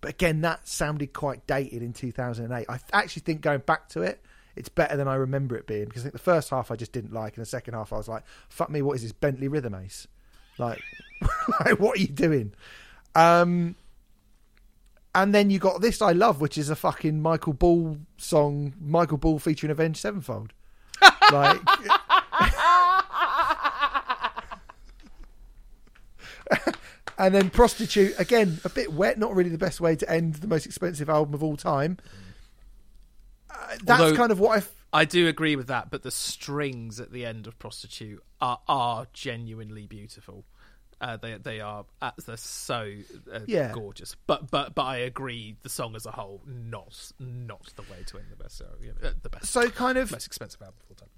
But again, that sounded quite dated in 2008. I actually think going back to it, it's better than I remember it being because I think the first half I just didn't like, and the second half I was like, "Fuck me, what is this Bentley Rhythm Ace? Like, like what are you doing?" Um, and then you got this I love, which is a fucking Michael Ball song, Michael Ball featuring Avenged Sevenfold. Like, and then Prostitute again, a bit wet, not really the best way to end the most expensive album of all time. Uh, that's Although- kind of what I. F- I do agree with that, but the strings at the end of Prostitute are are genuinely beautiful. Uh, they they are uh, they're so uh, Yeah. gorgeous. But but but I agree, the song as a whole not not the way to end the best uh, uh, the best so kind of most expensive album of all time.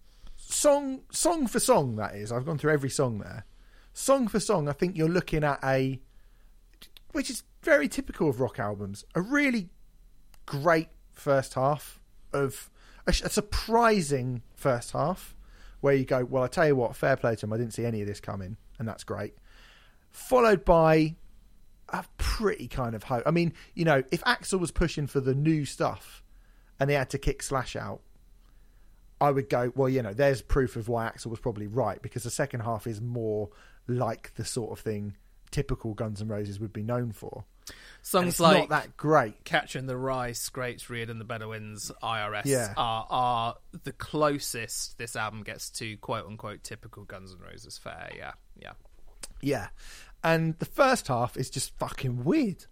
Song song for song that is. I've gone through every song there. Song for song i think you're looking at a which is very typical of rock albums a really great first half of a, a surprising first half where you go well i tell you what fair play to them i didn't see any of this coming and that's great. Followed by a pretty kind of hope i mean you know if axl was pushing for the new stuff and they had to kick slash out I would go, well, you know, there's proof of why Axl was probably right because the second half is more like the sort of thing typical Guns N' Roses would be known for. Songs like not that great. Catcher in the Rye, Scrapes, Reared and the Bedouins, IRS Yeah. are are the closest this album gets to quote unquote typical Guns N' Roses fare. Yeah, yeah. Yeah. And the first half is just fucking weird.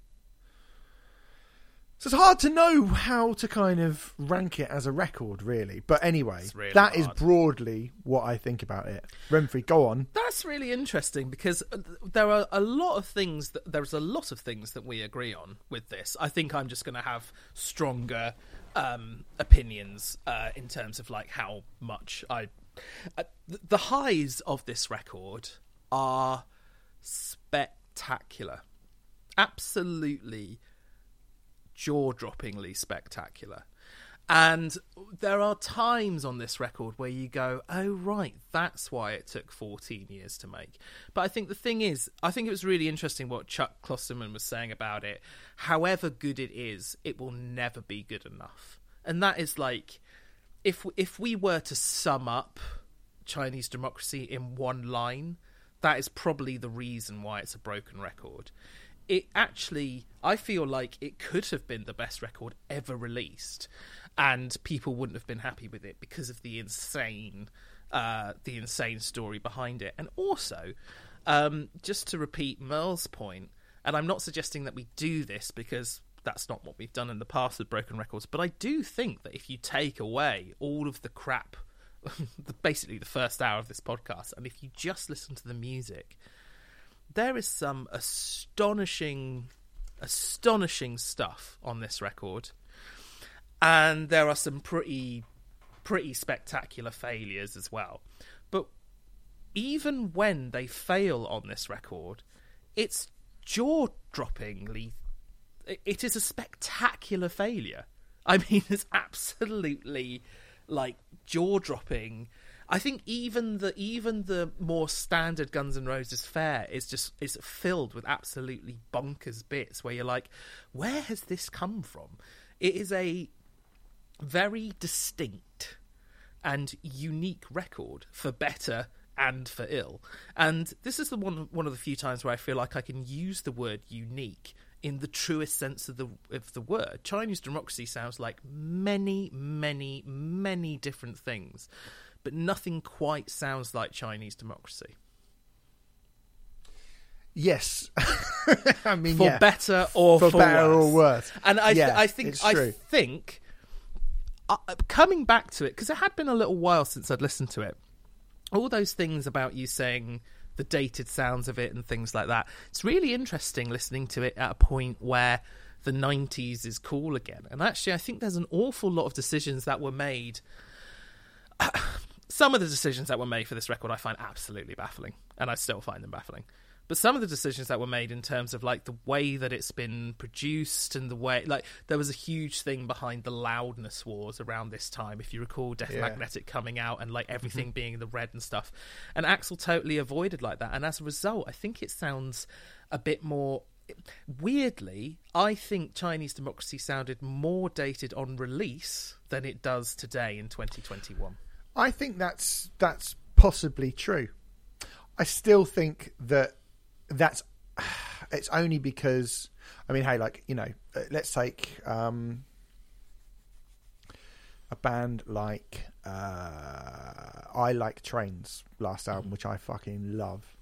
So it's hard to know how to kind of rank it as a record, really. But anyway, really that is hard. broadly what I think about it. Renfrey, go on. That's really interesting because uh, there are a lot of things that there's a lot of things that we agree on with this. I think I'm just going to have stronger um, opinions uh, in terms of like how much I. Uh, the highs of this record are spectacular, absolutely jaw-droppingly spectacular. And there are times on this record where you go, oh, right, that's why it took 14 years to make. But I think the thing is, I think it was really interesting what Chuck Klosterman was saying about it. However good it is, it will never be good enough. And that is like, if, if we were to sum up Chinese democracy in one line, that is probably the reason why it's a broken record. It actually, I feel like it could have been the best record ever released, and people wouldn't have been happy with it because of the insane, uh, the insane story behind it. And also, um, just to repeat Merle's point, and I'm not suggesting that we do this because that's not what we've done in the past with broken records, but I do think that if you take away all of the crap basically the first hour of this podcast, and if you just listen to the music, there is some astonishing, astonishing stuff on this record, and there are some pretty, pretty spectacular failures as well. But even when they fail on this record, it's jaw-droppingly. it- It is a spectacular failure. I mean, it's absolutely like jaw-dropping. I think even the even the more standard Guns N' Roses fare is just is filled with absolutely bonkers bits where you're like, where has this come from? It is a very distinct and unique record for better and for ill. And this is the one one of the few times where I feel like I can use the word unique in the truest sense of the of the word. Chinese democracy sounds like many, many, many different things, but nothing quite sounds like Chinese democracy. Yes. I mean, For yeah. better or For for, better or worse. worse. And I, th- I think I think uh, coming back to it because it had been a little while since I'd listened to it. All those things about you saying the dated sounds of it and things like that. It's really interesting listening to it at a point where the 90s is cool again. And actually, I think there's an awful lot of decisions that were made some of the decisions that were made for this record I find absolutely baffling, and I still find them baffling. But some of the decisions that were made in terms of like the way that it's been produced and the way, like, there was a huge thing behind the loudness wars around this time. If you recall, Death Yeah. Magnetic coming out and like everything mm-hmm. being in the red and stuff, and Axl totally avoided like that. And as a result, I think it sounds a bit more. Weirdly, I think Chinese Democracy sounded more dated on release than it does today in 2021. I think that's that's possibly true. I still think that that's it's only because I mean, hey, like you know, uh, let's take um, a band like uh, I Like Trains last album, which I fucking love.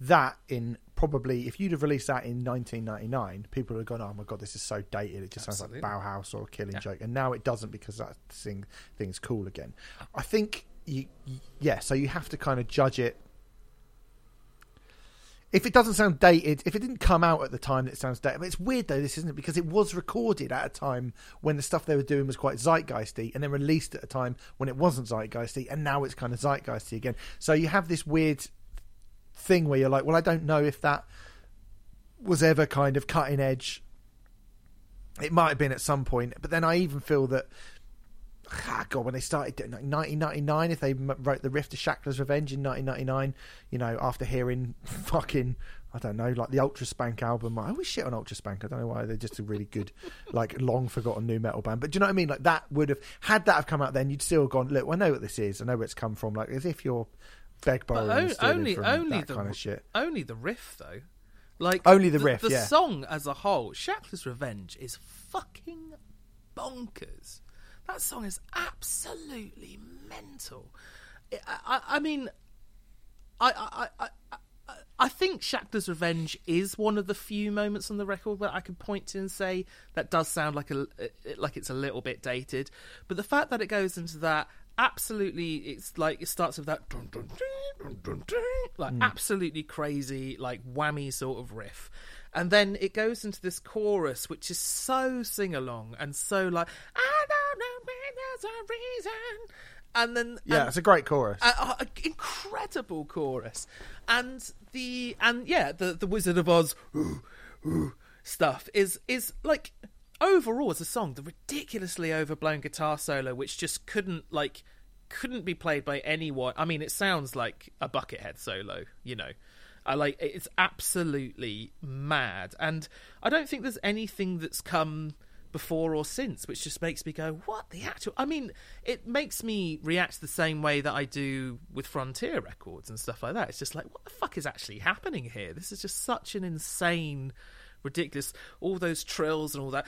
That in probably if you'd have released that in 1999, people would have gone, "Oh my god, this is so dated. It just Absolutely. sounds like Bauhaus or a Killing Yeah. Joke." And now it doesn't because that thing thing's cool again. I think you, you- yeah. So you have to kind of judge it. If it doesn't sound dated, if it didn't come out at the time that it sounds dated, but it's weird though, this isn't it? Because it was recorded at a time when the stuff they were doing was quite zeitgeisty, and then released at a time when it wasn't zeitgeisty, and now it's kind of zeitgeisty again. So you have this weird thing where you're like, well, I don't know if that was ever kind of cutting edge. It might have been at some point, but then I even feel that, ah, God, when they started doing like 1999, if they wrote the riff to Shackler's Revenge in 1999, you know, after hearing fucking, I don't know, like the Ultraspank album, I always shit on Ultraspank. I don't know why they're just a really good, like long forgotten nu metal band. But do you know what I mean? Like that would have had that have come out then, you'd still gone, look, I know what this is. I know where it's come from. Like as if you're beg borrowing But and only, from only that the kind of shit. only the riff though. Like Only the riff, The yeah. song as a whole, Shackler's Revenge, is fucking bonkers. That song is absolutely mental. I, I, I mean, I, I, I, I, I think Shackler's Revenge is one of the few moments on the record where I could point to and say that does sound like a like it's a little bit dated. But the fact that it goes into that absolutely, it's like it starts with that dun, dun, dun, like hmm. absolutely crazy, like whammy sort of riff. And then it goes into this chorus, which is so sing along and so like, I don't know when there's a reason. And then Yeah, and- it's a great chorus. a, a- a incredible chorus, and the and yeah, the the Wizard of Oz ooh, ooh, stuff is is like overall as a song, the ridiculously overblown guitar solo, which just couldn't like couldn't be played by anyone. I mean, it sounds like a Buckethead solo, you know. I like it's absolutely mad, and I don't think there's anything that's come before or since, which just makes me go, "What the actual?" I mean, it makes me react the same way that I do with Frontier Records and stuff like that. It's just like, what the fuck is actually happening here? This is just such an insane, ridiculous. All those trills and all that.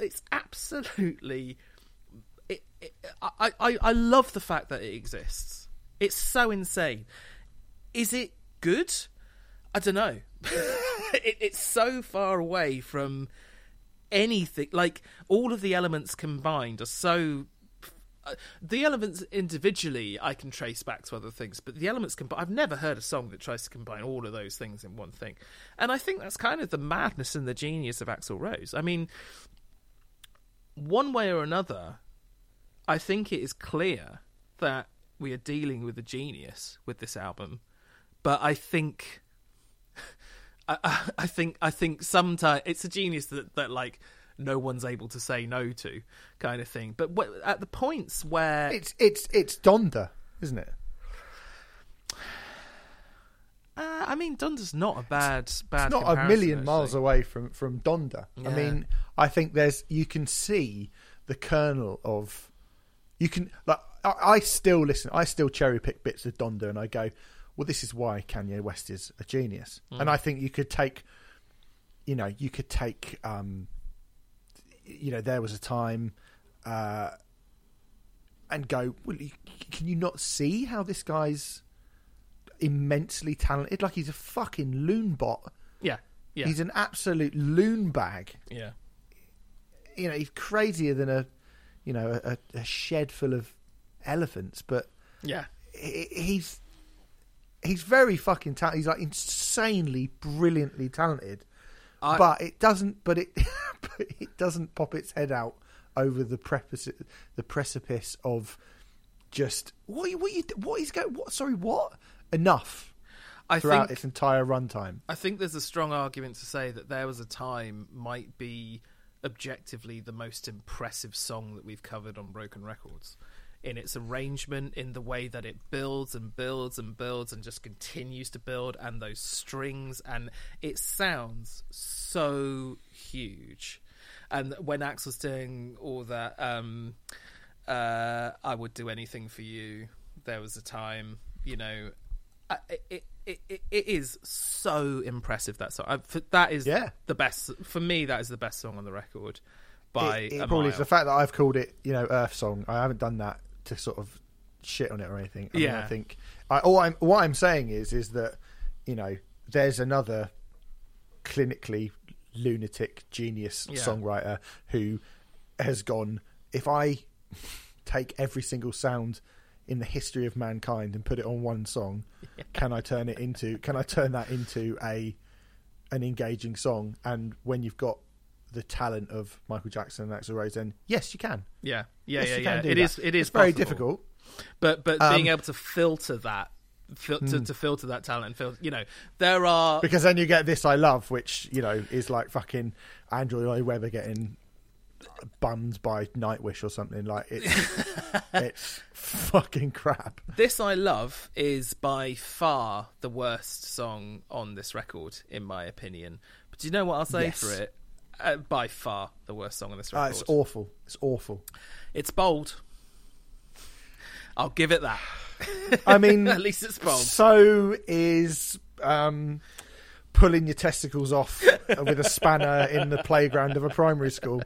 It's absolutely. It, it, I, I I love the fact that it exists. It's so insane. Is it good? I don't know. it, it's so far away from anything. Like all of the elements combined are so. Uh, the elements individually I can trace back to other things, but the elements combined. I've never heard a song that tries to combine all of those things in one thing, and I think that's kind of the madness and the genius of Axl Rose. I mean, one way or another, I think it is clear that we are dealing with a genius with this album, but I think, I, I, I think, I think sometimes it's a genius that that like no one's able to say no to, kind of thing. But at the points where It's it's it's Donda, isn't it? uh, I mean, Donda's not a bad bad. It's not a million miles away from from Donda. I mean, I think there's you can see the kernel of you can like I, I still listen. I still cherry pick bits of Donda, and I go, well, this is why Kanye West is a genius. Mm. And I think you could take, you know, you could take, um, you know, there was a time. Uh, and go, well, can you not see how this guy's immensely talented? Like he's a fucking loon bot. Yeah, yeah, He's an absolute loon bag. yeah. You know, he's crazier than a, you know, a, a shed full of elephants. But Yeah, he's he's very fucking talented. He's like insanely, brilliantly talented. I- but it doesn't. But it but it doesn't pop its head out over the precipice, the precipice of just what you- what you what is going what sorry what enough I throughout think its entire runtime. I think there's a strong argument to say that there was a time might be objectively the most impressive song that we've covered on Broken Records. In its arrangement, in the way that it builds and builds and builds and just continues to build, and those strings, and it sounds so huge. And when Axl's doing all that, um, uh, I would do anything for you. There was a time, you know, it it, it, it is so impressive that song. I, for, that is Yeah. the best for me. That is the best song on the record by it, it probably is the fact that I've called it, you know, Earth Song. I haven't done that to sort of shit on it or anything. I mean, Yeah. I think I, all I'm what I'm saying is is that you know there's another clinically lunatic genius Yeah. songwriter who has gone. If I take every single sound in the history of mankind and put it on one song, can I turn it into? Can I turn that into a an engaging song? And when you've got the talent of Michael Jackson and Axl Rose, then yes, you can. yeah, yeah, Yes, yeah, you yeah. can do It is. It is It's very difficult. but but Um, being able to filter that, fil- to, to filter that talent, and fil- you know, there are because then you get this I love, which you know is like fucking Andrew Lloyd Webber getting bummed by Nightwish or something. Like it's it's fucking crap. This I Love is by far the worst song on this record, in my opinion. But do you know what I'll say Yes. for it? Uh, by far the worst song on this Uh, record. it's awful. It's awful. It's bold. I'll give it that. I mean, At least it's bold. so is um, pulling your testicles off with a spanner in the playground of a primary school.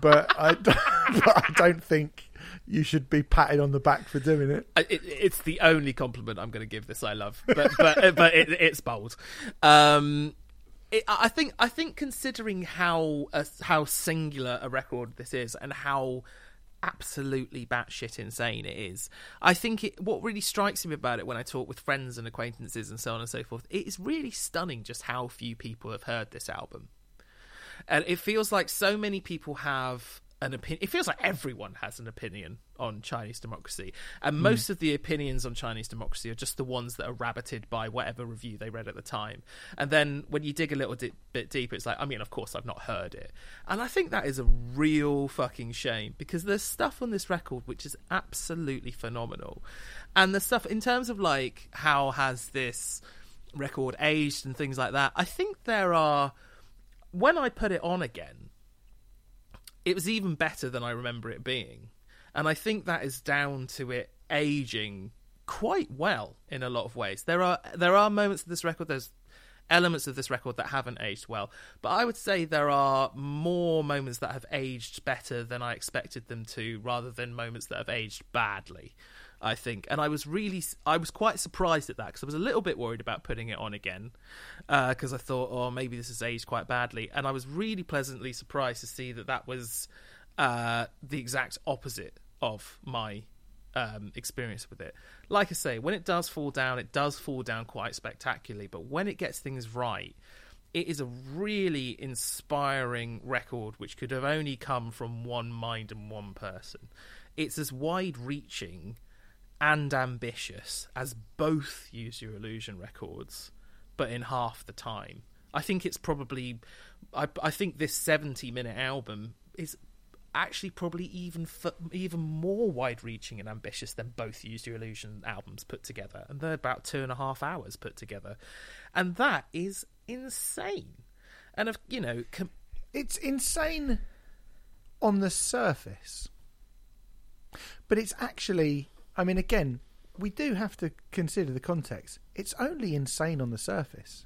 But I, but I don't think you should be patted on the back for doing it. It, it's the only compliment I'm going to give this. I love, but but but it, it's bold. Um, it, I think I think considering how uh, how singular a record this is and how absolutely batshit insane it is, I think it, what really strikes me about it when I talk with friends and acquaintances and so on and so forth, it is really stunning just how few people have heard this album. And it feels like so many people have an opinion. It feels like everyone has an opinion on Chinese democracy, and hmm. most of the opinions on Chinese democracy are just the ones that are rabbited by whatever review they read at the time. And then when you dig a little di- bit deeper, it's like, I mean, of course, I've not heard it, and I think that is a real fucking shame because there's stuff on this record which is absolutely phenomenal, and the stuff in terms of like how has this record aged and things like that. I think there are when I put it on again, it was even better than I remember it being. And I think that is down to it aging quite well in a lot of ways. There are there are moments of this record, there's elements of this record that haven't aged well, but I would say there are more moments that have aged better than I expected them to rather than moments that have aged badly. I think, and I was really, I was quite surprised at that because I was a little bit worried about putting it on again because I thought, oh, maybe this has aged quite badly, and I was really pleasantly surprised to see that that was uh, the exact opposite of my um, experience with it. Like I say, when it does fall down, it does fall down quite spectacularly, but when it gets things right, it is a really inspiring record which could have only come from one mind and one person. It's as wide reaching and ambitious as both Use Your Illusion records, but in half the time. I think it's probably, I, I think this 70 minute album is actually probably even f- even more wide reaching and ambitious than both Use Your Illusion albums put together. And they're about two and a half hours put together. And that is insane. And, of you know, com- It's insane on the surface, but it's actually. I mean, again, we do have to consider the context. It's only insane on the surface.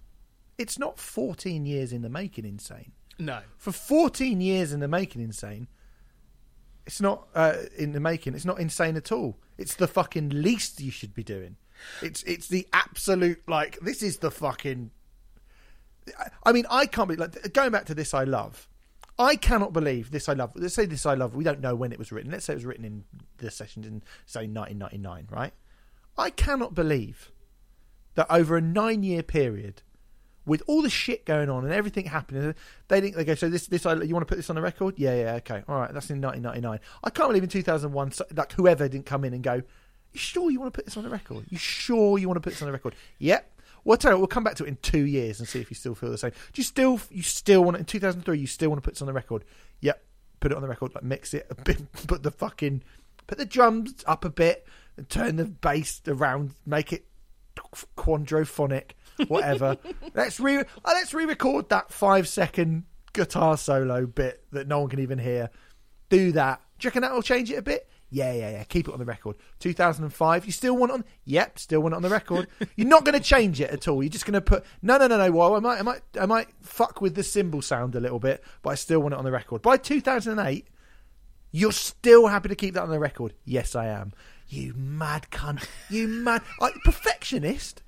It's not 14 years in the making insane. no. For 14 years in the making insane, it's not uh, in the making. It's not insane at all. It's the fucking least you should be doing. It's it's the absolute like this is the fucking. I- I mean, I can't be like going back to this. I love. I cannot believe this. I love. Let's say this. I love. We don't know when it was written. Let's say it was written in the sessions in say 1999, right? I cannot believe that over a nine-year period, with all the shit going on and everything happening. They think they go. So this this I you want to put this on the record? Yeah, yeah, okay, all right. That's in 1999. I can't believe in 2001 so- like whoever didn't come in and go. You sure you want to put this on the record? You sure you want to put this on the record? Yep. Well, tell you, what, we'll come back to it in two years and see if you still feel the same. Do you still, you still want it in 2003? You still want to put this on the record? Yep. Put it on the record, like mix it a bit, put the fucking, put the drums up a bit, and turn the bass around, make it quadrophonic, whatever. let's re, uh, let's re-record that five second guitar solo bit that no one can even hear. Do that. Do you reckon that will change it a bit? Yeah, yeah, yeah. Keep it on the record. 2005. You still want it on? Yep, still want it on the record. You're not going to change it at all. You're just going to put no, no, no, no. Well, I might, I might, I might fuck with the cymbal sound a little bit, but I still want it on the record. By 2008, you're still happy to keep that on the record. Yes, I am. You mad cunt. You mad I, perfectionist.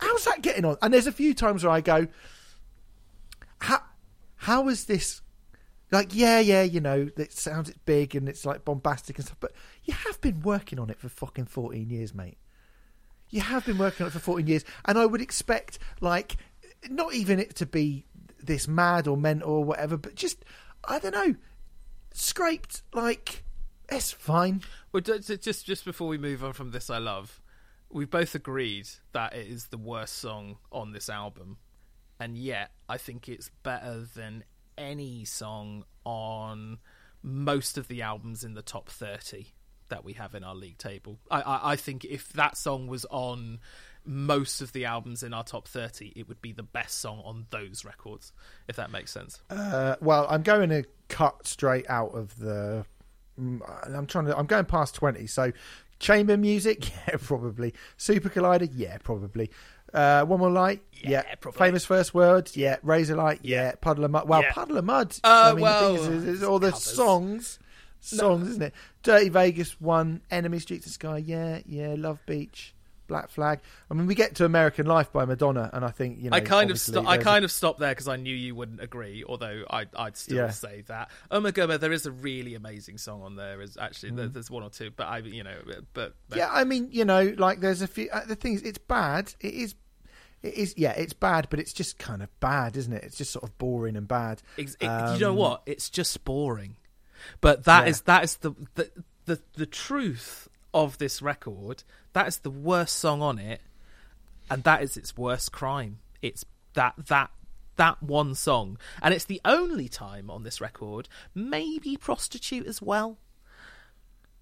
How's that getting on? And there's a few times where I go, how how is this like yeah yeah you know it sounds it's big and it's like bombastic and stuff but you have been working on it for fucking 14 years mate you have been working on it for 14 years and i would expect like not even it to be this mad or mental or whatever but just i don't know scraped like it's fine Well, just just before we move on from this, I love. We both agreed that it is the worst song on this album, and yet I think it's better than any song on most of the albums in the top thirty that we have in our league table. I, I, I think if that song was on most of the albums in our top 30 it would be the best song on those records if that makes sense Uh, well, I'm going to cut straight out of the. mm, I'm trying to. I'm going past twenty. So, chamber music, yeah, probably. Super Collider, yeah, probably. Uh, One More Light, yeah. probably. Famous First Words, yeah. Razorlight, yeah. Puddle of Mudd. Well, Yeah. Puddle of Mudd. Uh, I mean, well, the is, is, all the covers. songs, songs, isn't it? Dirty Vegas, one. Enemy Streets of Sky, yeah, yeah. Love Beach. Black Flag. I mean, we get to American Life by Madonna, and I think you know. I kind of sto- I there's a- kind of stopped there because I knew you wouldn't agree. Although I, I'd still Yeah. say that. Oh my god, there is a really amazing song on there. Is actually Mm. there- there's one or two, but I you know but, but Yeah, I mean, you know, like there's a few. Uh, the thing is, it's bad. It is. It is. Yeah, it's bad, but it's just kind of bad, isn't it? It's just sort of boring and bad. It- you know Um, what? It's just boring. But that Yeah. is that is the, the the the truth of this record. That is the worst song on it, and that is its worst crime. It's that that that one song, and it's the only time on this record, maybe prostitute as well.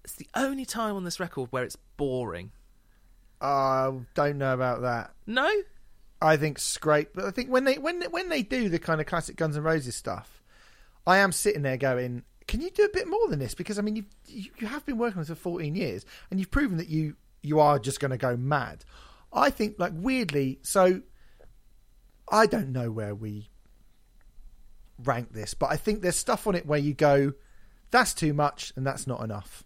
It's the only time on this record where it's boring. I don't know about that. No, I think scrape, but I think when they when when they do the kind of classic Guns N' Roses stuff, I am sitting there going, "Can you do a bit more than this?" Because I mean, you you have been working this for fourteen years, and you've proven that you you are just going to go mad. I think, like weirdly, so I don't know where we rank this, but I think there's stuff on it where you go, "That's too much," and that's not enough.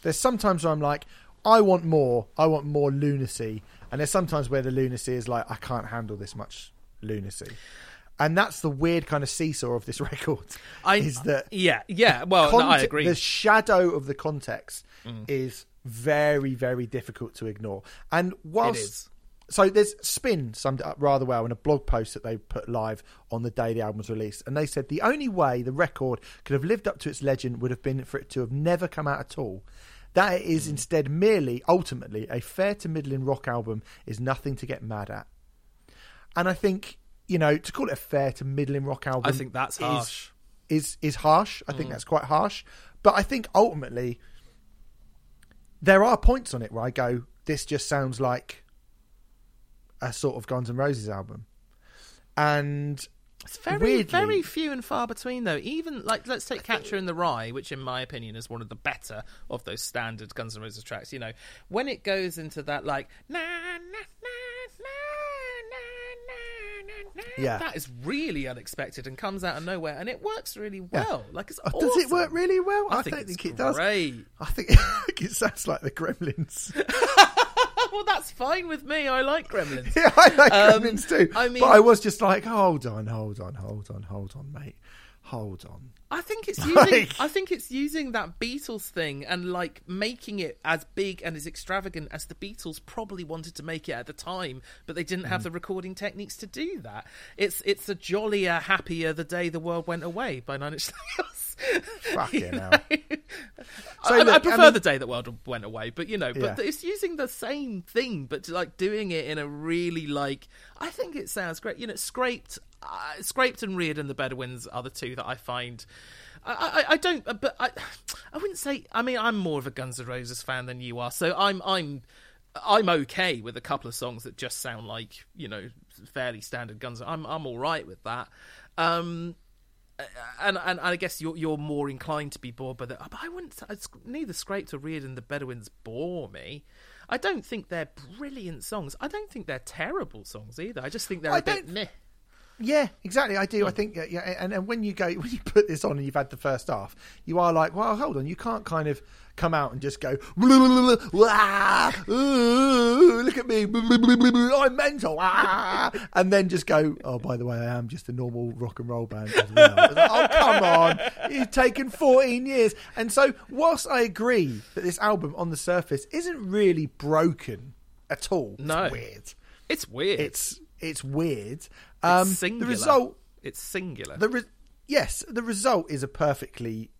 There's sometimes where I'm like, I want more. I want more lunacy. And there's sometimes where the lunacy is like, I can't handle this much lunacy. And that's the weird kind of seesaw of this record. I is that yeah yeah. Well, no, I agree. The shadow of the context Mm. is very, very difficult to ignore. And whilst is. so there's Spin summed it up rather well in a blog post that they put live on the day the album was released, and they said the only way the record could have lived up to its legend would have been for it to have never come out at all. That it Hmm. instead merely, ultimately, a fair to middling rock album is nothing to get mad at. And I think you know to call it a fair to middling rock album, I think that's harsh. Is is harsh. I think Mm. that's quite harsh. But I think ultimately there are points on it where I go, this just sounds like a sort of Guns N' Roses album. And It's very, weirdly- very few and far between, though. Even like, let's take "Catcher in the Rye," which, in my opinion, is one of the better of those standard Guns N' Roses tracks. You know, when it goes into that like na na na na na na na, Yeah. that is really unexpected and comes out of nowhere, and it works really well. Like, it's Oh, does it work really well? I, I think don't think it does. Great. I think it sounds like the Gremlins. well, that's fine with me. I like Gremlins. yeah, I like Um, Gremlins too. I mean- but I was just like, hold on, hold on, hold on, hold on, mate. hold on. I think it's using. Like- I think it's using that Beatles thing and like making it as big and as extravagant as the Beatles probably wanted to make it at the time, but they didn't Mm. have the recording techniques to do that. It's it's a jollier, happier the day the world went away by Nine Inch Nails. Fucking You know? So I, I look, I prefer mean- the day that world went away, but you know, but Yeah. it's using the same thing, but like doing it in a really like. I think it sounds great. You know, scraped, uh, scraped and Riad N' the Bedouins are the two that I find. I, I, I don't, uh, but I, I wouldn't say. I mean, I'm more of a Guns N' Roses fan than you are, so I'm, I'm, I'm okay with a couple of songs that just sound like you know fairly standard Guns. I'm, I'm all right with that. Um, and, and and I guess you're you're more inclined to be bored by that. But I wouldn't. neither Scraped or Riad N' the Bedouins bore me. I don't think they're brilliant songs. I don't think they're terrible songs either. I just think they're a bit meh. Yeah, exactly. I do. I think, yeah, and, and when you go, when you put this on and you've had the first half, you are like, well, hold on, you can't kind of come out and just go, "Wah, ooh, look at me, I'm mental, ah," and then just go, oh, by the way, I am just a normal rock and roll band as well. Like, oh, come on, you've taken 14 years. And so, whilst I agree that this album on the surface isn't really broken at all, no. it's weird. It's weird. It's it's weird. Um, it's singular. the result It's singular. the re- yes, the result is a perfectly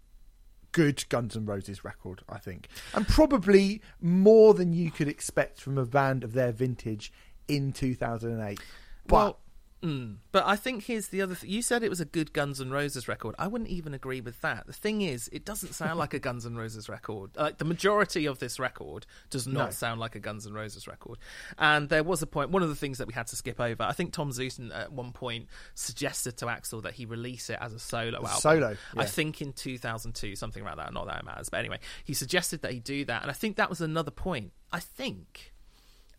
good Guns N' Roses record, I think, and probably more than you could expect from a band of their vintage in 2008. But Well, mm, but I think here's the other thing. You said it was a good Guns N' Roses record. I wouldn't even agree with that. The thing is, it doesn't sound like a Guns N' Roses record. Like the majority of this record does not No. sound like a Guns N' Roses record. And there was a point. One of the things that we had to skip over. I think Tom Zutaut at one point suggested to Axl that he release it as a solo album. solo, I think in 2002, something like that. Not that it matters, but anyway, he suggested that he do that, and I think that was another point. I think.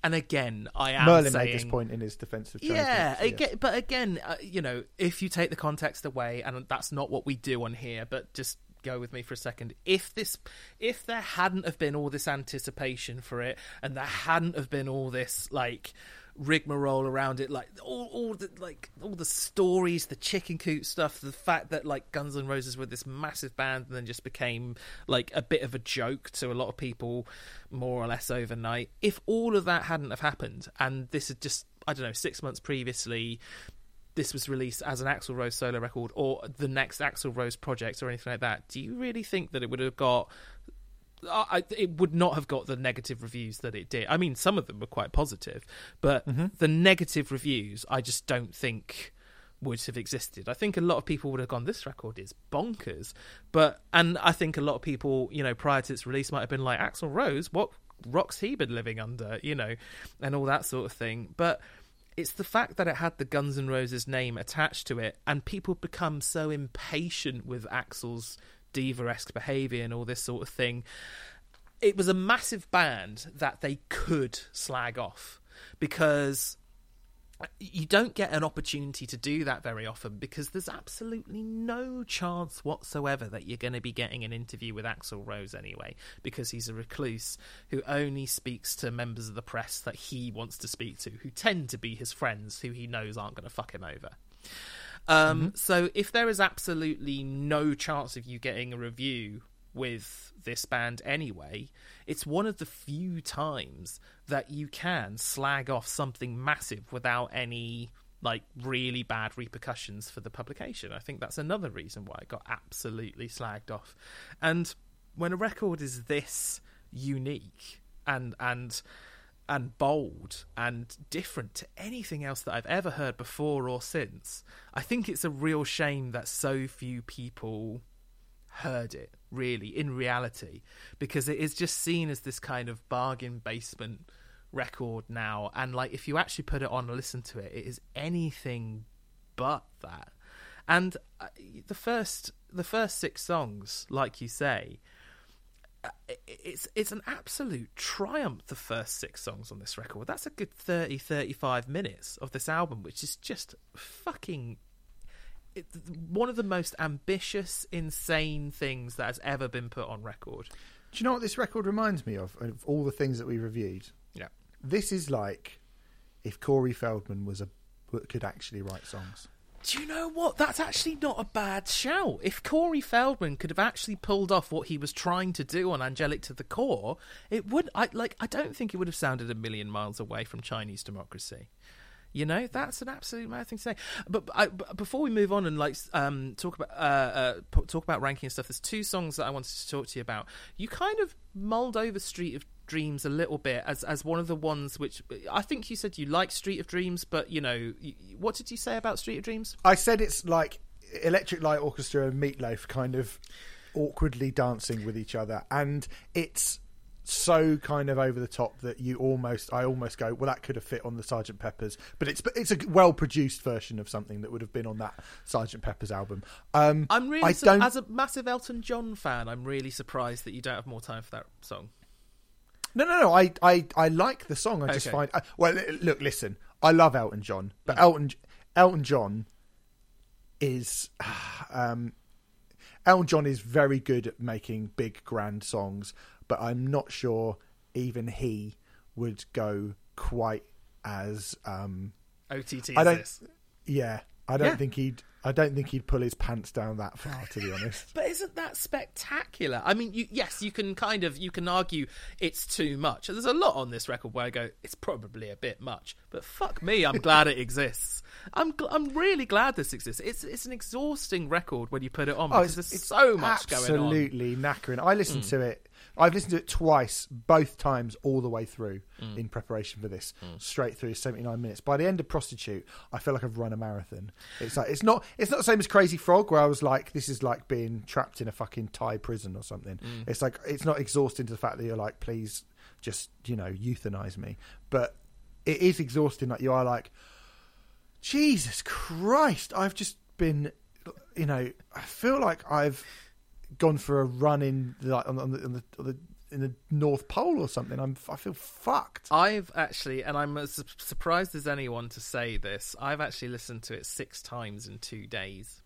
And again, I am Merlin saying, made this point in his defensive. yeah, yes. again, but again, uh, you know, if you take the context away, and that's not what we do on here, but just go with me for a second. If this, if there hadn't have been all this anticipation for it, and there hadn't have been all this like rigmarole around it, like all, all the like all the stories, the chicken coop stuff, the fact that like Guns N' Roses were this massive band and then just became like a bit of a joke to a lot of people, more or less overnight. If all of that hadn't have happened, and this had just I don't know six months previously. This was released as an Axl Rose solo record, or the next Axl Rose project, or anything like that. Do you really think that it would have got I, I- it would not have got the negative reviews that it did. I mean, some of them were quite positive, but mm-hmm. the negative reviews, I just don't think would have existed. I think a lot of people would have gone, "This record is bonkers," but and I think a lot of people, you know, prior to its release, might have been like, Axl Rose, what rocks he been living under?" You know, and all that sort of thing. But it's the fact that it had the Guns N' Roses name attached to it, and people become so impatient with Axl's diva-esque behaviour and all this sort of thing. It was a massive band that they could slag off because you don't get an opportunity to do that very often because there's absolutely no chance whatsoever that you're going to be getting an interview with Axl Rose anyway because he's a recluse who only speaks to members of the press that he wants to speak to who tend to be his friends who he knows aren't going to fuck him over. Um, So if there is absolutely no chance of you getting a review with this band anyway, it's one of the few times that you can slag off something massive without any like really bad repercussions for the publication. I think that's another reason why it got absolutely slagged off. And when a record is this unique and and and bold and different to anything else that I've ever heard before or since. I think it's a real shame that so few people heard it really in reality because it is just seen as this kind of bargain basement record now and like if you actually put it on and listen to it it is anything but that and uh, the first the first six songs like you say Uh, it's it's an absolute triumph the first six songs on this record that's a good 30 35 minutes of this album which is just fucking it, one of the most ambitious insane things that has ever been put on record Do you know what this record reminds me of? Of all the things that we reviewed, yeah this is like if Corey Feldman was a could actually write songs. Do you know what? That's actually not a bad shout. If Corey Feldman could have actually pulled off what he was trying to do on Angelic to the Core, it would. I like. I don't think it would have sounded a million miles away from Chinese democracy. You know, that's an absolute mad thing to say. But, I, but before we move on and like um, talk about uh, uh, talk about ranking and stuff, there's two songs that I wanted to talk to you about. You kind of mulled over Street of Dreams a little bit as as one of the ones which I think you said you like Street of Dreams, but you know, what did you say about Street of Dreams? I said it's like Electric Light Orchestra and Meatloaf kind of awkwardly dancing with each other, and it's so kind of over the top that you almost, I almost go, well, that could have fit on the Sergeant Pepper's, but it's it's a well produced version of something that would have been on that Sergeant Pepper's album. Um, I'm really, I su- as a massive Elton John fan, I'm really surprised that you don't have more time for that song. No, no, no. I, I, I like the song. I just find. I, well, look, listen. I love Elton John, but Elton, Elton John is, um, Elton John is very good at making big, grand songs, but I'm not sure even he would go quite as. Um, OTT I don't. this. Yeah, I don't Yeah. think he'd. I don't think he'd pull his pants down that far, to be honest. But isn't that spectacular? I mean, you, yes, you can kind of you can argue it's too much. There's a lot on this record where I go, it's probably a bit much. But fuck me, I'm glad it exists. I'm gl- I'm really glad this exists. It's it's an exhausting record when you put it on Oh, because there's so much going on. Mm. absolutely knackering. I listened to it. I've listened to it twice, both times, all the way through Mm. in preparation for this, straight through seventy nine minutes. By the end of Prostitute, I feel like I've run a marathon. It's like it's not it's not the same as Crazy Frog, where I was like, this is like being trapped in a fucking Thai prison or something. Mm. It's like it's not exhausting to the fact that you're like, please, just you know, euthanize me. But it is exhausting. Like you are like, Jesus Christ, I've just been, you know, I feel like I've gone for a run in like on, the- on the, on the, on the in the North Pole or something. I'm I feel fucked. I've actually, and I'm as surprised as anyone to say this, I've actually listened to it six times in two days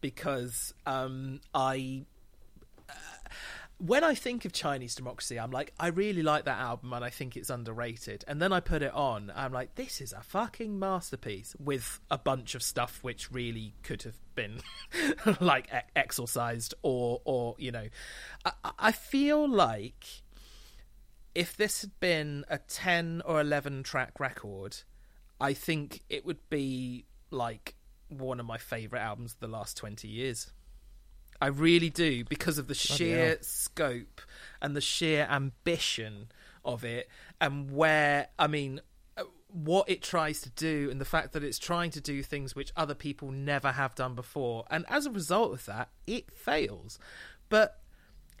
because um, I. When I think of Chinese democracy, I'm like, I really like that album and I think it's underrated. And then I put it on, I'm like, this is a fucking masterpiece with a bunch of stuff which really could have been like e- exorcised or, or you know, I, I feel like if this had been a 10 or 11 track record, I think it would be like one of my favorite albums of the last 20 years. I really do because of the sheer hell. scope and the sheer ambition of it and where I mean uh, what it tries to do and the fact that it's trying to do things which other people never have done before and as a result of that it fails but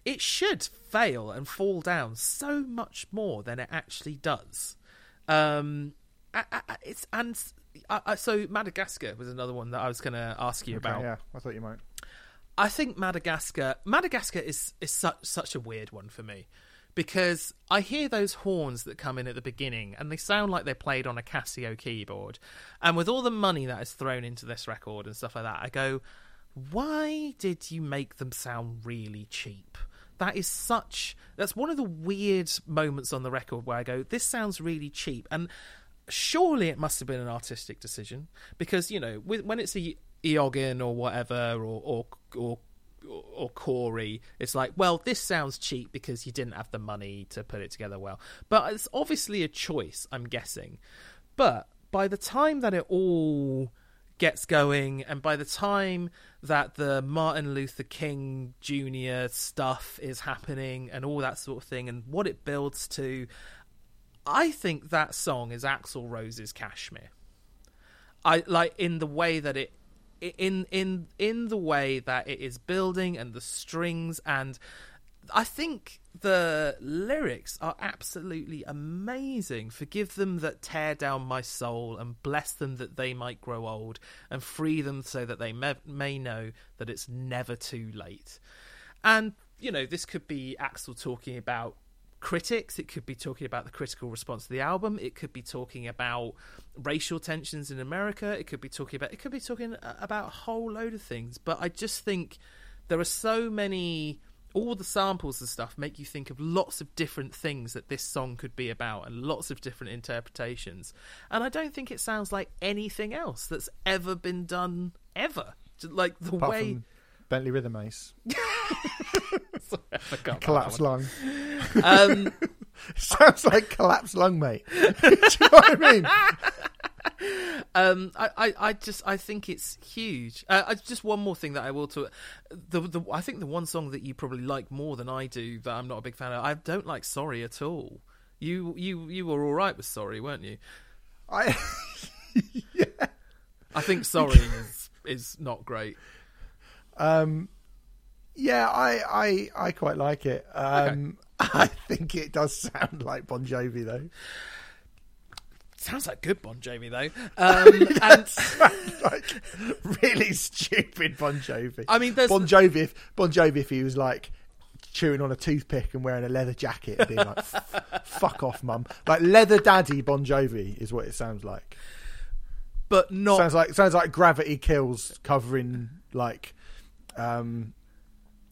it should fail and fall down so much more than it actually does. Um, I, I, I- it's and I, I, so Madagascar was another one that I was going to ask you Okay, about. yeah, I thought you might. I think Madagascar Madagascar is is such such a weird one for me because I hear those horns that come in at the beginning and they sound like they're played on a Casio keyboard. And with all the money that is thrown into this record and stuff like that, I go, why did you make them sound really cheap? That is such that's one of the weird moments on the record where I go, this sounds really cheap and surely it must have been an artistic decision because you know when it's a Eoghan or whatever or or or or Corey, it's like, well, this sounds cheap because you didn't have the money to put it together well. But it's obviously a choice, I'm guessing. But by the time that it all gets going, and by the time that the Martin Luther King Jr. stuff is happening and all that sort of thing, and what it builds to, I think that song is Axl Rose's Kashmir. I like in the way that it in in in the way that it is building and the strings and I think the lyrics are absolutely amazing. Forgive them that tear down my soul, and bless them that they might grow old, and free them so that they may, may know that it's never too late. And, you know, this could be Axl talking about critics, it could be talking about the critical response to the album, it could be talking about racial tensions in America, it could be talking about it could be talking uh, about a whole load of things. But I just think there are so many all the samples and stuff make you think of lots of different things that this song could be about and lots of different interpretations. And I don't think it sounds like anything else that's ever been done ever. Like the Apart way Bentley Rhythm Ace, About collapsed lung. Um, Sounds like collapsed lung, mate. Do you know what I mean? Um, I, I, I just I think it's huge. Uh, uh, just one more thing that I will talk. The, the I think the one song that you probably like more than I do that I'm not a big fan of. I don't like Sorry at all. You you you were all right with Sorry, weren't you? I, yeah. I think Sorry is is not great. um, yeah, I, I, I quite like it. Um, I think it does sound like Bon Jovi though. Sounds like good Bon Jovi though. Um, and like really stupid Bon Jovi. I mean, there's- Bon Jovi. If, bon Jovi, if he was like chewing on a toothpick and wearing a leather jacket, and being like, "Fuck off, mum!" Like leather daddy Bon Jovi is what it sounds like. but not Sounds like sounds like Gravity Kills covering like um,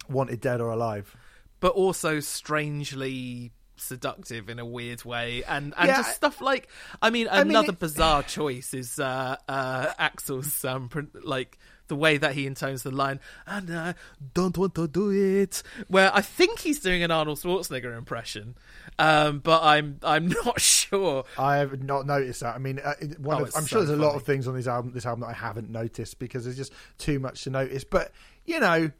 Wanted Dead or Alive. but also strangely seductive in a weird way and and Yeah, just stuff like i mean mean, another it- bizarre choice is uh uh axl's um like the way that he intones the line and i don't want to do it where i think he's doing an arnold schwarzenegger impression um but i'm i'm not sure I have not noticed that. I mean, uh, one Oh, of, I'm sure so there's a lot of things on this album, this album that I haven't noticed because there's just too much to notice. But you know,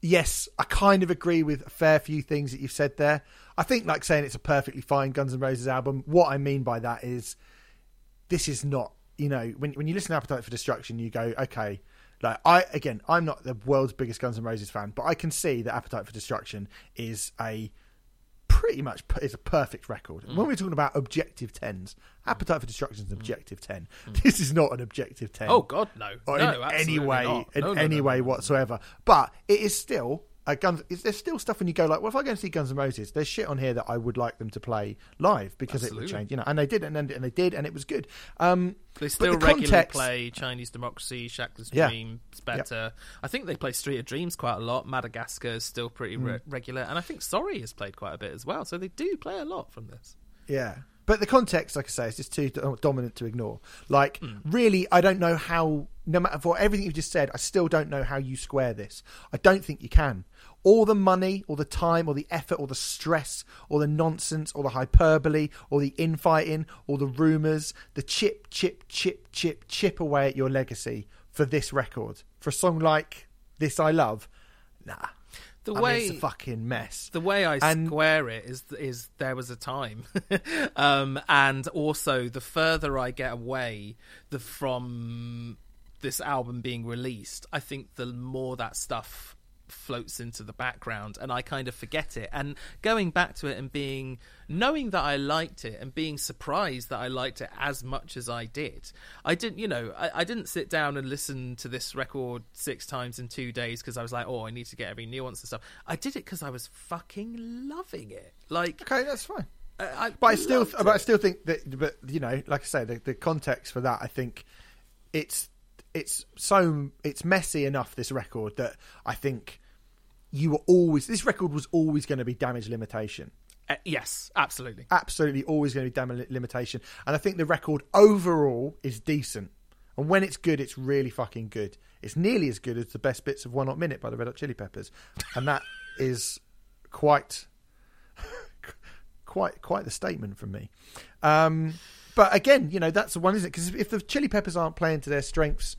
yes, I kind of agree with a fair few things that you've said there. I think, like saying it's a perfectly fine Guns N' Roses album. What I mean by that is, this is not. You know, when when you listen to Appetite for Destruction, you go, okay. Like I again, I'm not the world's biggest Guns N' Roses fan, but I can see that Appetite for Destruction is a pretty much is a perfect record. Mm. When we're talking about objective tens, Appetite for Destruction is an objective ten. This is not an objective ten. oh god no no in any way, not. in No, no, any no, way no, no. whatsoever. But it is still Guns. Is there's still stuff when you go like, well, if I go and see Guns N' Roses, there's shit on here that I would like them to play live because it would change, you know. And they did, and, and they did, and it was good. Um, They still the regularly context- play Chinese Democracy, Shackler's Yeah. Dream, it's better. I think they play Street of Dreams quite a lot. Madagascar is still pretty Mm. re- regular, and I think Sorry has played quite a bit as well. So they do play a lot from this. Yeah. But the context, like I say, is just too dominant to ignore. Like, Hmm. really, I don't know how, no matter for everything you've just said, I still don't know how you square this. I don't think you can. All the money, or the time, or the effort, or the stress, or the nonsense, or the hyperbole, or the infighting, or the rumours, the chip, chip, chip, chip, chip away at your legacy for this record. For a song like This I Love, nah. The I mean, way it's a fucking mess. the way I And- square it is is there was a time, um, and also the further I get away the from this album being released, I think the more that stuff floats into the background and I kind of forget it. And going back to it and being knowing that I liked it and being surprised that I liked it as much as I did I didn't you know I, I didn't sit down and listen to this record six times in two days because I was like oh I need to get every nuance and stuff. I did it because I was fucking loving it. Like Okay, that's fine. I, I but I still, but I still think that, but you know, like I say, the, the context for that, I think it's it's so it's messy enough. This record that I think you were always this record was always going to be damage limitation. Uh, yes absolutely Absolutely, always going to be damage limitation. And I think the record overall is decent. And when it's good, it's really fucking good. It's nearly as good as the best bits of One Hot Minute by the Red Hot Chili Peppers, and that is quite quite quite the statement from me. Um, but again, you know that's the one, isn't it? Because if the Chili Peppers aren't playing to their strengths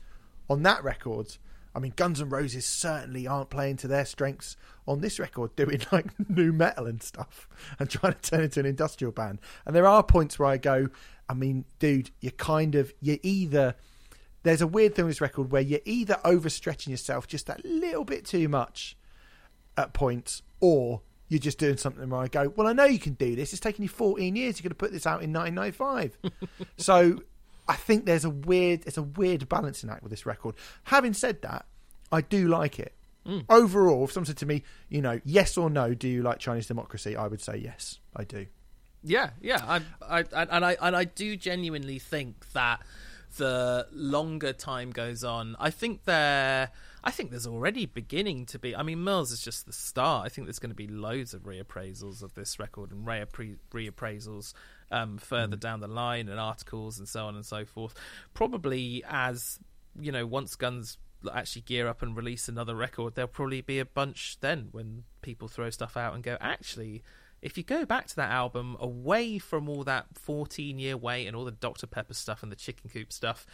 on that record, I mean, Guns N' Roses certainly aren't playing to their strengths on this record, doing like nu metal and stuff, and trying to turn it into an industrial band. And there are points where I go, I mean, dude, you're kind of you're either there's a weird thing with this record where you're either overstretching yourself just that little bit too much at points, or you're just doing something where I go, well, I know you can do this. It's taken you 14 years. You're going to put this out in 1995. so I think there's a weird, it's a weird balancing act with this record. Having said that, I do like it. Mm. Overall, if someone said to me, you know, yes or no, do you like Chinese democracy? I would say yes, I do. Yeah, yeah, I, I, and I, and I do genuinely think that the longer time goes on, I think they're, I think there's already beginning to be. I mean, Mills is just the start. I think there's going to be loads of reappraisals of this record and reappra- reappraisals um, further down the line and articles and so on and so forth. Probably as you know, once Guns actually gear up and release another record, there'll probably be a bunch then when people throw stuff out and go, actually. If you go back to that album, away from all that 14 year wait and all the Dr. Pepper stuff and the Chicken Coop stuff,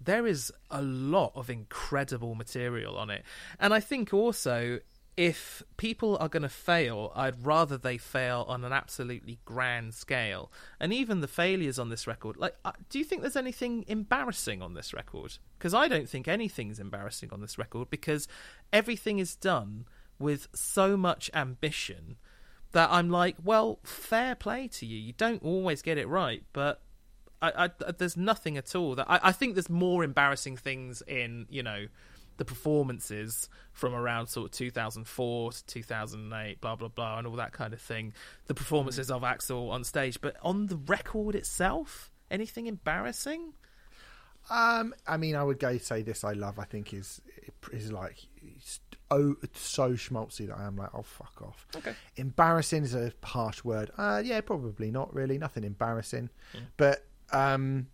there is a lot of incredible material on it. And I think also if people are going to fail, I'd rather they fail on an absolutely grand scale. And even the failures on this record, like, uh, do you think there's anything embarrassing on this record? Because I don't think anything's embarrassing on this record because everything is done with so much ambition that I'm like, well, fair play to you. You don't always get it right, but I, I, there's nothing at all that I, I think there's more embarrassing things in you know the performances from around sort of 2004 to 2008 blah blah blah and all that kind of thing the performances of axl on stage but on the record itself anything embarrassing Um, I mean, I would go say this. I love. I think is is like oh it's so schmaltzy that I am like, oh fuck off. Okay. Embarrassing is a harsh word. Uh, yeah, probably not really. Nothing embarrassing, but um,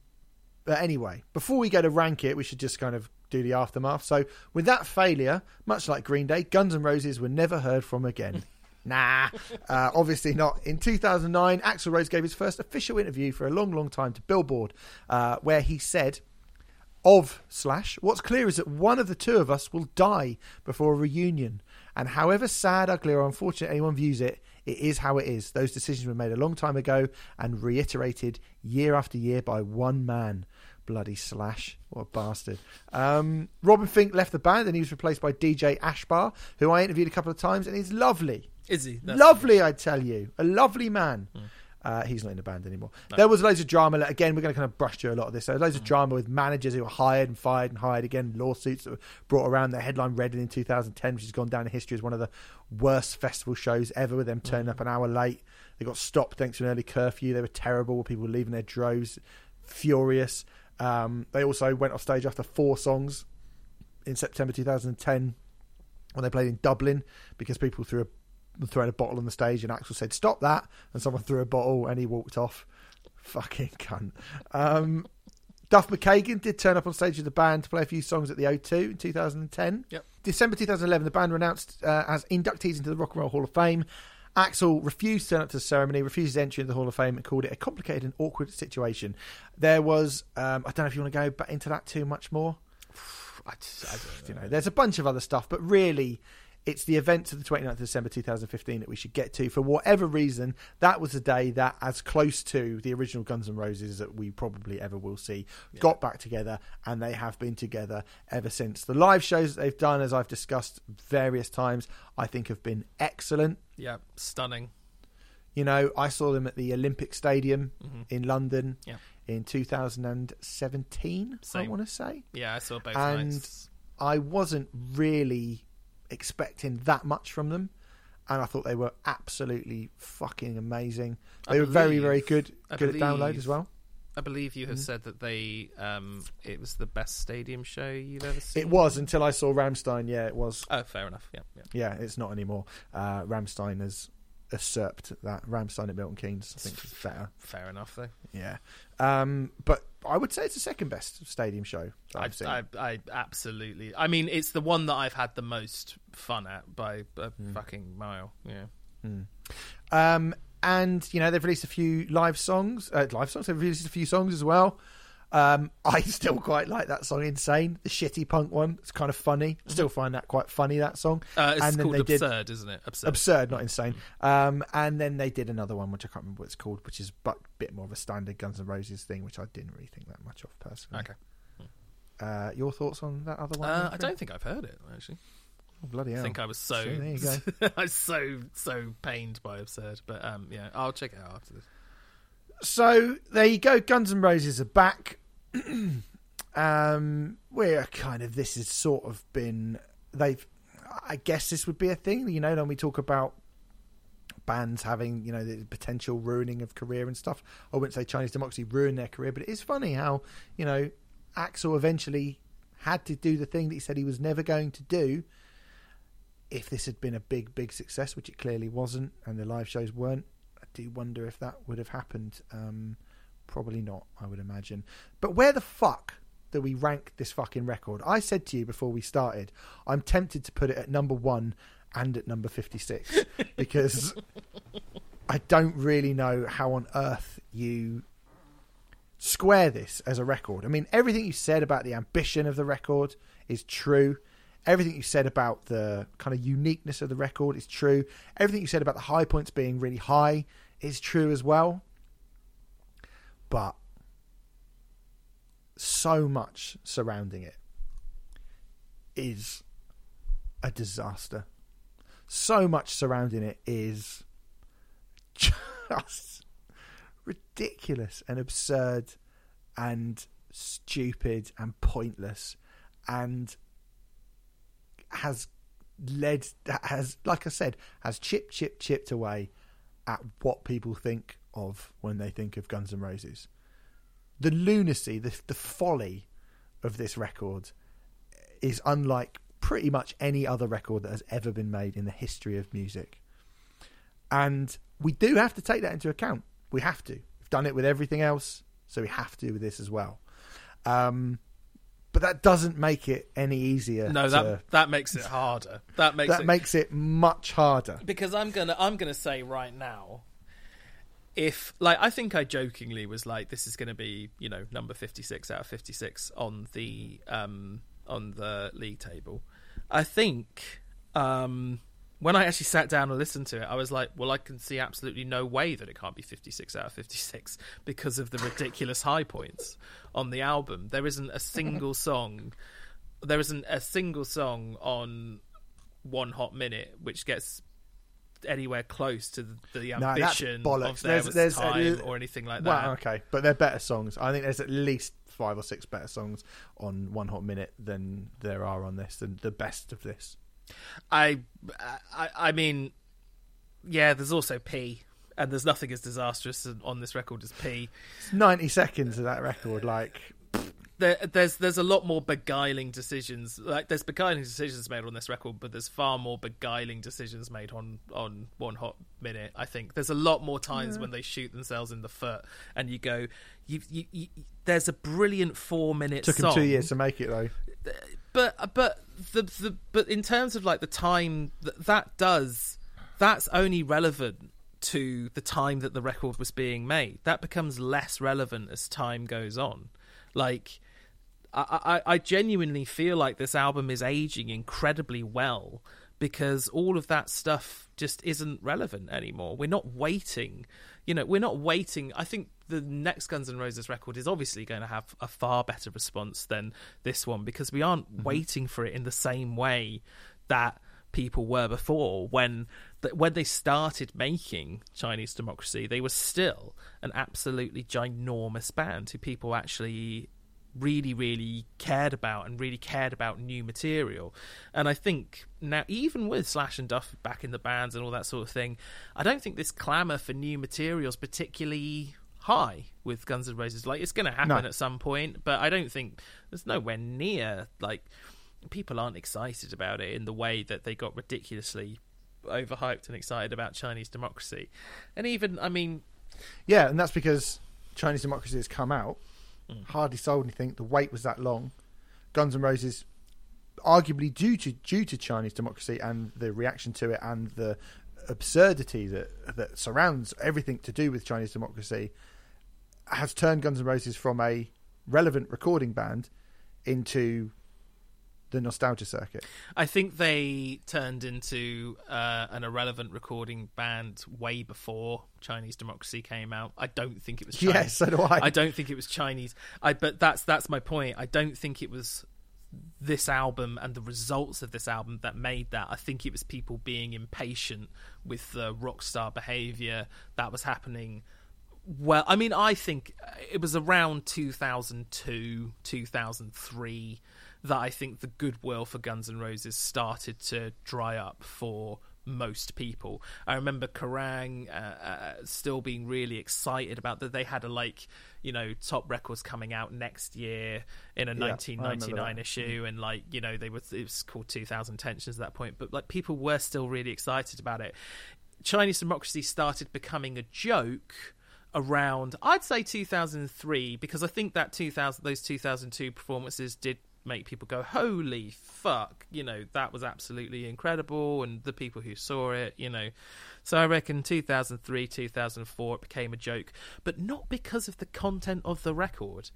but anyway, before we go to rank it, we should just kind of do the aftermath. So, with that failure, much like Green Day, Guns N' Roses were never heard from again. Nah, uh, obviously not. In 2009, Axl Rose gave his first official interview for a long, long time to Billboard, uh, where he said, of Slash, what's clear is that one of the two of us will die before a reunion. And however sad, ugly, or unfortunate anyone views it, it is how it is. Those decisions were made a long time ago and reiterated year after year by one man. Bloody Slash. What a bastard. Um, Robin Finck left the band and he was replaced by DJ Ashba, who I interviewed a couple of times, and he's lovely. is he That's- lovely, I tell you. A lovely man. Uh, he's not in the band anymore. There was loads of drama. Like, Again, we're going to kind of brush through a lot of this. There was loads of drama with managers who were hired and fired and hired again. Lawsuits that were brought around. The headline Reading in 2010, which has gone down in history as one of the worst festival shows ever, with them turning up an hour late. They got stopped thanks to an early curfew. They were terrible. People were leaving their droves, furious. Um, they also went off stage after four songs in September 2010 when they played in Dublin because people threw a throwing a bottle on the stage and Axl said stop that and someone threw a bottle and he walked off. Fucking cunt. Um, Duff McKagan did turn up on stage with the band to play a few songs at the O2 in 2010. Yep. December 2011, the band were announced uh, as inductees into the Rock and Roll Hall of Fame. Axl refused to turn up to the ceremony, refused his entry into the Hall of Fame, and called it a complicated and awkward situation. There was, um, I don't know if you want to go back into that too much more I just- I don't you know, there's a bunch of other stuff, but really, it's the events of the 29th of December 2015 that we should get to. For whatever reason, that was the day that, as close to the original Guns N' Roses that we probably ever will see, got back together, and they have been together ever since. The live shows that they've done, as I've discussed various times, I think have been excellent. yeah stunning You know, I saw them at the Olympic Stadium mm-hmm. in London Yeah. in 2017, I want to say. yeah I saw both And nights I wasn't really expecting that much from them, and I thought they were absolutely fucking amazing. I They were very, believe- very good, I good at download as well. I believe you have said that they um it was the best stadium show you've ever seen It was until I saw Rammstein. Yeah, it was. oh fair enough yeah, yeah. Yeah, it's not anymore. Uh, Rammstein has usurped that. Rammstein at Milton Keynes, I think, is better. fair enough though Yeah, um, but I would say it's the second best stadium show I, I've seen. I, I absolutely. I mean, it's the one that I've had the most fun at by a Hmm. fucking mile. Yeah. Um, and you know they've released a few live songs. Uh, live songs. They've released a few songs as well. Um, I still quite like that song, "Insane," the shitty punk one. It's kind of funny. Still find that quite funny. That song. Uh, it's and then called they did absurd, isn't it? Absurd. absurd, not insane. Um, and then they did another one, which I can't remember what it's called, which is but a bit more of a standard Guns N' Roses thing, which I didn't really think that much of personally. Okay. Uh, your thoughts on that other one? Uh, I don't think I've heard it actually. Oh, bloody hell. I think I was so. So there you go. I was so so pained by absurd, but um, yeah, I'll check it out after this. So there you go. Guns N' Roses are back. um, we're kind of this has sort of been they've. I guess this would be a thing, you know, when we talk about bands having you know the potential ruining of career and stuff. I wouldn't say Chinese democracy ruined their career, but it is funny how you know Axl eventually had to do the thing that he said he was never going to do. If this had been a big, big success, which it clearly wasn't, and the live shows weren't, I do wonder if that would have happened. Um, probably not, I would imagine. But where the fuck do we rank this fucking record? I said to you before we started, I'm tempted to put it at number one and at number 56 because I don't really know how on earth you square this as a record. I mean, everything you said about the ambition of the record is true. Everything you said about the kind of uniqueness of the record is true. Everything you said about the high points being really high is true as well. But so much surrounding it is a disaster. So much surrounding it is just ridiculous and absurd and stupid and pointless and has led that has like I said has chipped chipped chipped away at what people think of when they think of Guns N' Roses. The lunacy, the the folly of this record is unlike pretty much any other record that has ever been made in the history of music. And we do have to take that into account. We have to. We've done it with everything else, so we have to with this as well. Um, but that doesn't make it any easier. No, to- that that makes it harder. That makes that it makes it much harder. because I'm gonna I'm gonna say right now, if like I think I jokingly was like this is gonna be you know number 56 out of 56 on the um on the league table. I think um when I actually sat down and listened to it, I was like, well, I can see absolutely no way that it can't be 56 out of 56 because of the ridiculous high points on the album. There isn't a single song, there isn't a single song on One Hot Minute which gets anywhere close to the, the No, ambition bollocks. of There There's- Was there's Time or anything like that. Well, okay, but they're better songs. I think there's at least five or six better songs on One Hot Minute than there are on this, and the best of this. I, I, I mean, yeah. There's also P, and there's nothing as disastrous on this record as P. It's 90 seconds of that record, like There, there's there's a lot more beguiling decisions. Like there's beguiling decisions made on this record, but there's far more beguiling decisions made on on One Hot Minute. I think there's a lot more times when they shoot themselves in the foot, and you go, you, you, you there's a brilliant four minute. It took them two years to make it though. but but the, the but in terms of like the time that that does that's only relevant to the time that the record was being made that becomes less relevant as time goes on like I, I, I genuinely feel like this album is aging incredibly well because all of that stuff just isn't relevant anymore. We're not waiting, you know, we're not waiting. I think the next Guns N' Roses record is obviously going to have a far better response than this one because we aren't mm-hmm. waiting for it in the same way that people were before when th- when they started making Chinese Democracy they were still an absolutely ginormous band who people actually really really cared about and really cared about new material. And i think now even with slash and duff back in the bands and all that sort of thing i don't think this clamor for new materials particularly high with guns n' roses. Like it's going to happen No. at some point but i don't think there's nowhere near like people aren't excited about it in the way that they got ridiculously overhyped and excited about chinese democracy. And even i mean Yeah, and that's because Chinese Democracy has come out, Mm. hardly sold anything. The wait was that long. Guns N' Roses, arguably due to due to Chinese Democracy and the reaction to it and the absurdity that that surrounds everything to do with Chinese Democracy, has turned Guns N' Roses from a relevant recording band into the nostalgia circuit. I think they turned into uh, an irrelevant recording band way before Chinese Democracy came out. I don't think it was. Chinese. Yes, so do I. I don't think it was Chinese. I but that's that's my point. I don't think it was this album and the results of this album that made that. I think it was people being impatient with the rock star behavior that was happening. Well, I mean, I think it was around 2002, 2003 that I think the goodwill for Guns N' Roses started to dry up for most people. I remember Kerrang uh, uh, still being really excited about that. They had a like, you know, top records coming out next year in a Yeah, 1999 issue, and like, you know, they were it was called 2000 Tensions at that point, but like people were still really excited about it. Chinese democracy started becoming a joke around I'd say 2003 because I think that 2000 those 2002 performances did make people go holy fuck you know that was absolutely incredible and the people who saw it you know. So I reckon 2003 2004 it became a joke but not because of the content of the record.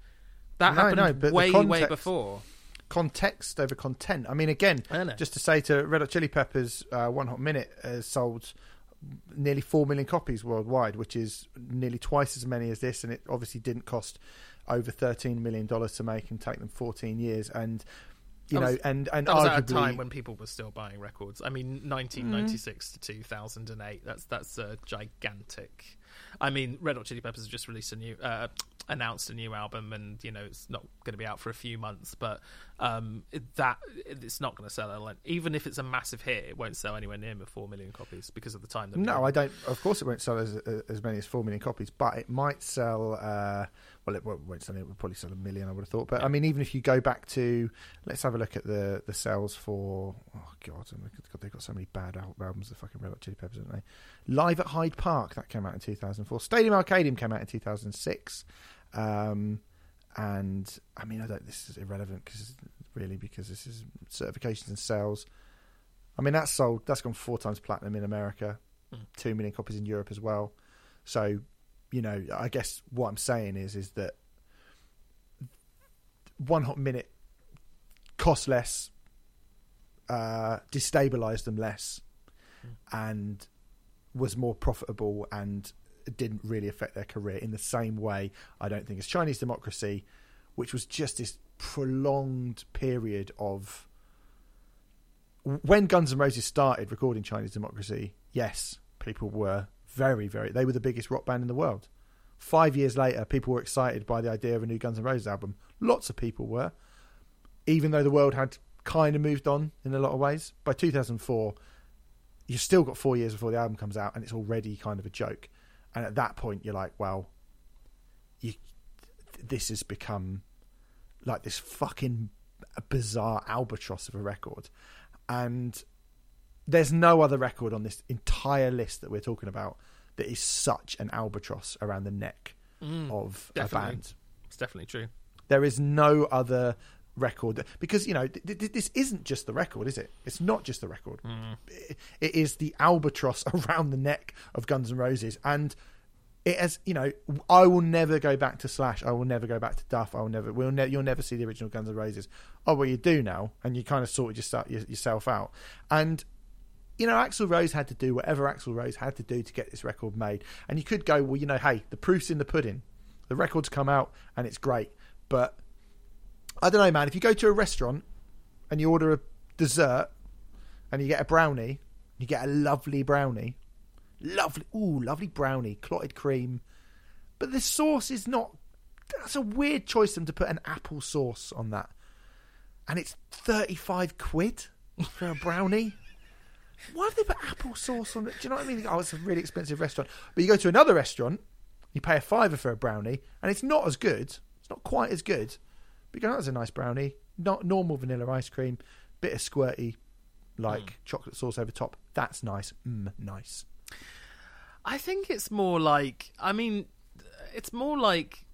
That No, happened no, but way way before. context over content. I mean, again, I just to say to Red Hot Chili Peppers, uh, One Hot Minute has sold nearly four million copies worldwide, which is nearly twice as many as this, and it obviously didn't cost over thirteen million dollars to make and take them fourteen years. And you That know, and and that was arguably, at a time when people were still buying records. I mean, 1996 to 2008. That's that's a gigantic. I mean, Red Hot Chili Peppers have just released a new, uh, announced a new album, and you know it's not going to be out for a few months. But um, that it's not going to sell. a. Even if it's a massive hit, it won't sell anywhere near four million copies because of the time. That No, I don't. Of course, it won't sell as as many as four million copies, but it might sell. Uh, well, it won't sell. It will probably sell a million. I would have thought. But I mean, even if you go back to, let's have a look at the the sales for. Oh God, oh God they've got so many bad albums. The fucking Red Hot Chili Peppers, haven't they? Live at Hyde Park that came out in two thousand four. Stadium Arcadium came out in two thousand six. Um, and I mean, I don't. This is irrelevant because really because this is certifications and sales. I mean, that's sold. That's gone four times platinum in America, two million copies in Europe as well. So, you know, I guess what I'm saying is is that one hot minute cost less, uh, destabilized them less, and was more profitable and didn't really affect their career in the same way. I don't think as Chinese democracy, which was just this prolonged period of when Guns N' Roses started recording Chinese Democracy, yes, people were very, very. They were the biggest rock band in the world. Five years later, people were excited by the idea of a new Guns N' Roses album. Lots of people were, even though the world had kind of moved on in a lot of ways. By 2004, you've still got four years before the album comes out, and it's already kind of a joke. And at that point, you're like, well, you, this has become like this fucking bizarre albatross of a record. And there's no other record on this entire list that we're talking about that is such an albatross around the neck mm, of a definitely. band. It's definitely true. There is no other record that, because you know th- th- this isn't just the record, is it? It's not just the record. It, it is the albatross around the neck of Guns N' Roses, and it has. You know, I will never go back to Slash. I will never go back to Duff. I will never. We'll ne- you'll never see the original Guns N' Roses. Oh well, you do now, and you kind of sorted yourself out, and you know, Axl Rose had to do whatever Axl Rose had to do to get this record made. And you could go, well, you know, hey, the proof's in the pudding. The record's come out and it's great. But I don't know, man. If you go to a restaurant and you order a dessert and you get a brownie, you get a lovely brownie. Lovely, ooh, lovely brownie, clotted cream. But the sauce is not. That's a weird choice them to put an apple sauce on that. And it's 35 quid for a brownie. Why have they put applesauce on it? Do you know what I mean? Oh, it's a really expensive restaurant. But you go to another restaurant, you pay a fiver for a brownie, and it's not as good. It's not quite as good. But you go, oh, that's a nice brownie. Not normal vanilla ice cream, bit of squirty, like hmm. chocolate sauce over top. That's nice. Mmm, nice. I think it's more like. I mean, it's more like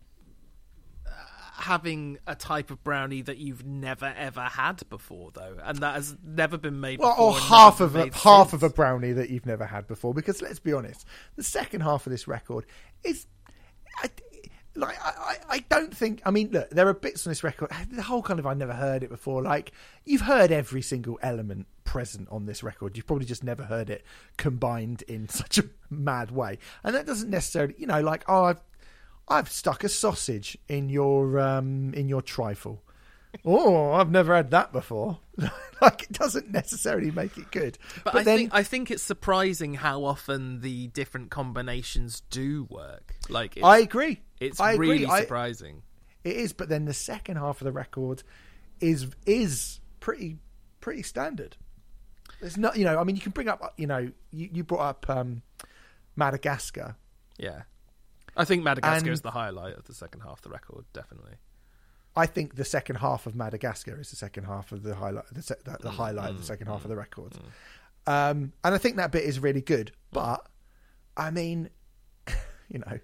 having a type of brownie that you've never ever had before, though, and that has never been made. Well, before or half of a half since. of a brownie that you've never had before. Because let's be honest, the second half of this record is, I, like, I, I I don't think. I mean, look, there are bits on this record. The whole kind of I never heard it before. Like you've heard every single element present on this record. You've probably just never heard it combined in such a mad way. And that doesn't necessarily, you know, like oh, I've I've stuck a sausage in your um in your trifle. Oh, I've never had that before. like it doesn't necessarily make it good. But, I think I think it's surprising how often the different combinations do work. Like, it's, I agree. it's I agree. really I- surprising. it is, but then the second half of the record is is pretty pretty standard. There's not, you know, I mean, you can bring up, you know, you, you brought up um, Madagascar. Yeah. I think Madagascar And- is the highlight of the second half of the record, definitely. I think the second half of Madagascar is the second half of the highlight, the, se- the, the Mm, highlight of the second half of the record. Um, and I think that bit is really good. But I mean, you know,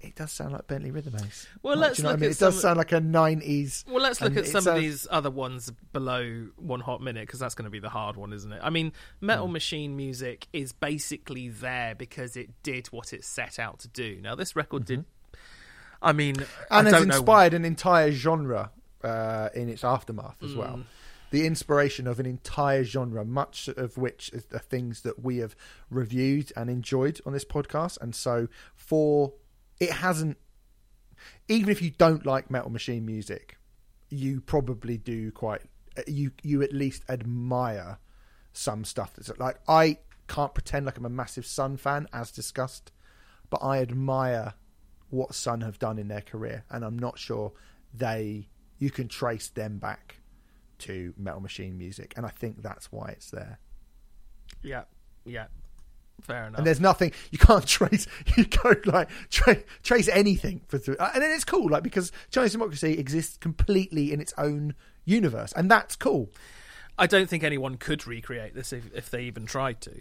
it does sound like Bentley Rhythm Ace. Well, Like, let's you know what I look mean? at It does some- sound like a '90s. Well, let's look at some of these other ones below One Hot Minute because that's going to be the hard one, isn't it? I mean, Metal Hmm. Machine music is basically there because it did what it set out to do. Now, this record did. I mean, and I has inspired an entire genre uh, in its aftermath as Hmm. well. The inspiration of an entire genre, much of which are things that we have reviewed and enjoyed on this podcast. And so, for it hasn't, even if you don't like Metal Machine music, you probably do quite. You you at least admire some stuff that's like I can't pretend like I'm a massive Sunn fan, as discussed, but I admire what Sunn have done in their career, and I'm not sure they you can trace them back to Metal Machine music, and I think that's why it's there. Yeah, yeah, fair enough. And there's nothing you can't trace. You go like tra- trace anything for through, and then it's cool, like because Chinese democracy exists completely in its own universe, and that's cool. I don't think anyone could recreate this if, if they even tried to.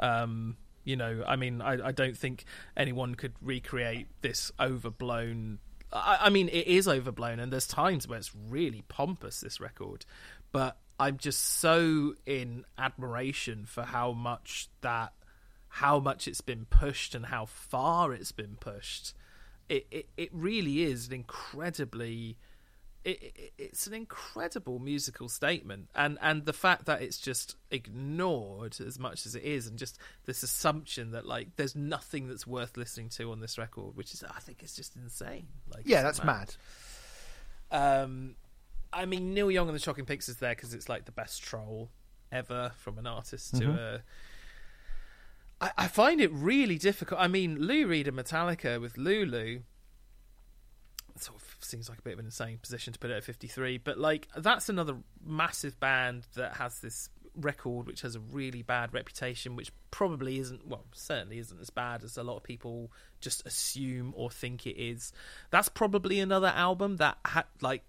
Um, you know, I mean, I, I don't think anyone could recreate this overblown. I, I mean, it is overblown, and there's times where it's really pompous. This record, but I'm just so in admiration for how much that, how much it's been pushed, and how far it's been pushed. It it, it really is an incredibly it, it, it's an incredible musical statement, and and the fact that it's just ignored as much as it is, and just this assumption that like there's nothing that's worth listening to on this record, which is I think is just insane. Like, Yeah, that's mad. Um, I mean, Neil Young and the Shocking Pinks is there because it's like the best troll ever from an artist to a. I, I find it really difficult. I mean, Lou Reed and Metallica with Lulu sort of seems like a bit of an insane position to put it at 53 but like that's another massive band that has this record which has a really bad reputation which probably isn't well certainly isn't as bad as a lot of people just assume or think it is that's probably another album that had like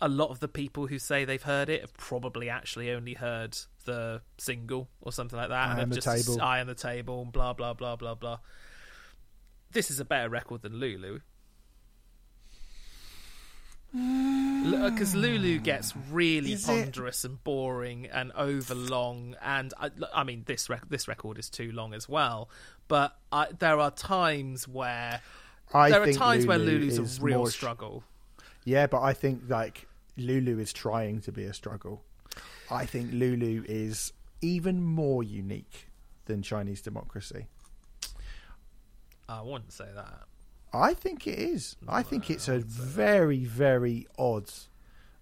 a lot of the people who say they've heard it have probably actually only heard the single or something like that Eye and on the just Table. eye on the table blah blah blah blah blah this is a better record than Lulu because uh, Lulu gets really Is it? ponderous and boring and overlong, and I, I mean this rec- this record is too long as well. But I, there are times where I there are think times where Lulu Lulu's is a real more sh- struggle. Yeah, but I think like Lulu is trying to be a struggle. I think Lulu is even more unique than Chinese democracy. I wouldn't say that. I think it is. I think it's a very, very odd,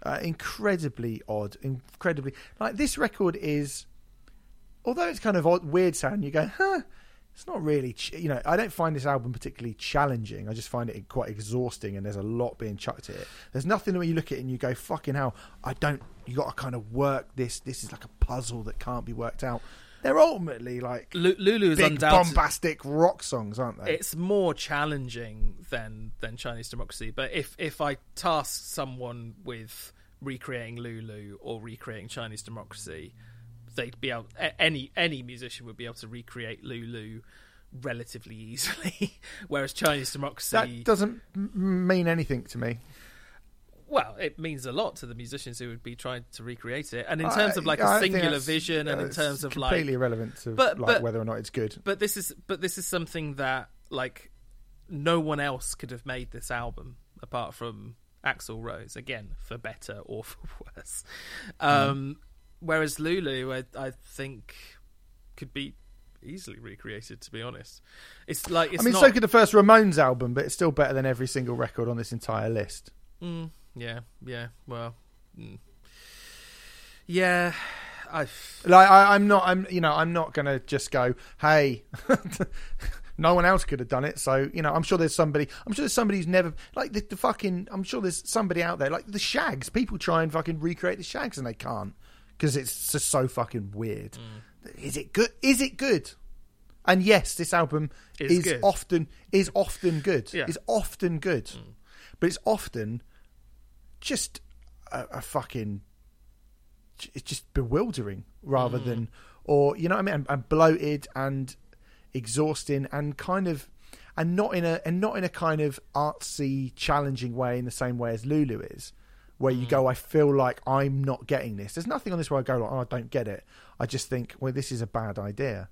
uh, incredibly odd, incredibly like this record is. Although it's kind of odd, weird sound, you go, huh? It's not really, ch-, you know. I don't find this album particularly challenging. I just find it quite exhausting, and there's a lot being chucked at it. There's nothing where you look at it and you go, "Fucking hell!" I don't. You got to kind of work this. This is like a puzzle that can't be worked out. They're ultimately like Lu- Lulu is big bombastic rock songs, aren't they? it's more challenging than than Chinese democracy. But if if I task someone with recreating Lulu or recreating Chinese democracy, they'd be able any any musician would be able to recreate Lulu relatively easily. Whereas Chinese democracy, that doesn't mean anything to me. well, it means a lot to the musicians who would be trying to recreate it. And in terms of like I- I a singular vision, and in terms of like completely irrelevant to But- like but- whether or not it's good. but this is but this is something that like no one else could have made this album apart from Axl Rose again for better or for worse. Um, Whereas Lulu, I, I think could be easily recreated. To be honest, it's like it's I mean, not. so could the first Ramones album, but it's still better than every single record on this entire list. Mm, yeah, yeah. Well, mm. yeah. I Like, I, I'm not, I'm, you know, I'm not gonna just go, hey. No one else could have done it, so you know. I'm sure there's somebody. I'm sure there's somebody who's never like the, the fucking. I'm sure there's somebody out there like the Shaggs. People try and fucking recreate the Shaggs and they can't because it's just so fucking weird. Mm. Is it good? Is it good? And yes, this album Is is, good. often is often good. Yeah. Mm. Is often good, but it's often just a, a fucking. It's just bewildering rather than, or you know what I mean, and, and bloated and exhausting and kind of, and not in a and not in a kind of artsy, challenging way in the same way as Lulu is, where you mm. go, I feel like I'm not getting this. There's nothing on this where I go, like, oh, I don't get it. I just think, well, this is a bad idea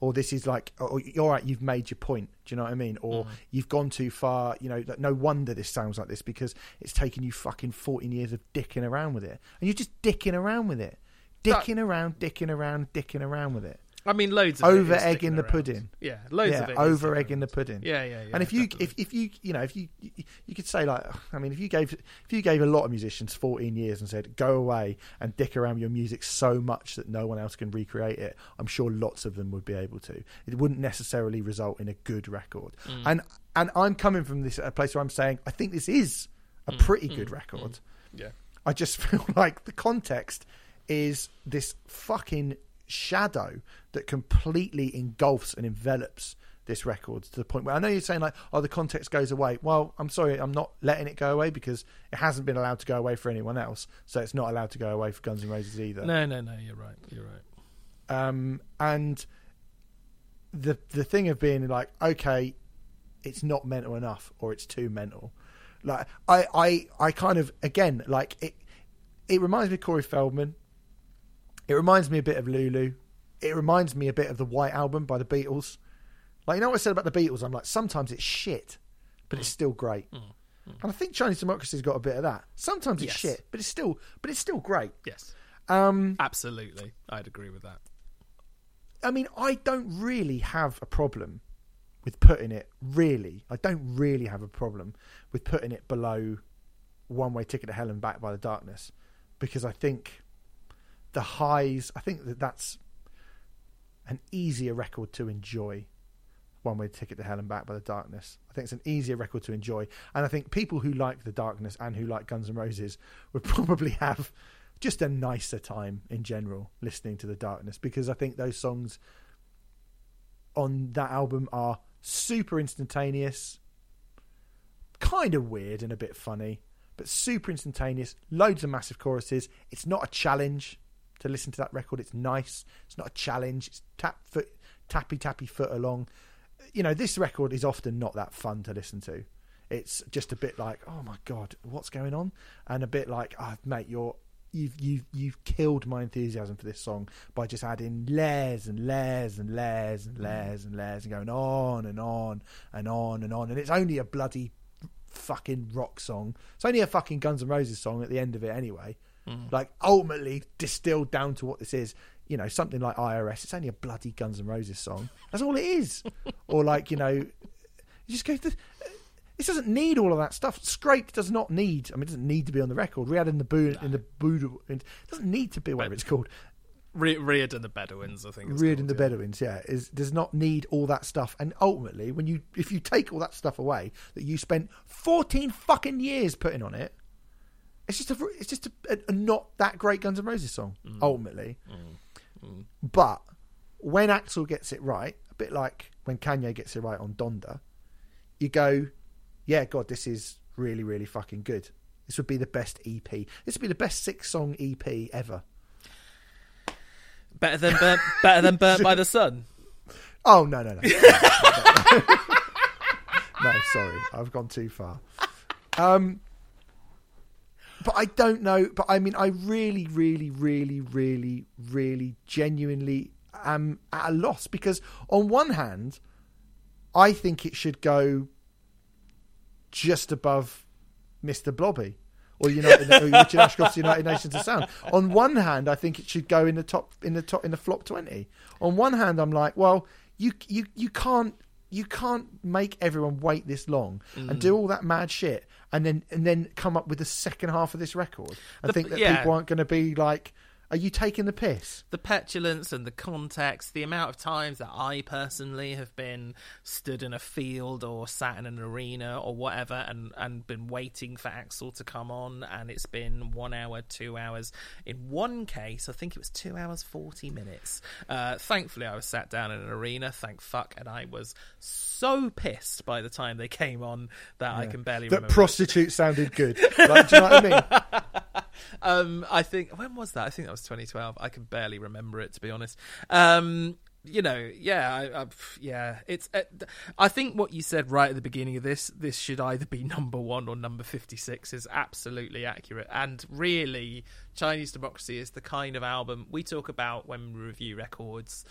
or this is like, oh, all right, you've made your point. Do you know what I mean? Or mm. you've gone too far. You know, no wonder this sounds like this because it's taken you fucking 14 years of dicking around with it. And you're just dicking around with it. Dicking around, dicking around, dicking around with it. I mean, loads of Over egg in the around. pudding. Yeah, loads yeah, of it. over egg in the pudding. Yeah, yeah, yeah. and if you, definitely. if, if you, you know, if you, you, you could say like, I mean, if you gave, if you gave a lot of musicians 14 years and said, go away and dick around with your music so much that no one else can recreate it, I'm sure lots of them would be able to. It wouldn't necessarily result in a good record. Mm. And and I'm coming from this a place where I'm saying I think this is a Mm. pretty good record. yeah, I just feel like the context is this fucking shadow that completely engulfs and envelops this record to the point where I know you're saying like, oh, the context goes away. Well, I'm sorry, I'm not letting it go away because it hasn't been allowed to go away for anyone else, so it's not allowed to go away for Guns N' Roses either. no, no, no. You're right. You're right. Um, and the the thing of being like, okay, it's not mental enough, or it's too mental. Like I, I, I kind of again like it. It reminds me of Corey Feldman. It reminds me a bit of Lulu. It reminds me a bit of the White Album by the Beatles. Like you know what I said about the Beatles? I'm like sometimes it's shit, but it's mm. still great. Mm. Mm. And I think Chinese Democracy's got a bit of that. Sometimes it's Yes. shit, but it's still, but it's still great. Yes, Um, absolutely. I'd agree with that. I mean, I don't really have a problem with putting it. Really, I don't really have a problem with putting it below "One Way Ticket to Hell and Back" by the Darkness, because I think the highs. I think that that's an easier record to enjoy. One Way Ticket to Hell and Back by the Darkness. I think it's an easier record to enjoy, and I think people who like the Darkness and who like Guns N' Roses would probably have just a nicer time in general listening to the Darkness because I think those songs on that album are super instantaneous, kind of weird and a bit funny, but super instantaneous. Loads of massive choruses. It's not a challenge to listen to that record. It's nice. It's not a challenge. It's tap foot, tappy tappy foot along. You know, this record is often not that fun to listen to. It's just a bit like, oh my god, what's going on? And a bit like, oh mate, you're you've you've you've killed my enthusiasm for this song by just adding layers and layers and layers and layers and layers and going on and on and on and on. And it's only a bloody fucking rock song. It's only a fucking Guns N' Roses song at the end of it anyway. Mm. Like ultimately distilled down to what this is. You know, something like IRS. It's only a bloody Guns N' Roses song. That's all it is. or like you know, you just go. To, this doesn't need all of that stuff. Scrape does not need. I mean, it doesn't need to be on the record. Riad N' the boo in the boo. It doesn't need to be whatever it's called. Re- Riad N' the Bedouins, I think. it's Riad N' the yeah. Bedouins, yeah, is does not need all that stuff. And ultimately, when you if you take all that stuff away that you spent fourteen fucking years putting on it, it's just a it's just a, a, a not that great Guns N' Roses song. Mm. Ultimately, mm. Mm. but when Axl gets it right, a bit like when Kanye gets it right on Donda, you go, yeah, God, this is really really fucking good. This would be the best EP. This would be the best six song EP ever. Better than burnt, better than burnt by the sun. Oh no no no. no, sorry, I've gone too far. Um, but I don't know. But I mean, I really, really, really, really, really, genuinely am at a loss because on one hand, I think it should go just above Mr. Blobby. Or United, Richard Ashcroft's United Nations of Sound. On one hand, I think it should go in the top, in the top, in the flop twenty. On one hand, I'm like, well, you, you, you can't, you can't make everyone wait this long and mm. do all that mad shit, and then, and then come up with the second half of this record and The- think that yeah. people aren't going to be like, Are you taking the piss? the petulance and the context, the amount of times that I personally have been stood in a field or sat in an arena or whatever and, and been waiting for Axl to come on, and it's been one hour, two hours. In one case, I think it was two hours, 40 minutes. Uh, thankfully, I was sat down in an arena, thank fuck, and I was so pissed by the time they came on that I can barely That remember. prostitute sounded good. Like, do you know what I mean? Um, I think when was that? I think that was 2012. I can barely remember it to be honest. Um, you know, yeah, I, I, yeah. It's. Uh, I think what you said right at the beginning of this, this should either be number one or number 56, is absolutely accurate. And really, Chinese Democracy is the kind of album we talk about when we review records.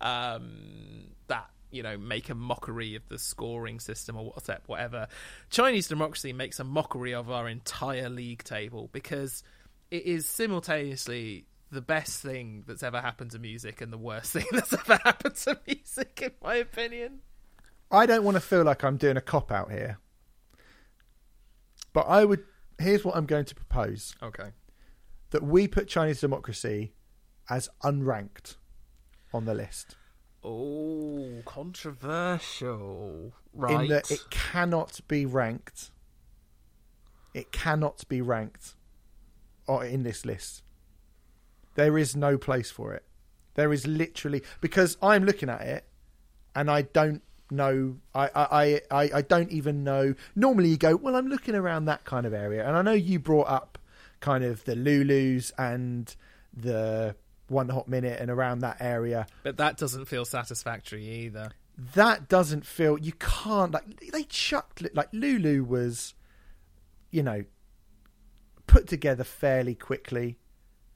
Um, that you know make a mockery of the scoring system or what's whatever. Chinese Democracy makes a mockery of our entire league table because it is simultaneously the best thing that's ever happened to music and the worst thing that's ever happened to music, in my opinion. I don't want to feel like I'm doing a cop out here, but I would. Here's what I'm going to propose: Okay. that we put Chinese democracy as unranked on the list, Oh, controversial. Right. in that it cannot be ranked. It cannot be ranked, or in this list. There is no place for it. There is literally because I'm looking at it, and I don't know. I I I, I don't even know. Normally, you go, well, I'm looking around that kind of area, and I know you brought up kind of the Lulus and the One Hot Minute and around that area. but that doesn't feel satisfactory either. That doesn't feel. You can't like they chucked it- like Lulu was, you know, put together fairly quickly.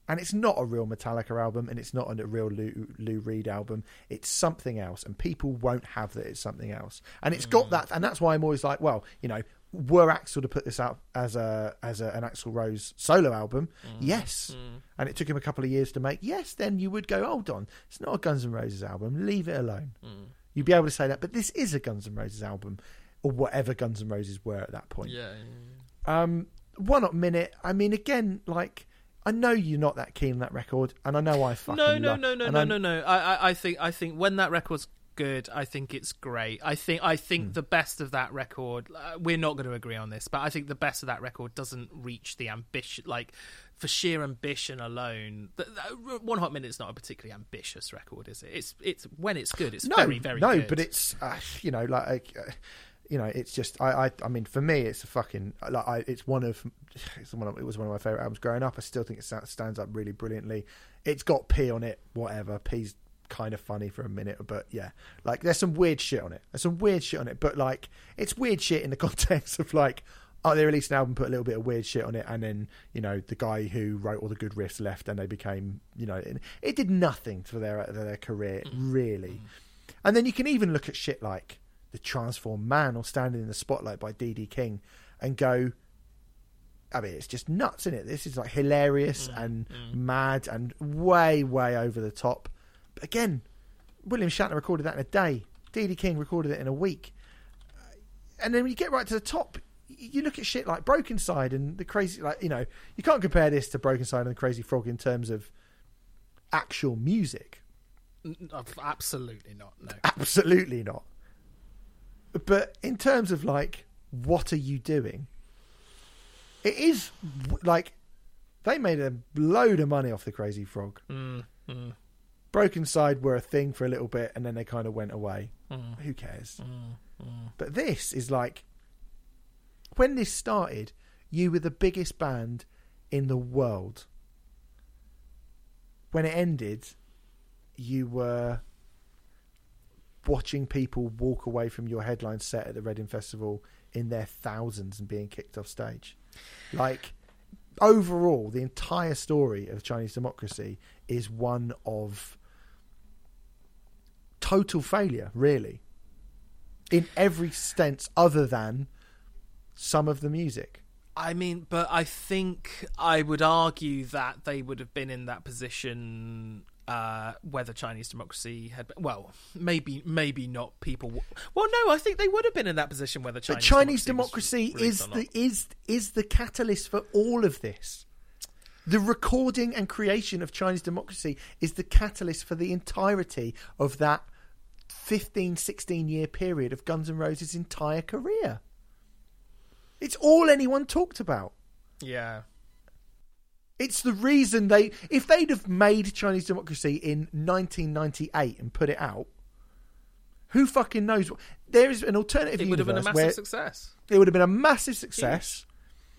And it's not a real Metallica album, and it's not a real Lou, Lou Reed album. It's something else, and people won't have that it's something else. And it's got hmm. that, and that's why I'm always like, well, you know, were Axl to put this out as a as a, an Axl Rose solo album, mm. yes, mm. and it took him a couple of years to make, yes, then you would go, hold on, it's not a Guns N' Roses album, leave it alone. Mm. You'd be able to say that, but this is a Guns N' Roses album, or whatever Guns N' Roses were at that point. Yeah. Um, one hot minute. I mean, again, like I know you're not that keen on that record, and I know I fucking No, no, no, no, no, no, no. I, I, I think, I think when that record's good, I think it's great. I think, I think the best of that record. Uh, we're not going to agree on this, but I think the best of that record doesn't reach the ambition. Like for sheer ambition alone, the, the, One Hot Minute's not a particularly ambitious record, is it? It's, it's when it's good, it's No, very, very no, good. but it's uh, you know like. Uh, you know, it's just I, I. I mean, for me, it's a fucking like. I, it's one of. It's one of. It was one of my favorite albums growing up. I still think it stands up really brilliantly. It's got Pea on it. Whatever. Pea's kind of funny for a minute, but yeah, like there's some weird shit on it. There's some weird shit on it, but like it's weird shit in the context of like. Oh, they released an album, put a little bit of weird shit on it, and then you know the guy who wrote all the good riffs left, and they became you know it, it did nothing for their uh, their career mm-hmm. really. Mm-hmm. And then you can even look at shit like the Transformed Man or Standing in the Spotlight by Dee Dee King, and go. I mean, it's just nuts, isn't it? This is like hilarious mm-hmm. and mad and way, way over the top. Again, William Shatner recorded that in a day. Dee Dee King recorded it in a week. And then when you get right to the top, you look at shit like Brokencyde and the crazy, like you know, you can't compare this to Brokencyde and the Crazy Frog in terms of actual music. N- absolutely not. No. Absolutely not. But in terms of like, what are you doing? It is like they made a load of money off the Crazy Frog. Mm, mm, Brokencyde were a thing for a little bit, and then they kind of went away. mm, Who cares? mm, mm. But this is like when this started, you were the biggest band in the world. When it ended, you were watching people walk away from your headline set at the Reading Festival in their thousands and being kicked off stage. Like overall, the entire story of Chinese democracy is one of total failure, really in every sense other than some of the music. I mean, but I think I would argue that they would have been in that position uh, whether Chinese democracy had. Well, maybe, maybe not. People. w- Well, no, I think they would have been in that position whether Chinese. But Chinese democracy, democracy is the is is the catalyst for all of this. The recording and creation of Chinese democracy is the catalyst for the entirety of that 15, 16 year period of Guns N' Roses' entire career. It's all anyone talked about. Yeah. It's the reason they, if they'd have made Chinese democracy in 1998 and put it out, who fucking knows? what There is an alternative It would have been a massive success. it would have been a massive success.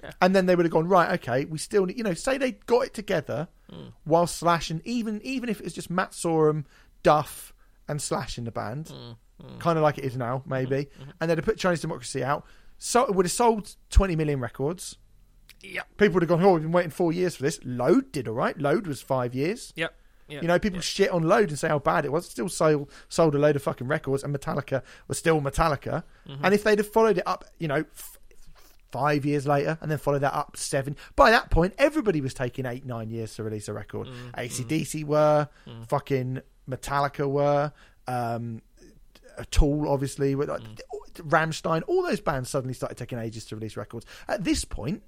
Yeah. And then they would have gone right. Okay, we still, need, you know, say they got it together Hmm. while Slash and even even if it was just Matt Sorum, Duff, and Slash in the band, Hmm. kind of like it is now, maybe, and they'd have put Chinese Democracy out, so it would have sold twenty million records. Yep. People would have gone, oh, we've been waiting four years for this. Load did all right. Load was five years. Yep. Yep. You know, people shit on Load and say how bad it was. It still sold sold a load of fucking records, and Metallica was still Metallica. Mm-hmm. And if they'd have followed it up, you know, f- five years later, and then follow that up seven, by that point, everybody was taking eight, nine years to release a record. Mm-hmm. ACDC were, Mm. fucking Metallica were, um, a Tool, obviously, with like, Mm. Rammstein. All those bands suddenly started taking ages to release records. At this point,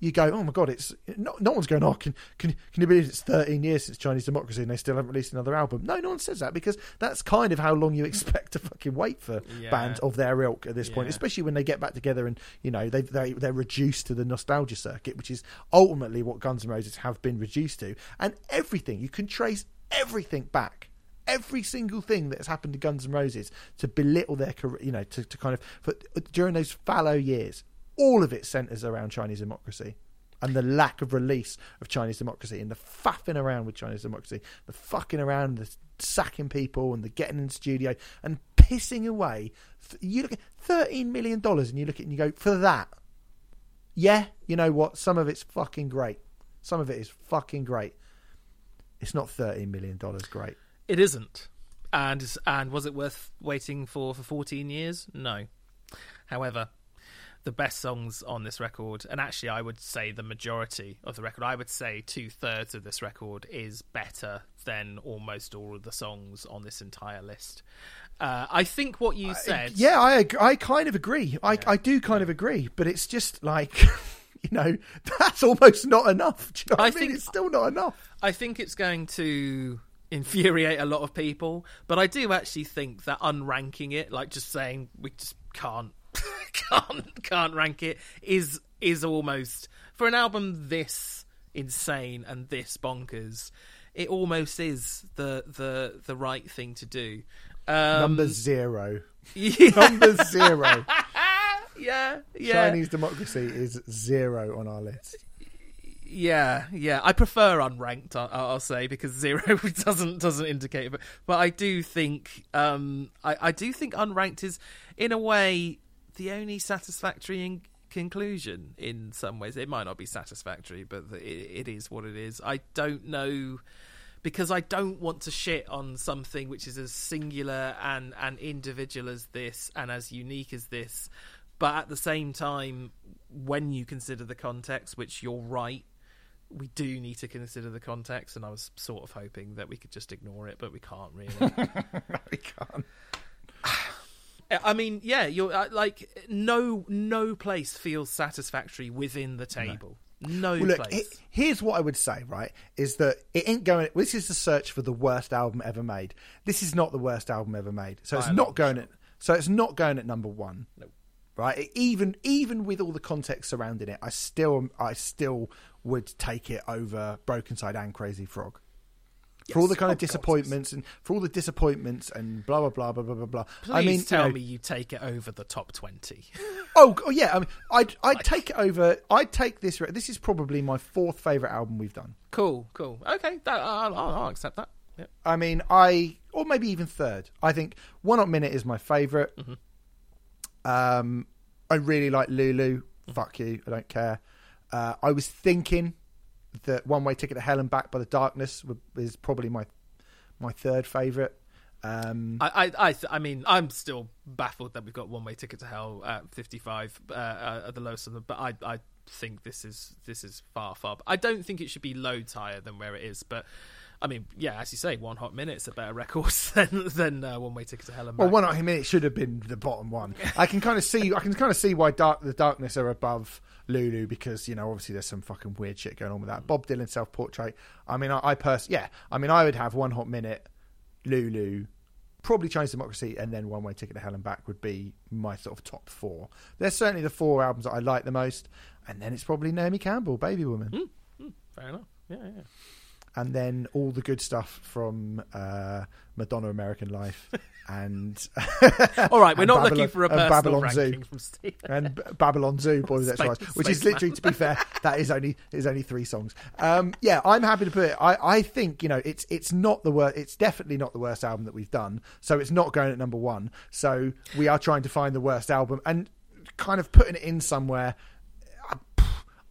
you go, oh my god, it's no, no one's going. Oh, can can can you believe it's 13 years since Chinese democracy and they still haven't released another album? No, no one says that because that's kind of how long you expect to fucking wait for Yeah. bands of their ilk at this point, especially when they get back together and you know they they they're reduced to the nostalgia circuit, which is ultimately what Guns N' Roses have been reduced to, and everything you can trace everything back. Every single thing that has happened to Guns N' Roses to belittle their career, you know, to, to kind of for, during those fallow years, all of it centers around Chinese democracy and the lack of release of Chinese democracy and the faffing around with Chinese democracy, the fucking around, the sacking people and the getting in the studio and pissing away. You look at thirteen million dollars and you look at it and you go for that. Yeah, you know what? Some of it's fucking great. Some of it is fucking great. It's not thirteen million dollars great. It isn't. And and was it worth waiting for for 14 years? No. However, the best songs on this record, and actually I would say the majority of the record, I would say two thirds of this record is better than almost all of the songs on this entire list. Uh, I think what you said. Yeah, I I kind of agree. I I do kind of agree, but it's just like you know that's almost not enough. Do you know what I, I mean? think- it's still not enough. I think it's going to infuriate a lot of people, but I do actually think that unranking it, like just saying we just can't can't can't rank it, is is almost for an album this insane and this bonkers. It almost is the the the right thing to do. Um, Number zero. yeah, Number zero. yeah, yeah. Chinese democracy is zero on our list. Yeah, yeah. I prefer unranked. I'll, I'll say because zero doesn't doesn't indicate, but but I do think um I, I do think unranked is in a way the only satisfactory in- conclusion. In some ways, it might not be satisfactory, but it, it is what it is. I don't know because I don't want to shit on something which is as singular and and individual as this and as unique as this. But at the same time, when you consider the context, which you're right, we do need to consider the context. And I was sort of hoping that we could just ignore it, but we can't really. We can't. I mean, yeah, you're uh, like no no place feels satisfactory within the table. No, Well, look, place. he- here's what I would say, right? Is that it ain't going. This is the search for the worst album ever made. This is not the worst album ever made. So it's a not going at. So it's not going at number one. Nope. Right. Even even with all the context surrounding it, I still I still would take it over Brokencyde and Crazy Frog. For all the kind Oh, of God, disappointments and for all the disappointments and blah blah blah blah blah blah blah. Please I mean, you tell know- me you take it over the top twenty. Oh, oh yeah. I mean, I'd I'd take it over. I'd take this. This is probably my fourth favorite album we've done. cool, cool. Okay, that, I'll, I'll, I'll accept that. Yep. I mean, I or maybe even third. I think One Hot Minute is my favorite. Um, I really like Lulu. Fuck you, I don't care. Uh, I was thinking that One Way Ticket to Hell and Back by the Darkness is probably my my third favorite. Um, I, I, I, I mean, I'm still baffled that we've got one way ticket to hell at 55 uh, uh, at the lowest of them, but I, I think this is this is far, far. I don't think it should be loads higher than where it is, but I mean, yeah, as you say, One Hot Minute's a better record than than uh, One Way Ticket to Hell and Well, Back. one mean, it should have been the bottom one. I can kind of see, I can kind of see why Dark, the Darkness are above Lulu because you know obviously there's some fucking weird shit going on with that. Bob Dylan self portrait. I mean, I, I pers- yeah, I mean, I would have one hot minute, Lulu, probably Chinese Democracy, and then One Way Ticket to Hell and Back would be my sort of top four. They're certainly the four albums that I like the most, and then it's probably Naomi Campbell, Baby Woman. Fair enough. Yeah, yeah. And then all the good stuff from uh, Madonna American Life and All right, we're not Babylon- looking for a personal Babylon Zoo. from Steve. and B- Babylon Zoo, Boys with X-Ray Eyes, Space- which is literally, to be fair, that is only is only three songs. Um, yeah, I'm happy to put it. I, I think you know it's it's not the worst. It's definitely not the worst album that we've done. So it's not going at number one. So we are trying to find the worst album and kind of putting it in somewhere.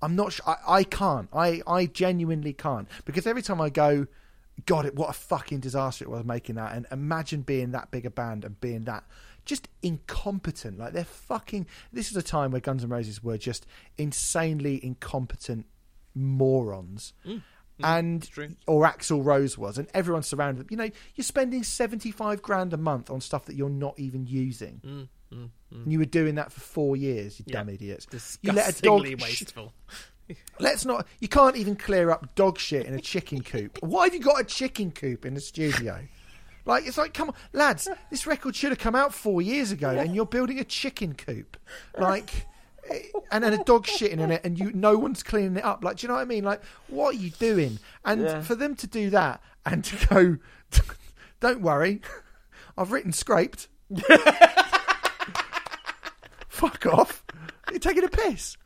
I'm not sure. I, I can't. I, I genuinely can't because every time I go, God, it, what a fucking disaster it was making that. And imagine being that big a band and being that just incompetent. Like they're fucking. This is a time where Guns N' Roses were just insanely incompetent morons. Mm. Mm-hmm. and or Axl Rose was, and everyone surrounded them. You know, you're spending seventy five grand a month on stuff that you're not even using. Mm-hmm. And you were doing that for four years, you Yeah. dumb idiots. You let a Disgustingly dog. sh- wasteful. Let's not. You can't even clear up dog shit in a chicken coop. Why have you got a chicken coop in the studio? Like it's like, come on, lads. This record should have come out four years ago, and you're building a chicken coop, like, and then a dog shitting in it, and you no one's cleaning it up. Like, do you know what I mean? Like, what are you doing? And for them to do that and to go, don't worry, I've written scraped. Fuck off! You're taking a piss.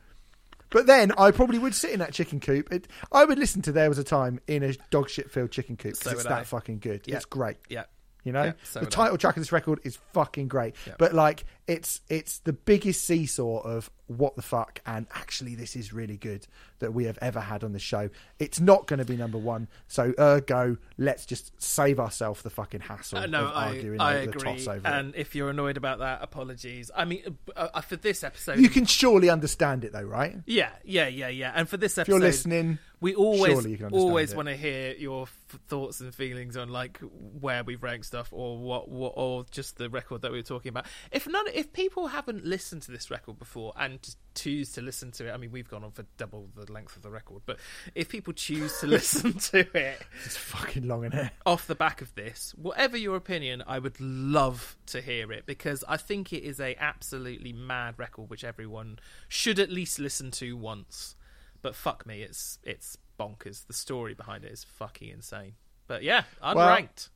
But then I probably would sit in that chicken coop. It, I would listen to "There Was a Time" in a dog shit filled chicken coop because So it's that I. fucking good. Yeah. It's great. Yeah. You know, Yeah, so the would I. title track of this record is fucking great. Yeah. But like, it's it's the biggest seesaw of what the fuck, and actually, this is really good that we have ever had on the show. It's not going to be number one, so ergo, let's just save ourselves the fucking hassle Uh, no, of I, arguing I over the agree. toss over it. And if you're annoyed about that, apologies. I mean, uh, uh, for this episode, You can surely understand it, though, right? Yeah, yeah, yeah, yeah. And for this If you're episode, listening, we always surely you can always want to hear your f- thoughts and feelings on like where we've ranked stuff or what, what or just the record that we were talking about. If none, if people haven't listened to this record before and choose to listen to it, I mean, we've gone on for double the length of the record, but if people choose to listen to it it's fucking long in here. off the back of this, whatever your opinion, I would love to hear it because I think it is a absolutely mad record which everyone should at least listen to once. But fuck me, it's it's bonkers. The story behind it is fucking insane. But yeah, unranked.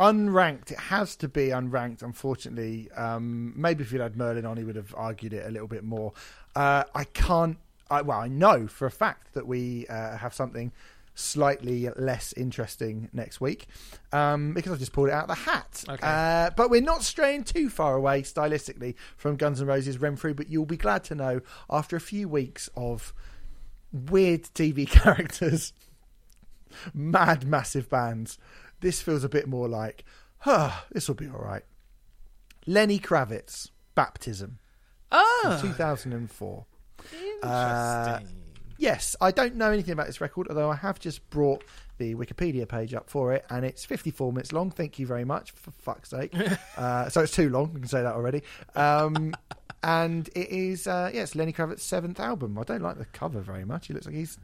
Unranked. It has to be unranked, unfortunately. Um, maybe if you'd had Merlin on, he would have argued it a little bit more. Uh, I can't. I, well, I know for a fact that we uh, have something slightly less interesting next week um, because I just pulled it out of the hat. Okay. Uh, but we're not straying too far away stylistically from Guns N' Roses Renfrew. But you'll be glad to know after a few weeks of weird TV characters mad, massive bands. This feels a bit more like, huh, this will be all right. Lenny Kravitz, Baptism, oh, 2004. interesting. Uh, Yes, I don't know anything about this record, although I have just brought the Wikipedia page up for it, and it's 54 minutes long. Thank you very much, for fuck's sake. uh, so it's too long, we can say that already. Um, and it is, uh, yeah, it's Lenny Kravitz's seventh album. I don't like the cover very much. He looks like he's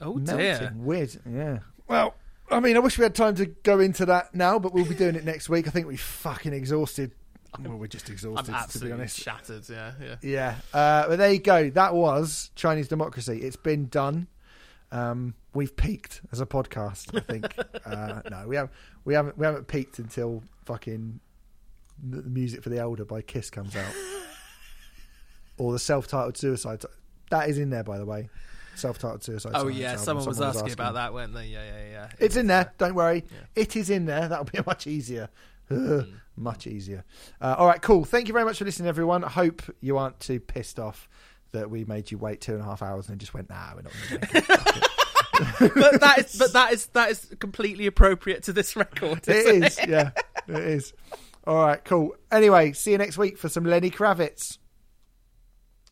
oh melting. dear. Weird, yeah. Well, I mean, I wish we had time to go into that now, but we'll be doing it next week. I think we fucking exhausted. Well, we're just exhausted, to be honest. shattered. Yeah, yeah. Yeah, uh, but there you go. That was Chinese democracy. It's been done. Um, we've peaked as a podcast. I think. uh, no, we haven't. We haven't. We haven't peaked until fucking the music for the elder by Kiss comes out, or the self-titled suicide. That is in there, by the way. Self-titled suicide. Oh Silence yeah, album. someone was asking about that, weren't they? Yeah, yeah, yeah. It's in there. Don't worry. It is in there. That'll be much easier. Ugh, much easier. Uh, all right, cool. Thank you very much for listening, everyone. I hope you aren't too pissed off that we made you wait two and a half hours and then just went, nah, we're not going to make it. But that is, but that is that is completely appropriate to this record. It is. Yeah, it is. All right, cool. Anyway, see you next week for some Lenny Kravitz.